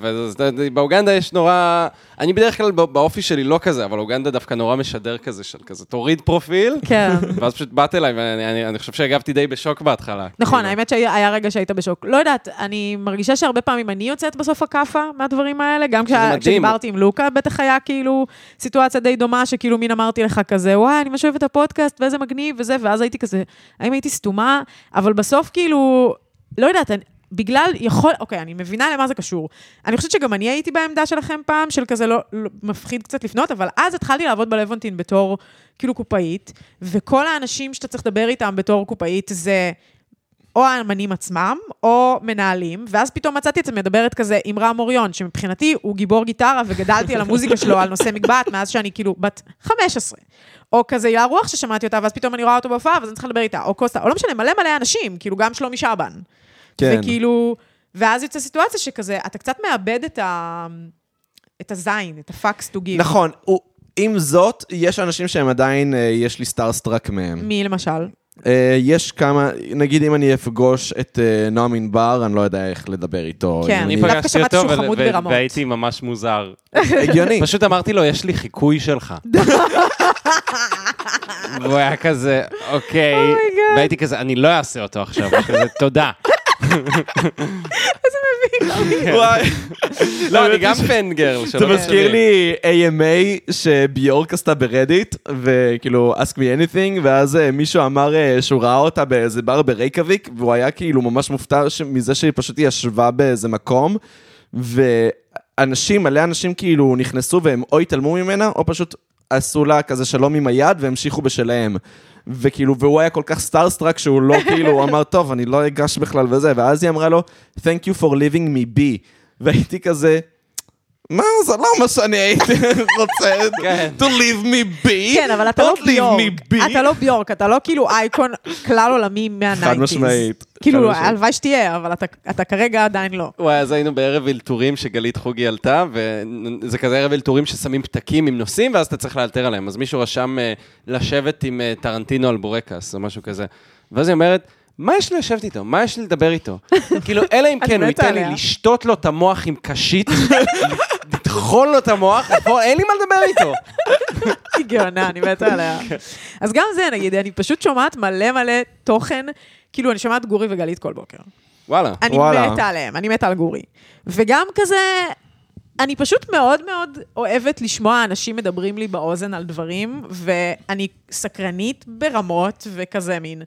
ובאוגנדה יש נורא... אני בדרך כלל בא- באופי שלי לא כזה, אבל אוגנדה דווקא נורא משדר כזה של כזה, תוריד פרופיל, כן. ואז פשוט באת אליי, ואני אני- אני חושב שהגבתי די בשוק בהתחלה. נכון, כאילו. האמת שהיה רגע שהיית בשוק. לא יודעת, אני מרגישה שהרבה פעמים אני יוצאת בסוף הכאפה מהדברים האלה, גם. כשדיברתי עם לוקה, בטח היה כאילו סיטואציה די דומה, שכאילו מין אמרתי לך כזה, וואי, אני ממש אוהבת את הפודקאסט, ואיזה מגניב וזה, ואז הייתי כזה, האם הייתי סתומה? אבל בסוף כאילו, לא יודעת, אני... בגלל יכול, אוקיי, אני מבינה למה זה קשור. אני חושבת שגם אני הייתי בעמדה שלכם פעם, של כזה לא, לא מפחיד קצת לפנות, אבל אז התחלתי לעבוד בלוונטין בתור כאילו קופאית, וכל האנשים שאתה צריך לדבר איתם בתור קופאית זה או האמנים עצמם, או מנהלים, ואז פתאום מצאתי את זה מדברת כזה עם רם אוריון, שמבחינתי הוא גיבור גיטרה, וגדלתי על המוזיקה שלו, על נושא מגבעת, מאז שאני כאילו בת 15. או כזה יער רוח ששמעתי אותה, ואז פתאום אני רואה אותו בהופעה, ואז אני צריכה לדבר איתה, או קוסטה, או לא משנה, מלא מלא אנשים, כאילו גם שלומי שבן. כן. וכאילו, ואז יוצא סיטואציה שכזה, אתה קצת מאבד את ה... את הזין, את ה fucks to give. נכון, הוא- עם זאת, יש אנשים שהם עדיין, אה, יש לי starstruck מהם. מי למשל? אה, יש כמה, נגיד אם אני אפגוש את אה, נועם ענבר, אני לא יודע איך לדבר איתו. כן, אני פגשתי אותו. והייתי ממש מוזר. הגיוני. פשוט אמרתי לו, יש לי חיקוי שלך. והוא היה כזה, אוקיי, oh my god. והייתי כזה, אני לא אעשה אותו עכשיו, כזה, תודה. וואי. לא, אני האמת גם היא ש- פנגרל. זה שלא מזכיר תחשבי. לי AMA שביורק עשתה ברדיט, וכאילו, ask me anything, ואז אה, מישהו אמר אה, שהוא ראה אותה באיזה בר ברייקיאוויק, והוא היה כאילו ממש מופתע מזה שהיא פשוט ישבה באיזה מקום, ואנשים, מלא אנשים כאילו נכנסו והם או התעלמו ממנה, או פשוט עשו לה כזה שלום עם היד והמשיכו בשלהם. וכאילו, והוא היה כל כך starstruck שהוא לא כאילו, הוא אמר, טוב, אני לא אגש בכלל וזה, ואז היא אמרה לו, Thank you for leaving me be. והייתי כזה, מה, זה לא מה שאני הייתי רוצה, כן. to leave me be. כן, אבל אתה לא ביורק. אתה לא ביורק, אתה לא כאילו אייקון כלל עולמי מה nineties. חד משמעית. כאילו. הלוואי שתהיה, אבל אתה- אתה כרגע עדיין לא. וואי, אז היינו בערב אלתורים שגלית חוגי עלתה, וזה כזה ערב אלתורים ששמים פתקים עם נושאים, ואז אתה צריך לאלתר עליהם. אז מישהו רשם אה, לשבת עם אה, טרנטינו על בורקס, או משהו כזה. ואז היא אומרת, מה יש לי לשבת איתו? מה יש לי לדבר איתו? כאילו, אלא אם כן הוא ייתן לי. לשתות לו את המוח עם קשית, לטחון לו את המוח, אין לי מה לדבר איתו. היא גאונה, אני מתה עליה. אז גם זה, נגיד, אני פשוט שומעת מלא מלא תוכן, כאילו, אני שומעת גורי וגלית כל בוקר. וואלה. אני וואלה. מתה עליהם, אני מתה על גורי. וגם כזה, אני פשוט מאוד מאוד אוהבת לשמוע אנשים מדברים לי באוזן על דברים, ואני סקרנית ברמות וכזה מין.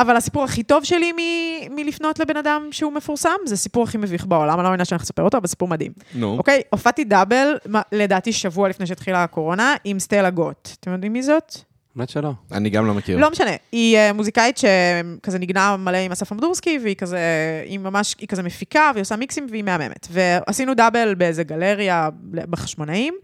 אבל הסיפור הכי טוב שלי מ- מלפנות לבן אדם שהוא מפורסם, זה הסיפור הכי מביך בעולם, אני לא מאמינה שאני הולכת לספר אותו, אבל סיפור מדהים. נו. אוקיי, הופעתי דאבל, לדעתי שבוע לפני שהתחילה הקורונה, עם סטלה גוט. אתם יודעים מי זאת? באמת שלא. אני גם לא מכיר. לא משנה, היא אה, מוזיקאית שכזה נגנה מלא עם אסף אמדורסקי, והיא כזה, היא ממש, היא כזה מפיקה, והיא עושה מיקסים, והיא מהממת. ועשינו דאבל באיזה גלריה בחשמונאים,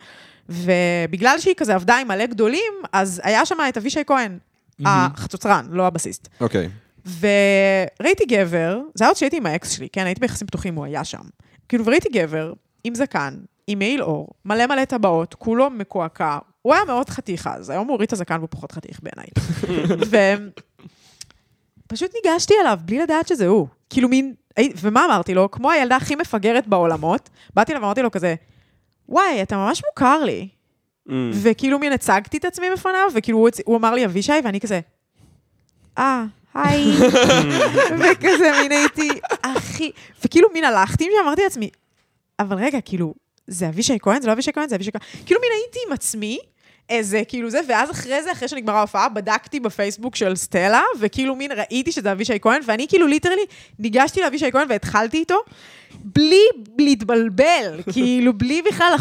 ובגלל שהיא כזה עבדה עם מלא גדולים, אז היה שם את אבישי כהן, החצוצרן, לא הבסיסט. אוקיי. וראיתי גבר, זה היה עוד שהייתי עם האקס שלי, כן, הייתי ביחסים פתוחים, הוא היה שם. כאילו, וראיתי גבר עם זקן, עם מעיל אור, מלא מלא טבעות, כולו מקועקע. הוא היה מאוד חתיך אז, היום הוא הוריד את הזקן והוא פחות חתיך בעיניי. ופשוט ניגשתי אליו בלי לדעת שזה הוא. כאילו מין, ומה אמרתי לו? כמו הילדה הכי מפגרת בעולמות, באתי אליו ואמרתי לו כזה, וואי, אתה ממש מוכר לי. Mm. וכאילו מין הצגתי את עצמי בפניו, וכאילו הוא, הוא אמר לי אבישי, ואני כזה, אה, היי. וכזה מין הייתי, הכי... וכאילו מין הלכתי ואמרתי לעצמי, אבל רגע, כאילו, זה אבישי כהן? זה לא אבישי כהן? זה אבישי כהן. כאילו מין הייתי עם עצמי, איזה, כאילו זה, ואז אחרי זה, אחרי שנגמרה ההופעה, בדקתי בפייסבוק של סטלה, וכאילו מין ראיתי שזה אבישי כהן, ואני כאילו ליטרלי ניגשתי לאבישי כהן והתחלתי איתו, בלי להתבלבל, כאילו, בלי בכלל,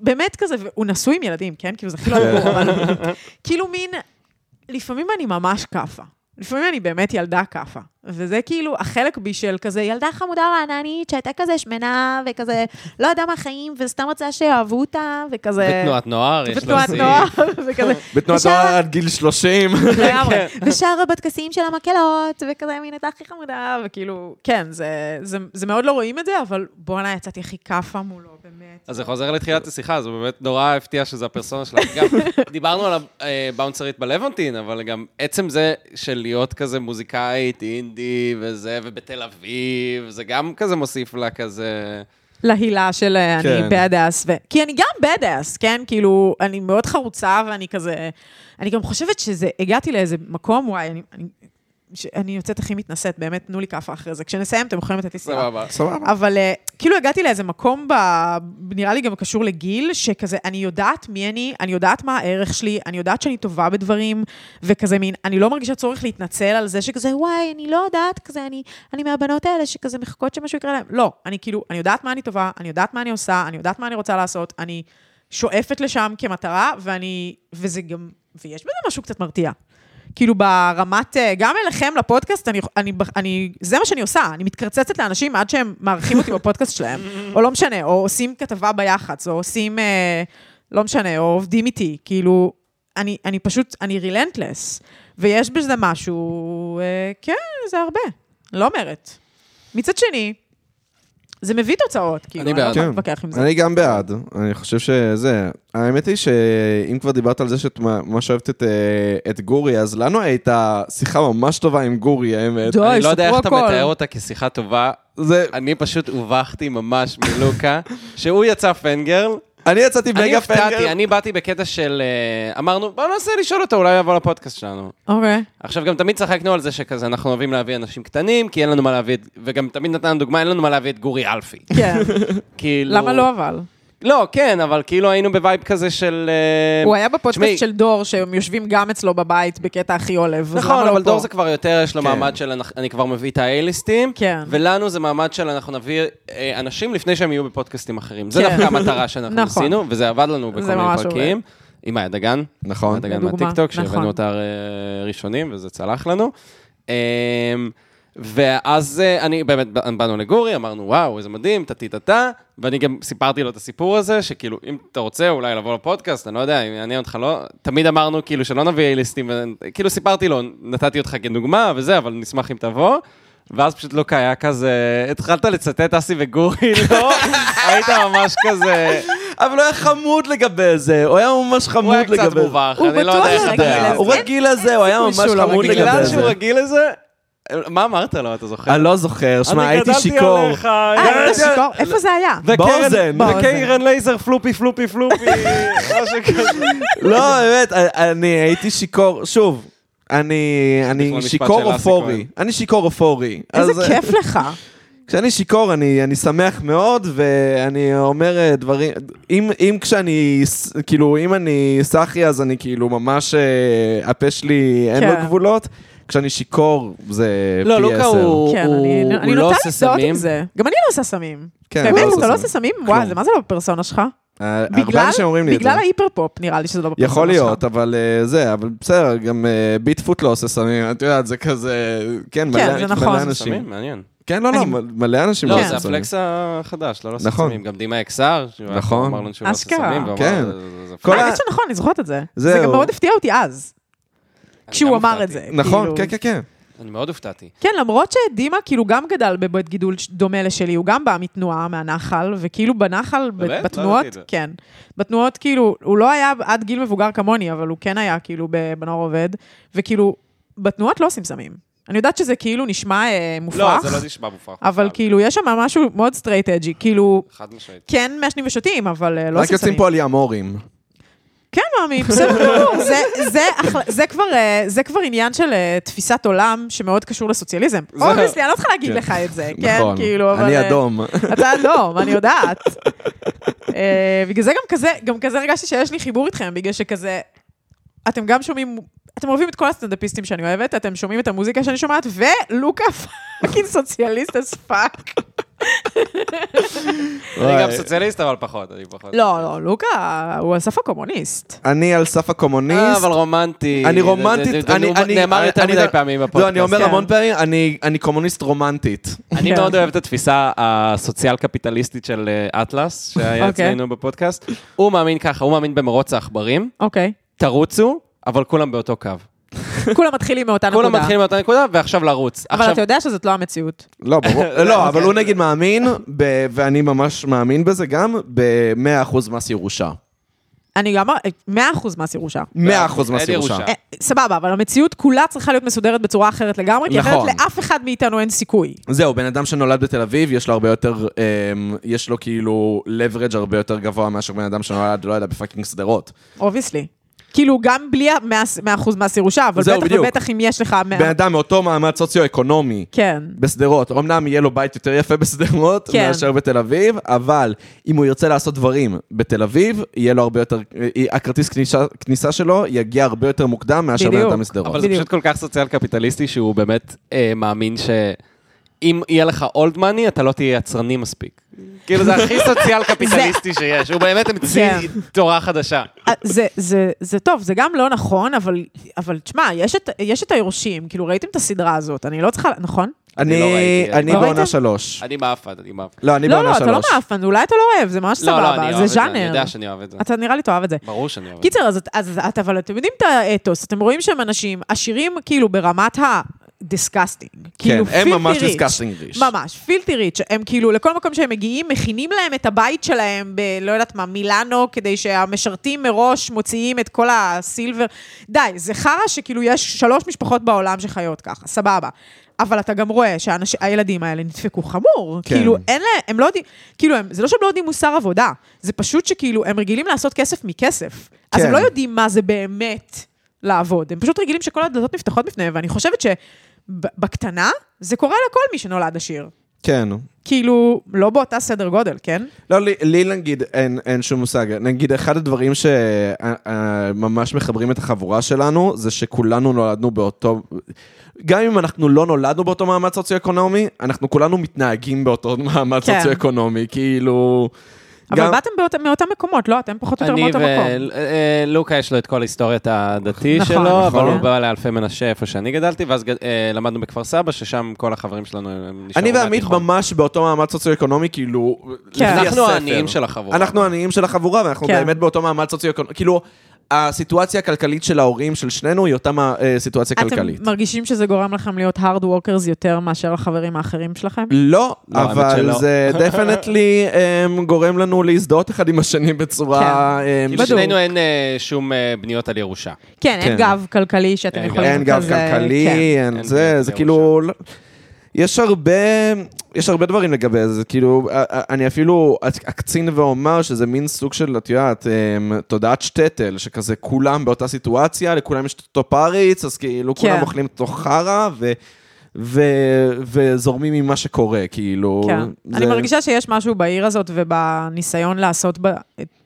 באמת כזה, והוא נשוי עם ילדים, כן? כאילו, זה הכי לא ברור, אבל... כאילו מין, לפעמים אני ממש כאפה. לפעמים אני באמת ילדה כאפה. וזה כאילו החלק בי של כזה ילדה חמודה רעננית שהייתה כזה שמנה וכזה לא ידעה מהחיים וסתם רצה שיאהבו אותה וכזה... בתנועת נוער, יש בתנועת להוסיף. נוער וכזה. בתנועת נוער עד גיל 30. לגמרי. ושרה בטקסים של המקהלות, וכזה מין הייתה הכי חמודה, וכאילו, כן, זה, זה, זה מאוד לא רואים את זה, אבל בואנה, יצאתי הכי כאפה מולו. אז זה חוזר לתחילת השיחה, זה באמת נורא הפתיע שזו הפרסונה שלך. גם דיברנו על הבאונסרית בלוונטין, אבל גם עצם זה של להיות כזה מוזיקאית, אינדי וזה, ובתל אביב, זה גם כזה מוסיף לה כזה... להילה של אה, כן. אני בדאס, ו... כי אני גם בדאס, כן? כאילו, אני מאוד חרוצה ואני כזה... אני גם חושבת שזה, הגעתי לאיזה מקום, וואי, אני... אני... אני יוצאת הכי מתנשאת, באמת, תנו לי כאפה אחרי זה. כשנסיים, אתם יכולים לתת לי סירה. סבבה. סבבה. אבל אה, כאילו הגעתי לאיזה מקום, ב... נראה לי גם קשור לגיל, שכזה, אני יודעת מי אני, אני יודעת מה הערך שלי, אני יודעת שאני טובה בדברים, וכזה מין, אני לא מרגישה צורך להתנצל על זה שכזה, וואי, אני לא יודעת, כזה, אני, אני מהבנות האלה שכזה מחכות שמשהו יקרה להם. לא, אני כאילו, אני יודעת מה אני טובה, אני יודעת מה אני עושה, אני יודעת מה אני רוצה לעשות, אני שואפת לשם כמטרה, ואני, וזה גם, ויש בזה משהו קצת מרתיע. כאילו ברמת, אה, גם אליכם לפודקאסט, אני, אני, אני, זה מה שאני עושה, אני מתקרצצת לאנשים עד שהם מארחים אותי בפודקאסט שלהם, או לא משנה, או עושים כתבה ביח"צ, או עושים, אה, לא משנה, או עובדים איתי, כאילו, אני, אני פשוט, אני רילנטלס, ויש בזה משהו, אה, כן, זה הרבה, לא אומרת. מצד שני, זה מביא תוצאות, כאילו, אני אני לא. יכולה כן. עם זה. אני גם בעד, אני חושב שזה... האמת היא שאם כבר דיברת על זה שאת ממש אוהבת את, אה, את גורי, אז לנו הייתה שיחה ממש טובה עם גורי, האמת. די, אני לא יודע איך אתה. מתאר אותה כשיחה טובה. זה... אני פשוט הובכתי ממש מלוקה, שהוא יצא fangirl. אני יצאתי אני מגה fangirl. אני באתי בקטע של... אה, אמרנו, בוא ננסה לשאול אותו, אולי יבוא לפודקאסט שלנו. אוקיי. עכשיו, גם תמיד צחקנו על זה שכזה, אנחנו אוהבים להביא אנשים קטנים, כי אין לנו מה להביא את... וגם תמיד נתנו דוגמה, אין לנו מה להביא את גורי אלפי. כן, כאילו... למה לא אבל? לא, כן, אבל כאילו היינו ב vibe כזה של... אה, הוא היה בפודקאסט של דור, שהם יושבים גם אצלו בבית בקטע הכי עולב. נכון, לא אבל? דור זה כבר יותר, יש לו כן. מעמד של אני כבר מביא את ה-A-ליסטים, כן. ולנו זה מעמד של אנחנו נביא אה, אנשים לפני שהם יהיו בפודקאסטים אחרים. זה כן. דווקא המטרה שאנחנו נכון. עשינו, וזה עבד לנו בכל מיני פרקים. עם מאיה דגן, נכון. מאיה דגן מהטיקטוק, נכון. שהבאנו אותה אה, ראשונים, וזה צלח לנו. אה, ואז אה, אני, באמת, באנו לגורי, אמרנו, וואו, איזה מדהים, טה-טי-טה-טה, ואני גם סיפרתי לו את הסיפור הזה, שכאילו, אם אתה רוצה אולי לבוא לפודקאסט, אני לא יודע, אם יעניין אותך, לא... תמיד אמרנו, כאילו, שלא נביא אייליסטים, ו- כאילו, סיפרתי לו, נתתי אותך כדוגמה וזה, אבל נשמח אם תבוא. ואז פשוט לוקה היה כזה, התחלת לצטט אסי וגורי, לא? היית ממש כזה, אבל הוא היה חמוד לגבי זה, הוא היה ממש הוא חמוד היה לגבי קצת זה. מובך, הוא אני לא יודע איך אתה... לזה. הוא רגיל לזה, הוא היה ממש לא חמוד לגבי בגלל זה. שהוא רגיל לזה, מה אמרת לו, אתה זוכר? אני לא זוכר, שמע, אני הייתי גדלתי שיכור. עליך, אה, יא- היית שיכור? איפה זה היה? באוזן. וקרן לייזר פלופי פלופי פלופי, משהו כזה. לא, באמת, אני הייתי שיכור, שוב, אני אני שיכור אופורי. אני שיכור אופורי. איזה כיף לך. כשאני שיכור, אני, אני שמח מאוד, ואני אומר אה, דברים, אם, אם כשאני, כאילו, אם אני סאחי, אז אני כאילו ממש, אה, הפה שלי אין לו כן. גבולות. כשאני שיכור, זה לא, פי לוקה עשר. הוא כן, הוא- הוא אני לא נוטה עושה להזדהות עם סמים. זה. גם אני לא עושה סמים. כן, באמת, לא עושה אתה לא סמים. עושה סמים? וואי, זה מה זה לא בפרסונה שלך? אה, בגלל- הרבה אנשים אומרים לי את זה. בגלל ה hyper-pop, נראה לי שזה לא בפרסונה שלך. יכול להיות, אבל אה, זה, אבל בסדר, גם אה, ביטפוט לא עושה סמים, את יודעת, זה כזה, כן, כן, מלא זה נכון. אנשים. כן, לא, לא, מלא אנשים לא, לא כן. זה עושים סמים. ה flex החדש, לא לעשות נכון. סמים. גם דימה אקסר, נכון. אמר לנו שהוא לא עושה אשכרה. סמים, ואמר, כן. זה- זה- זה האמת שנכון, אני זוכרת את זה. זה גם מאוד הפתיע אותי אז, כשהוא אמר הופתעתי. את זה. נכון, כאילו. כן, כן, כן. אני מאוד הופתעתי. כן, למרות שדימה כאילו גם גדל בבית גידול דומה לשלי, הוא גם בא מתנועה, מהנחל, וכאילו בנחל, ב- באמת? לא בתנועות, זה. כן. בתנועות כאילו, הוא לא היה עד גיל מבוגר כמוני, אבל הוא כן היה כאילו ב- בנוער עובד, וכאילו, בתנועות לא עושים סמים. אני יודעת שזה כאילו נשמע אה, מופרך, לא, זה לא נשמע מופרך. אבל בכלל. כאילו, יש שם משהו מאוד straight edgy, כאילו, חד משמעית. כן מעשנים ושותים, אבל אה, לא רק עושים יוצאים סמים. פה על ימורים. כן, מאמי, בסדר גמור. זה- זה זה כבר, אה, זה כבר עניין של אה, תפיסת עולם שמאוד קשור לסוציאליזם. obviously, אני לא צריכה להגיד כן. לך את זה, כן? נכון, כאילו, אבל... אני אה, אדום. אתה אדום, אני יודעת. בגלל זה גם כזה, גם כזה הרגשתי שיש לי חיבור איתכם, בגלל שכזה, אתם גם שומעים, אתם אוהבים את כל הסטנדאפיסטים שאני אוהבת, אתם שומעים את המוזיקה שאני שומעת, ולוקה fucking סוציאליסט as fuck. אני גם סוציאליסט, אבל פחות, אני פחות. לא, לא, לוקה הוא על סף הקומוניסט. אני על סף אה, הקומוניסט. אבל רומנטי. אני רומנטית, אני... נאמר- אני- נאמר אני- יותר מדי פעמים בפודקאסט. לא, אני אומר כן. המון פעמים, אני- אני קומוניסט רומנטית. אני כן. מאוד אוהב את התפיסה הסוציאל-קפיטליסטית של אה, אטלס, שהיה אוקיי. אצלנו בפודקאסט. הוא מאמין ככה, הוא מאמין במרוץ העכברים. אוקיי. תרוצו, אבל כולם באותו קו. כולם מתחילים מאותה נקודה. כולם מתחילים מאותה נקודה, ועכשיו לרוץ. אבל אתה יודע שזאת לא המציאות. לא, ברור. לא, אבל הוא נגיד מאמין, ואני ממש מאמין בזה גם, ב-100% מס ירושה. אני גם, 100% מס ירושה. 100% מס. ירושה. אה, סבבה, אבל המציאות כולה צריכה להיות מסודרת בצורה אחרת לגמרי, כי אחרת נכון. לאף אחד מאיתנו אין סיכוי. זהו, בן אדם שנולד בתל אביב, יש לו הרבה יותר, אמ, יש לו כאילו leverage הרבה יותר גבוה מאשר בן אדם שנולד, לא יודע, ב fucking שדרות. obviously. כאילו, גם בלי ה-100% מס ירושה, אבל זהו, בטח בדיוק. ובטח אם יש לך... 100... בן אדם מאותו מעמד סוציו-אקונומי. כן. בשדרות, אמנם יהיה לו בית יותר יפה בשדרות כן. מאשר בתל אביב, אבל אם הוא ירצה לעשות דברים בתל אביב, יהיה לו הרבה יותר, אה, הכרטיס כניסה, כניסה שלו יגיע הרבה יותר מוקדם מאשר בן. אדם משדרות. אבל זה בדיוק. פשוט כל כך סוציאל-קפיטליסטי, שהוא באמת אה, מאמין שאם יהיה לך אולד מאני, אתה לא תהיה יצרני מספיק. כאילו, זה הכי סוציאל-קפיטליסטי שיש. הוא באמת המציא כן. תורה חדשה. אה, זה, זה, זה טוב, זה גם לא נכון, אבל, אבל תשמע, יש את, יש את היורשים, כאילו, ראיתם את הסדרה הזאת, אני לא צריכה, נכון? אני, אני לא ראיתי, אני לא בעונה? שלוש. אני מאפן, אני מאפן. לא, אני לא, בעונה לא, אתה לא שלוש. מאפן, אולי אתה לא אוהב, זה ממש לא, לא, סבבה, זה זה, אני ז'אנר. יודע שאני אוהב את זה. אתה נראה לי תאהב את זה. ברור שאני אוהב את זה. קיצר, אז, אז אבל אתם יודעים את האתוס, אתם רואים שהם אנשים עשירים כאילו ברמת ה... disgusting. כאילו כן, הם ממש disgusting rich. ממש, filthy rich. הם כאילו, לכל מקום שהם מגיעים, מכינים להם את הבית שלהם ב... לא יודעת מה, מילאנו, כדי שהמשרתים מראש מוציאים את כל ה silver. די, זה חרא שכאילו יש שלוש משפחות בעולם שחיות ככה, סבבה. אבל אתה גם רואה שהילדים האלה נדפקו חמור. כן. כאילו, אין להם, הם לא יודעים, כאילו, הם, זה לא שהם לא יודעים מוסר עבודה, זה פשוט שכאילו, הם רגילים לעשות כסף מכסף. אז כן. הם לא יודעים מה זה באמת לעבוד. הם פשוט רגילים שכל הדלתות נפתחות בפניהם, ואני חושבת שבקטנה, זה קורה לכל מי שנולד עשיר. כן. כאילו, לא באותה סדר גודל, כן? לא, לי, לי נגיד אין, אין שום מושג. נגיד, אחד הדברים שממש מחברים את החבורה שלנו, זה שכולנו נולדנו באותו... גם אם אנחנו לא נולדנו באותו מעמד סוציו-אקונומי, אנחנו כולנו מתנהגים באותו מעמד כן. סוציו-אקונומי, כאילו... אבל באתם באות, מאותם מקומות, לא? אתם פחות או יותר אני מאותו מקום. ולוקה יש לו את כל היסטוריית הדתי נכון, שלו, נכון. אבל הוא בא לאלפי מנשה, איפה שאני גדלתי, ואז גד- אה, למדנו בכפר סבא, ששם כל החברים שלנו הם נשארו אני ועמית מהתיכון. ממש באותו מעמד סוציו-אקונומי, כאילו, כן. אנחנו. העניים של החבורה. אנחנו העניים של החבורה, ואנחנו כן. באמת באותו מעמד סוציו-אקונומי. כאילו, הסיטואציה הכלכלית של ההורים של שנינו היא אותה אה, סיטואציה כלכלית. אתם מרגישים שזה גורם לכם להיות hard workers יותר מאשר לחברים האחרים שלכם? לא, לא, אבל. זה דפנטלי גורם לנו להזדהות אחד עם השני בצורה... כי בדיוק. לשנינו אין אה, שום אה, בניות על ירושה. כן, אין כן. גב כלכלי שאתם יכולים אין גב כלכלי, כן. אין זה, זה. כאילו... יש הרבה, יש הרבה דברים לגבי זה, כאילו, אני אפילו אקצין ואומר שזה מין סוג של, את יודעת, אמ, תודעת שטטל, שכזה כולם באותה סיטואציה, לכולם יש את אותו פריץ, אז כאילו כן. כולם אוכלים את אותו חרא, ו... ו- וזורמים ממה שקורה, כאילו... כן. זה- אני מרגישה שיש משהו בעיר הזאת ובניסיון לעשות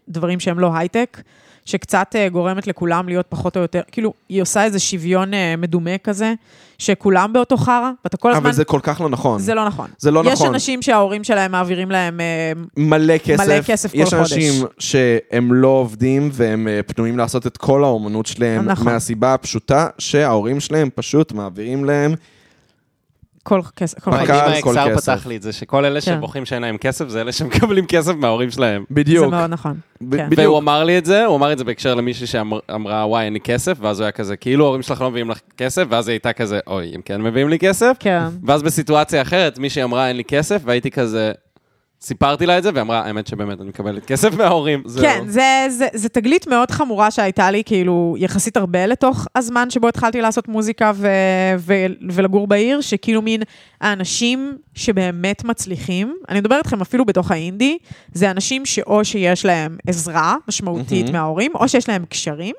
דברים שהם לא הייטק, שקצת אה, גורמת לכולם להיות פחות או יותר, כאילו, היא עושה איזה שוויון אה, מדומה כזה, שכולם באותו חרא, ואתה כל הזמן... אבל זה כל כך לא נכון. זה לא נכון. זה לא יש נכון. אנשים שההורים שלהם מעבירים להם... אה, מלא כסף. מלא כסף כל יש חודש. אנשים שהם לא עובדים והם פנויים לעשות את כל האומנות שלהם, נכון. מהסיבה הפשוטה שההורים שלהם פשוט מעבירים להם. כל כסף, כל אם כל האקסר כסף. פתח לי את זה, שכל אלה כן. שבוכים שאין להם כסף, זה אלה שמקבלים כסף מההורים שלהם. בדיוק. זה מאוד נכון. ב- כן. והוא אמר לי את זה, הוא אמר את זה בהקשר למישהי שאמרה, וואי, אין לי כסף, ואז הוא היה כזה, כאילו ההורים שלך לא מביאים לך כסף, ואז היא הייתה כזה, אוי, הם כן מביאים לי כסף. כן. ואז בסיטואציה אחרת, מישהי אמרה, אין לי כסף, והייתי כזה, סיפרתי לה את זה, ואמרה, האמת שבאמת, אני מקבלת כסף מההורים. זהו. כן, זה, זה, זה תגלית מאוד חמורה שהייתה לי, כאילו, יחסית הרבה לתוך הזמן שבו התחלתי לעשות מוזיקה ו, ו, ולגור בעיר, שכאילו מין האנשים שבאמת מצליחים, אני מדברת איתכם אפילו בתוך האינדי, זה אנשים שאו שיש להם עזרה משמעותית מהמם. מההורים, או שיש להם קשרים,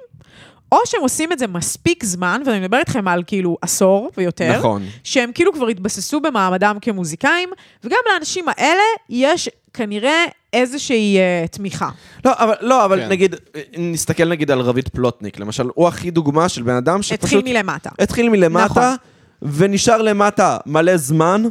או שהם עושים את זה מספיק זמן, ואני מדברת איתכם על כאילו עשור ויותר. נכון. שהם כאילו כבר התבססו במעמדם כמוזיקאים, וגם לאנשים האלה יש כנראה איזושהי uh, תמיכה. לא, אבל, לא, אבל כן. נגיד, נסתכל נגיד על רביד פלוטניק, למשל, הוא הכי דוגמה של בן אדם התחיל שפשוט... מלמטה. התחיל מלמטה, נכון. ונשאר למטה מלא זמן,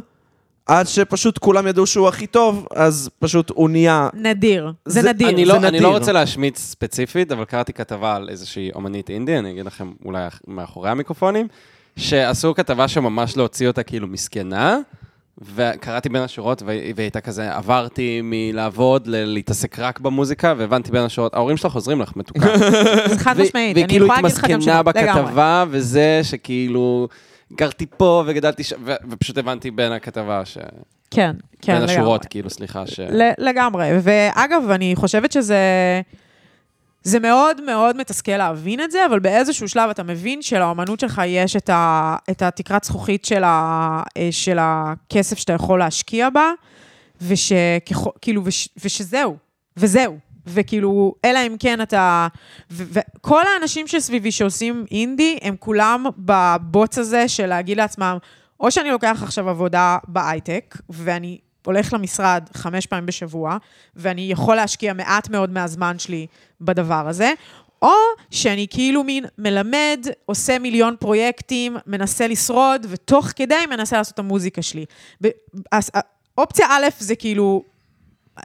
עד שפשוט כולם ידעו שהוא הכי טוב, אז פשוט הוא נהיה... נדיר, זה, זה- נדיר. אני לא, זה אני לא. רוצה להשמיץ ספציפית, אבל קראתי כתבה על איזושהי אומנית אינדי, אני אגיד לכם אולי מאחורי המיקרופונים, שעשו כתבה שממש להוציא אותה כאילו מסכנה, וקראתי בין השורות, והיא והיא הייתה כזה, עברתי מלעבוד ל- להתעסק רק במוזיקה, והבנתי בין השורות, ההורים שלך עוזרים לך, מתוקה. זה חד והיא- משמעית, והיא אני כאילו יכולה להגיד לך גם התמסכנה שלא, לגמרי. בכתבה, וזה שכאילו, גרתי פה וגדלתי שם, ופשוט הבנתי בין הכתבה, ש... כן, כן, בין לגמרי. השורות, כאילו, סליחה, ש... לגמרי. ואגב, אני חושבת שזה... זה מאוד מאוד מתסכל להבין את זה, אבל באיזשהו שלב אתה מבין שלאומנות שלך יש את, ה, את התקרת זכוכית של, ה, אה, של הכסף שאתה יכול להשקיע בה, ושכאילו, וש, ושזהו, וזהו. וכאילו, אלא אם כן אתה... וכל האנשים שסביבי שעושים אינדי, הם כולם בבוץ הזה של להגיד לעצמם, או שאני לוקח עכשיו עבודה בהייטק, ואני הולך למשרד חמש פעמים בשבוע, ואני יכול להשקיע מעט מאוד מהזמן שלי בדבר הזה, או שאני כאילו מין מלמד, עושה מיליון פרויקטים, מנסה לשרוד, ותוך כדי מנסה לעשות את המוזיקה שלי. אה, אופציה א' זה כאילו,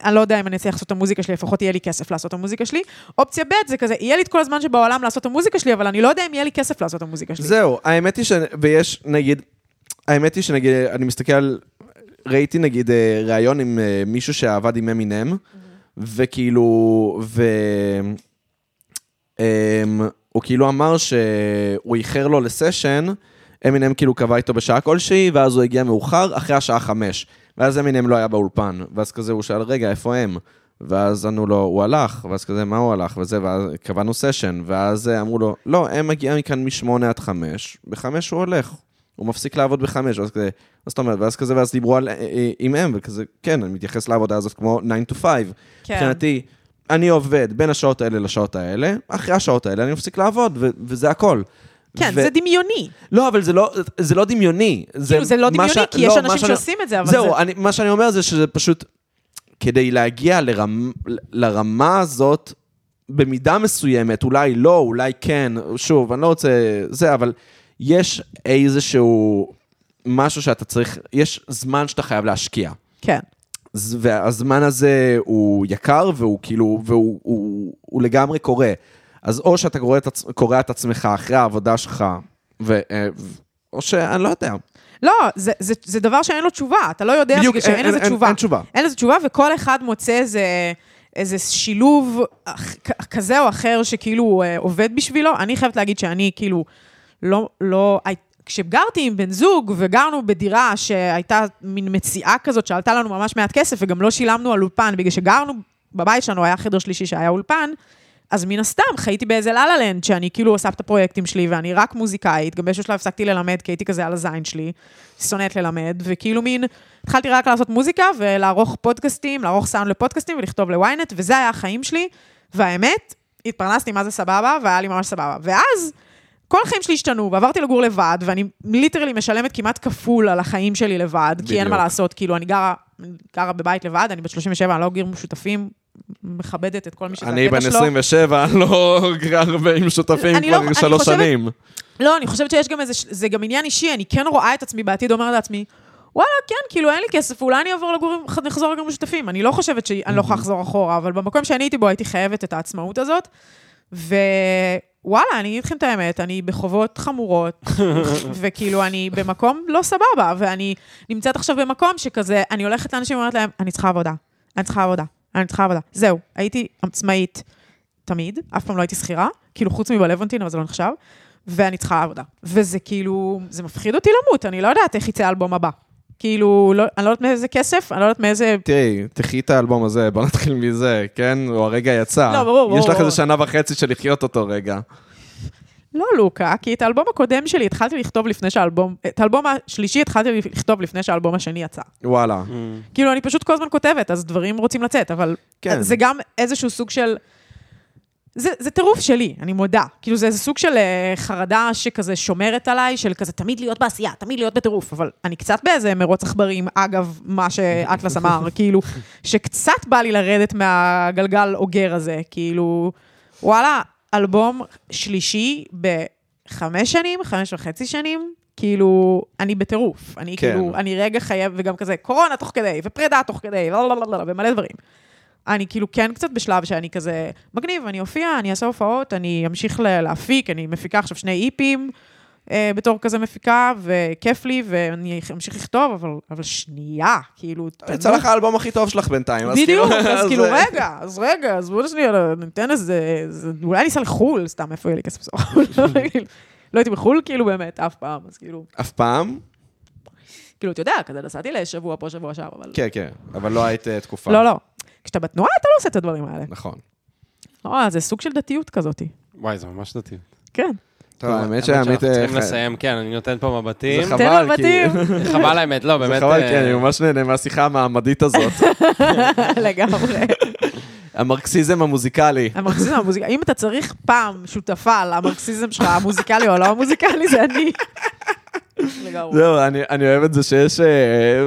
אני לא יודע אם אני אצליח לעשות את המוזיקה שלי, לפחות יהיה לי כסף לעשות את המוזיקה שלי. אופציה ב' זה כזה, יהיה לי את כל הזמן שבעולם לעשות את המוזיקה שלי, אבל אני לא יודע אם יהיה לי כסף לעשות את המוזיקה שלי. זהו, האמת היא ש... ויש, נגיד, האמת היא שנגיד, אני מסתכל על... ראיתי נגיד אה, ראיון עם אה, מישהו שעבד עם אמינם, וכאילו, ו... אמ, הוא כאילו אמר שהוא איחר לו לסשן, אמינם כאילו קבע איתו בשעה כלשהי, ואז הוא הגיע מאוחר, אחרי השעה חמש. ואז אמינם לא היה באולפן, ואז כזה הוא שאל, רגע, איפה הם? ואז ענו לו, הוא הלך, ואז כזה, מה הוא הלך? וזה, ואז קבענו סשן, ואז אה, אמרו לו, לא, הם מגיעים מכאן משמונה עד חמש, בחמש הוא הולך. הוא מפסיק לעבוד בחמש, ואז כזה, מה זאת אומרת? ואז כזה, ואז דיברו על, אה, אה, עם הם, וכזה, כן, אני מתייחס לעבודה הזאת כמו 9 to 5. כן. מבחינתי, אני עובד בין השעות האלה לשעות האלה, אחרי השעות האלה אני מפסיק לעבוד, ו- וזה הכל. כן, ו- זה דמיוני. לא, אבל זה לא, זה לא דמיוני. כאילו, זה לא דמיוני, ש- כי יש לא, אנשים מה שאני- שעושים את זה, אבל זהו, זה... אני, מה שאני אומר זה שזה פשוט, כדי להגיע לרמ, לרמה הזאת, במידה מסוימת, אולי לא, אולי כן, שוב, אני לא רוצה... זה, אבל יש איזשהו משהו שאתה צריך, יש זמן שאתה חייב להשקיע. כן. והזמן הזה הוא יקר, והוא כאילו, והוא הוא, הוא לגמרי קורה. אז או שאתה קורא את, עצ- קורע את עצמך אחרי העבודה שלך, ו, אה, ו- או שאני לא יודע. לא, זה, זה, זה דבר שאין לו תשובה, אתה לא יודע בדיוק, בגלל שאין אין- לזה אין- תשובה. אין תשובה. אין לזה תשובה, וכל אחד מוצא איזה, איזה שילוב כזה או אחר שכאילו אה, עובד בשבילו. אני חייבת להגיד שאני כאילו לא, לא, כשגרתי עם בן זוג וגרנו בדירה שהייתה מין מציאה כזאת שעלתה לנו ממש מעט כסף, וגם לא שילמנו על אולפן, בגלל שגרנו, בבית שלנו היה חדר שלישי שהיה אולפן, אז מן הסתם חייתי באיזה la la land, שאני כאילו עושה את הפרויקטים שלי, ואני רק מוזיקאית, גם באיזשהו שלב הפסקתי ללמד, כי הייתי כזה על הזין שלי, שונאת ללמד, וכאילו מין, התחלתי רק לעשות מוזיקה ולערוך פודקאסטים, לערוך סאונד לפודקאסטים ולכתוב ל ynet, וזה היה החיים שלי, והאמת, התפרנסתי מה זה סבבה, והיה לי ממש סבבה. ואז, כל החיים שלי השתנו, ועברתי לגור לבד, ואני literally משלמת כמעט כפול על החיים שלי לבד, כי אין מה בדיוק. לעשות, כאילו, אני גרה, גרה בבית לבד, אני בת 37, אני לא גר משותפים, מכבדת את כל מי שזה אני הקטע בן שלו. 27, לא גר עם שותפים אני לא- כבר אני שלוש חושבת- שנים. לא, אני חושבת שיש גם איזה, זה גם עניין אישי, אני כן רואה את עצמי בעתיד, אומרת לעצמי, וואלה, כן, כאילו אין לי כסף, אולי אני אעבור לגור, נחזור לגור משותפים. אני לא חושבת שאני לא יכולה לחזור אחורה, אבל במקום שאני הייתי בו הייתי חייבת את העצמאות הזאת, ווואלה, אני אגיד לכם את האמת, אני בחובות חמורות, וכאילו, אני במקום לא סבבה, ואני נמצאת עכשיו במקום שכזה, אני הולכת לאנשים ואומרת להם, אני צריכה עבודה, אני צריכה עבודה, אני צריכה עבודה. זהו, הייתי עצמאית תמיד, אף פעם לא הייתי שכירה, כאילו חוץ מבלוונטין, אבל זה לא נחשב, ואני צריכה עבודה. וזה כאילו, זה מפחיד אותי למות, אני לא יודעת איך יצא האלבום הבא. כאילו, לא, אני לא יודעת מאיזה כסף, אני לא יודעת מאיזה... תראי, תחי את האלבום הזה, בוא נתחיל מזה, כן? הוא הרגע יצא. לא, ברור, ברור, יש לך. איזה שנה וחצי של לחיות אותו רגע. לא לוקה, כי את האלבום הקודם שלי התחלתי לכתוב לפני שהאלבום... את האלבום השלישי התחלתי לכתוב לפני שהאלבום השני יצא. וואלה. כאילו, אני פשוט כל הזמן כותבת, אז דברים רוצים לצאת, אבל כן. זה גם איזשהו סוג של... זה, זה טירוף שלי, אני מודה. כאילו, זה איזה סוג של אה, חרדה שכזה שומרת עליי, של כזה תמיד להיות בעשייה, תמיד להיות בטירוף, אבל אני קצת באיזה מרוץ עכברים, אגב, מה שאטלס אמר, כאילו, שקצת בא לי לרדת מהגלגל אוגר הזה, כאילו, וואלה, אלבום שלישי בחמש שנים, חמש וחצי שנים, כאילו, אני בטירוף. אני כן. כאילו, אני רגע חייב, וגם כזה, קורונה תוך כדי, ופרידה תוך כדי, לא, לא, לא, לא, ומלא דברים. אני כאילו כן קצת בשלב שאני כזה, מגניב, אני אופיע, אני אעשה הופעות, אני אמשיך להפיק, אני מפיקה עכשיו שני איפים אה, בתור כזה מפיקה, וכיף לי, ואני אמשיך לכתוב, אבל, אבל שנייה, כאילו, יצא לך האלבום הכי טוב שלך בינתיים. אז בדיוק, כאילו- אז כאילו, רגע, אז רגע, אז בואו שנייה, ניתן איזה, זה- אולי אני אסע לחו"ל, סתם, איפה יהיה לי כסף בסוף? לא הייתי בחו"ל, כאילו, באמת, אף פעם, אז כאילו, אף פעם? כאילו, אתה יודע, כזה נסעתי לשבוע פה, שבוע שם, אבל... כן, כן. אבל לא היית אה, תקופה. לא, לא. כשאתה בתנועה, אתה לא עושה את הדברים האלה. נכון. לא, זה סוג של דתיות כזאת. וואי, זה ממש דתי. כן. טוב, האמת שעמית... אה, צריכים ח- לסיים, כן, אני נותן פה מבטים. זה חבל. כי... חבל האמת, לא, זה באמת. חבל, אה, כי אני ממש נהנה מהשיחה המעמדית הזאת. לגמרי. המרקסיזם המוזיקלי. המרקסיזם המוזיקלי, אם אתה צריך פעם שותפה למרקסיזם שלך, המוזיקלי או לא המוזיקלי, זה אני. לגמרי. זהו, אני, אני אוהב את זה שיש... אה,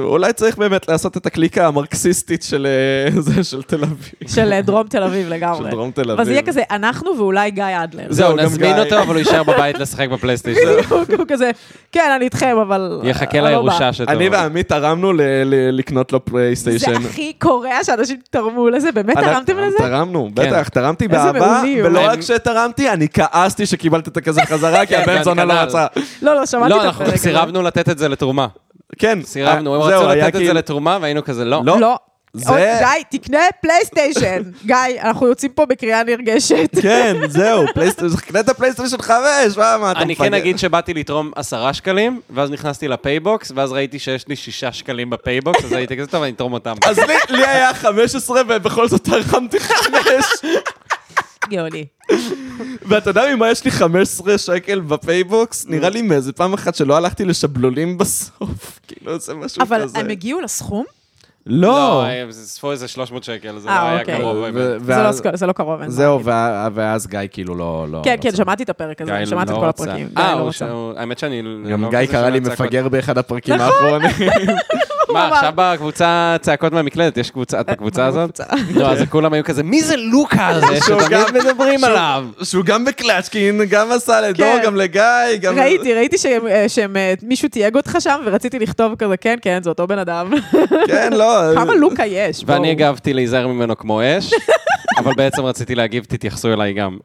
אולי צריך באמת לעשות את הקליקה המרקסיסטית של, אה, זה, של תל אביב. של אה, דרום תל אביב לגמרי. של דרום תל אביב. אבל זה יהיה כזה, אנחנו ואולי גיא אדלר. זהו, נזמין גיא. אותו, אבל הוא יישאר בבית לשחק בפלייסטיישן. בדיוק, הוא כזה, כן, אני איתכם, אבל... יחכה לא בא." לירושה שתבוא. אני ועמית תרמנו ל- ל- לקנות לו זה פלייסטיישן. הכי קורע שאנשים תרמו לזה, באמת תרמתם לזה? תרמנו, כן. בטח, תרמתי באהבה. ולא רק שתרמתי, אני כעסתי שקיבלת את הכסף חזרה, כי כן, הבן גם זונה לא כנ"ל. רצה. לא, לא, שמעתי לא, את אנחנו הפרק. סירבנו לתת את זה לתרומה. כן. סירבנו, הם אה, רצו לתת את זה כאילו- לתרומה, והיינו כזה, לא. לא. לא. זה- גיא, תקנה פלייסטיישן. גיא, אנחנו יוצאים פה בקריאה נרגשת. כן, זהו, פלייסטיישן, קנה את הפלייסטיישן 5, מה, מה אתה אני מפגר? כן אגיד שבאתי לתרום עשרה שקלים, ואז נכנסתי לפייבוקס, ואז ראיתי שיש לי שישה שקלים בפייבוקס, אז הייתי כזה, טוב, אני אתרום אותם. אז לי- לי היה 15 ובכל זאת תרמתי 5. גאוני. ואתה יודע ממה יש לי 15 שקל בפייבוקס? נראה לי מאיזה פעם אחת שלא הלכתי לשבלולים בסוף. כאילו, זה משהו אבל כזה. הם הגיעו לסכום? לא. לא, זה אספו איזה 300 שקל, זה לא אה, היה אוקיי. קרוב. זה לא זה לא קרוב. אין זהו, ואז גיא כאילו לא... לא- כן, לא כן, רצה. שמעתי את הפרק הזה, שמעתי את כל. הפרקים. גיא אה, לא הוא רצה. האמת שאני... גם לא גיא קרא לי. מפגר באחד הפרקים נכון. האחרונים. מה, אמר. עכשיו בקבוצה צעקות מהמקלדת, יש קבוצה, את בקבוצה מה הזאת? לא, אז כולם היו כזה, מי זה לוקה הזה שתמיד מדברים עליו? שהוא גם בקלצ'קין, גם עשה לדור, כן. גם לגיא, גם... ראיתי, ראיתי שהם- אה, אה, תייג אותך שם, ורציתי לכתוב כזה, כן, כן, זה אותו בן אדם. כן, לא. כמה לוקה יש? ואני בואו. הגבתי להיזהר ממנו כמו אש, אבל בעצם רציתי להגיב, תתייחסו אליי גם.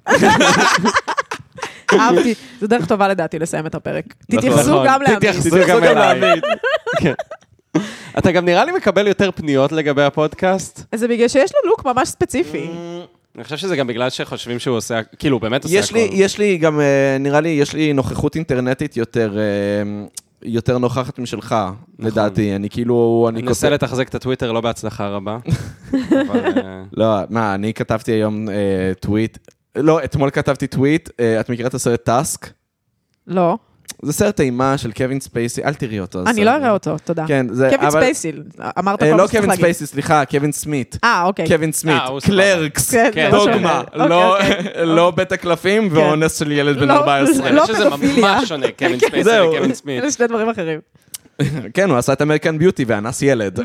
אהבתי, זו דרך טובה לדעתי לסיים את הפרק. נכון. תתייחסו גם לעמית. תתייחסו גם. לעמית. אתה גם נראה לי מקבל יותר פניות לגבי הפודקאסט. זה בגלל שיש לו לוק ממש ספציפי. אני חושב שזה גם בגלל שחושבים שהוא עושה, כאילו, הוא באמת עושה יש לי, הכל. יש לי גם, אה, נראה לי, יש לי נוכחות אינטרנטית יותר, אה, יותר נוכחת משלך, לדעתי. אני כאילו, אני אני מנסה כותב... לתחזק את הטוויטר, לא בהצלחה רבה. אבל, אה, לא, מה, אני כתבתי היום אה, טוויט, לא, אתמול כתבתי טוויט, אה, את מכירה את הסרט טאסק? לא. זה סרט אימה של קווין ספייסי, אל תראי אותו. אני. לא אראה אותו, תודה. כן, זה... קווין אבל- ספייסי, אמרת כל מה לא שצריך קווין להגיד. ספייסי, סליחה, קווין סמית. אה, אוקיי. קווין סמית, אה. Clerks, כן, כן, משהו דוגמה. לא- אוקיי, אוקיי. לא בית הקלפים ואונס של ילד בן לא, 14. לא אני חושב שזה פדופיליה. ממש שונה, קווין ספייסי זהו. וקווין סמית. אלה שני דברים אחרים. כן, הוא עשה את American Beauty ואנס ילד.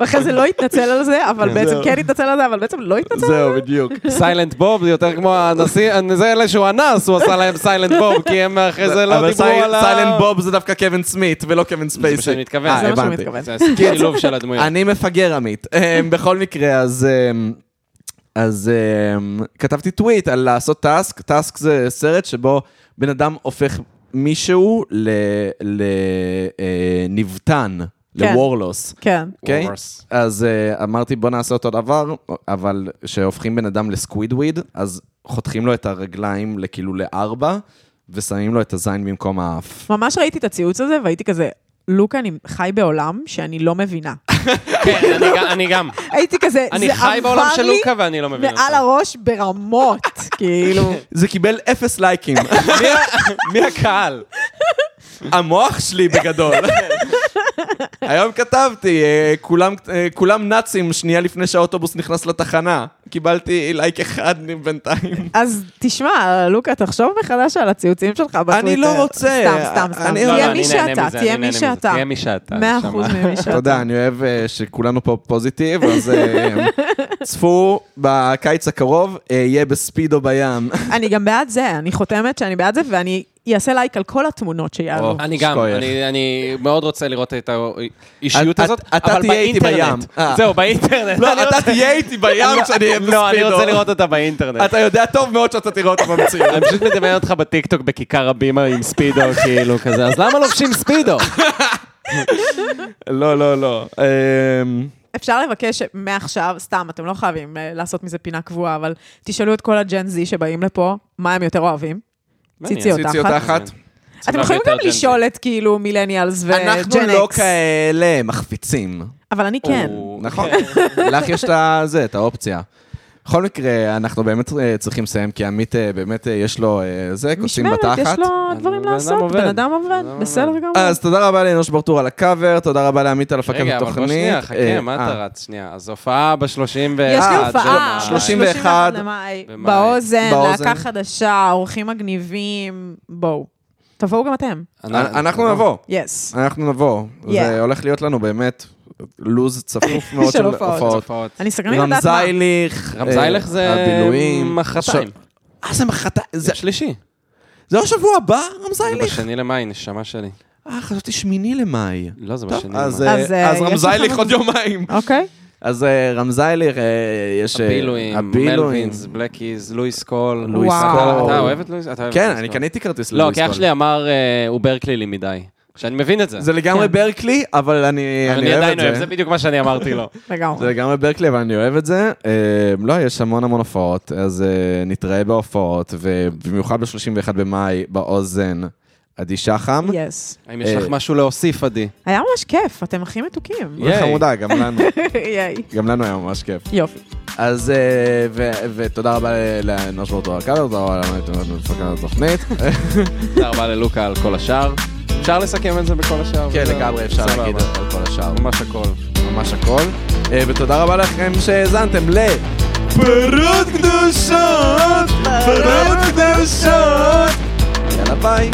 ואחרי זה לא התנצל על זה, אבל כן. בעצם. כן התנצל על זה, אבל בעצם לא התנצל. זהו, בדיוק. סיילנט בוב זה יותר כמו הנשיא, זה אלה שהוא אנס, הוא עשה להם סיילנט בוב, כי הם אחרי זה לא אבל דיברו על ה... סיילנט בוב זה דווקא קווין סמית ולא קווין זה מה ספייסי. שאני מתכוון. אה, זה מה שהוא הבנתי. מתכוון. זה שילוב של הדמויות. אני מפגר עמית. אמ, בכל מקרה, אז... אמ, אז אמ, כתבתי טוויט על לעשות Tusk. Tusk זה סרט שבו בן אדם הופך מישהו לניבתן, כן. ל walrus. כן. אוקיי? Wars. אז uh, אמרתי, בוא נעשה אותו דבר, אבל שהופכים בן אדם לסקווידוויד, אז חותכים לו את הרגליים לכאילו לארבע, ושמים לו את הזין במקום האף. ממש ראיתי את הציוץ הזה, והייתי כזה, לוקה אני חי בעולם שאני לא מבינה. כן, אני גם- אני גם. הייתי כזה, אני זה חי בעולם עבר של לי לוקה ואני לא מבין מעל. הראש ברמות, כאילו. זה קיבל אפס לייקים. מי הקהל? המוח שלי בגדול. היום כתבתי, אה, אה, כולם נאצים שנייה לפני שהאוטובוס נכנס לתחנה. קיבלתי לייק אחד בינתיים. אז תשמע, לוקה, תחשוב מחדש על הציוצים שלך בטוויטר. אני לא רוצה. סתם, סתם, סתם. אני- תהיה מי שאתה, מזה, תהיה מי. שאתה. תהיה מי שאתה. מאה. אחוז ממי שאתה. אתה יודע, אני אוהב אה, שכולנו פה פוזיטיב, אז אה, צפו בקיץ הקרוב, אה, יהיה בספידו בים. אני גם בעד זה, אני חותמת שאני בעד זה, ואני אעשה לייק על כל התמונות שיעלו. אני גם. אני, אני מאוד רוצה לראות את האישיות את- הזאת, אתה אבל תהיה איתי בים. באינטרנט. זהו, באינטרנט. לא, אתה תהיה איתי בים כשאני אהיה בספידו. לא, אני רוצה לראות אותה באינטרנט. אתה יודע טוב מאוד שאתה תראה אותה במציאות. אני פשוט מדמיין אותך בטיקטוק בכיכר הבימה עם ספידו, כאילו כזה, אז למה לובשים ספידו? לא, לא, לא. אמ, אפשר לבקש מעכשיו, סתם, אתם לא חייבים אה, לעשות מזה פינה קבועה, אבל תשאלו את כל הג'ן זי שבאים לפה, מה הם יותר אוהבים. ציציות ציציות תחת. תחת. אתם יכולים גם לשאול את כאילו מילניאלס וג'ן אקס. אנחנו לא כאלה מחפיצים. אבל אני כן. נכון. לך יש את זה, את האופציה. בכל מקרה, אנחנו באמת אה, צריכים לסיים, כי עמית אה, באמת אה, יש לו זה, משמרת, בתחת. יש לו דברים לעשות. בן אדם עובד, בסדר. גמור. אז תודה רבה לאנוש ברטור על הקאבר, תודה רבה לעמית על הפקת רגע, אבל התוכנית. בוא שנייה, חכה, מה. אתה רץ? שנייה. אז הופעה ב-31 יש לי הופעה, 31 למאי, במאי. באוזן. להקה חדשה, אורחים מגניבים, בואו. תבואו גם אתם. אנחנו נבוא, יס. אנחנו נבוא. זה הולך להיות לנו באמת לוז צפוף מאוד של הופעות. אני סקרנית לדעת מה. רמזייליך, רמזיילך אה, זה הבילויים. מחרתיים. אה, זה מחרתיים. זה- זה שלישי. זה לא שבוע הבא, זה רמזייליך? בשני למאי, נשמה שלי. אה, חשבתי שמיני למאי. לא, זה בשני אז, למאי. אה, אז, אה, יש רמזייליך עוד יומיים. אוקיי. אז אה, רמזייליך, אה, יש... אה, הבילויים. מלווינס, בלקיז, לואיס קול. לואיס וואו. אתה אוהב את לואיס? אוהב את כן, לואיס אני קול? קניתי כרטיס לא, ללואיס כי אח קול. שלי אמר, אה, הוא ברקלי לי מדי. שאני מבין את זה. זה לגמרי כן. ברקלי, אבל אני אבל אני אני אוהב עדיין את אוהב, זה. זה בדיוק מה שאני אמרתי לו. לגמרי. זה לגמרי ברקלי, אבל אני אוהב את זה. אה, לא, יש המון המון הופעות, אז אה, נתראה בהופעות, ובמיוחד ב-31 במאי, באוזן, עדי שחם. יס. האם יש לך אה, משהו להוסיף, עדי? היה ממש כיף, אתם הכי מתוקים. ייי. חמודה, גם לנו. ייי. גם לנו היה ממש כיף. יופי. אז, אה, ותודה רבה לאנוש ברטור הקאבר, תודה רבה למפקד התוכנית. תודה רבה ללוקה על כל השאר. אפשר לסכם את זה בכל השאר? כן. לגמרי אפשר. להגיד על כל השאר. ממש הכל. ממש הכל. אה, ותודה רבה לכם שהאזנתם ל... פרות קדושות! פרות קדושות! יאללה ביי.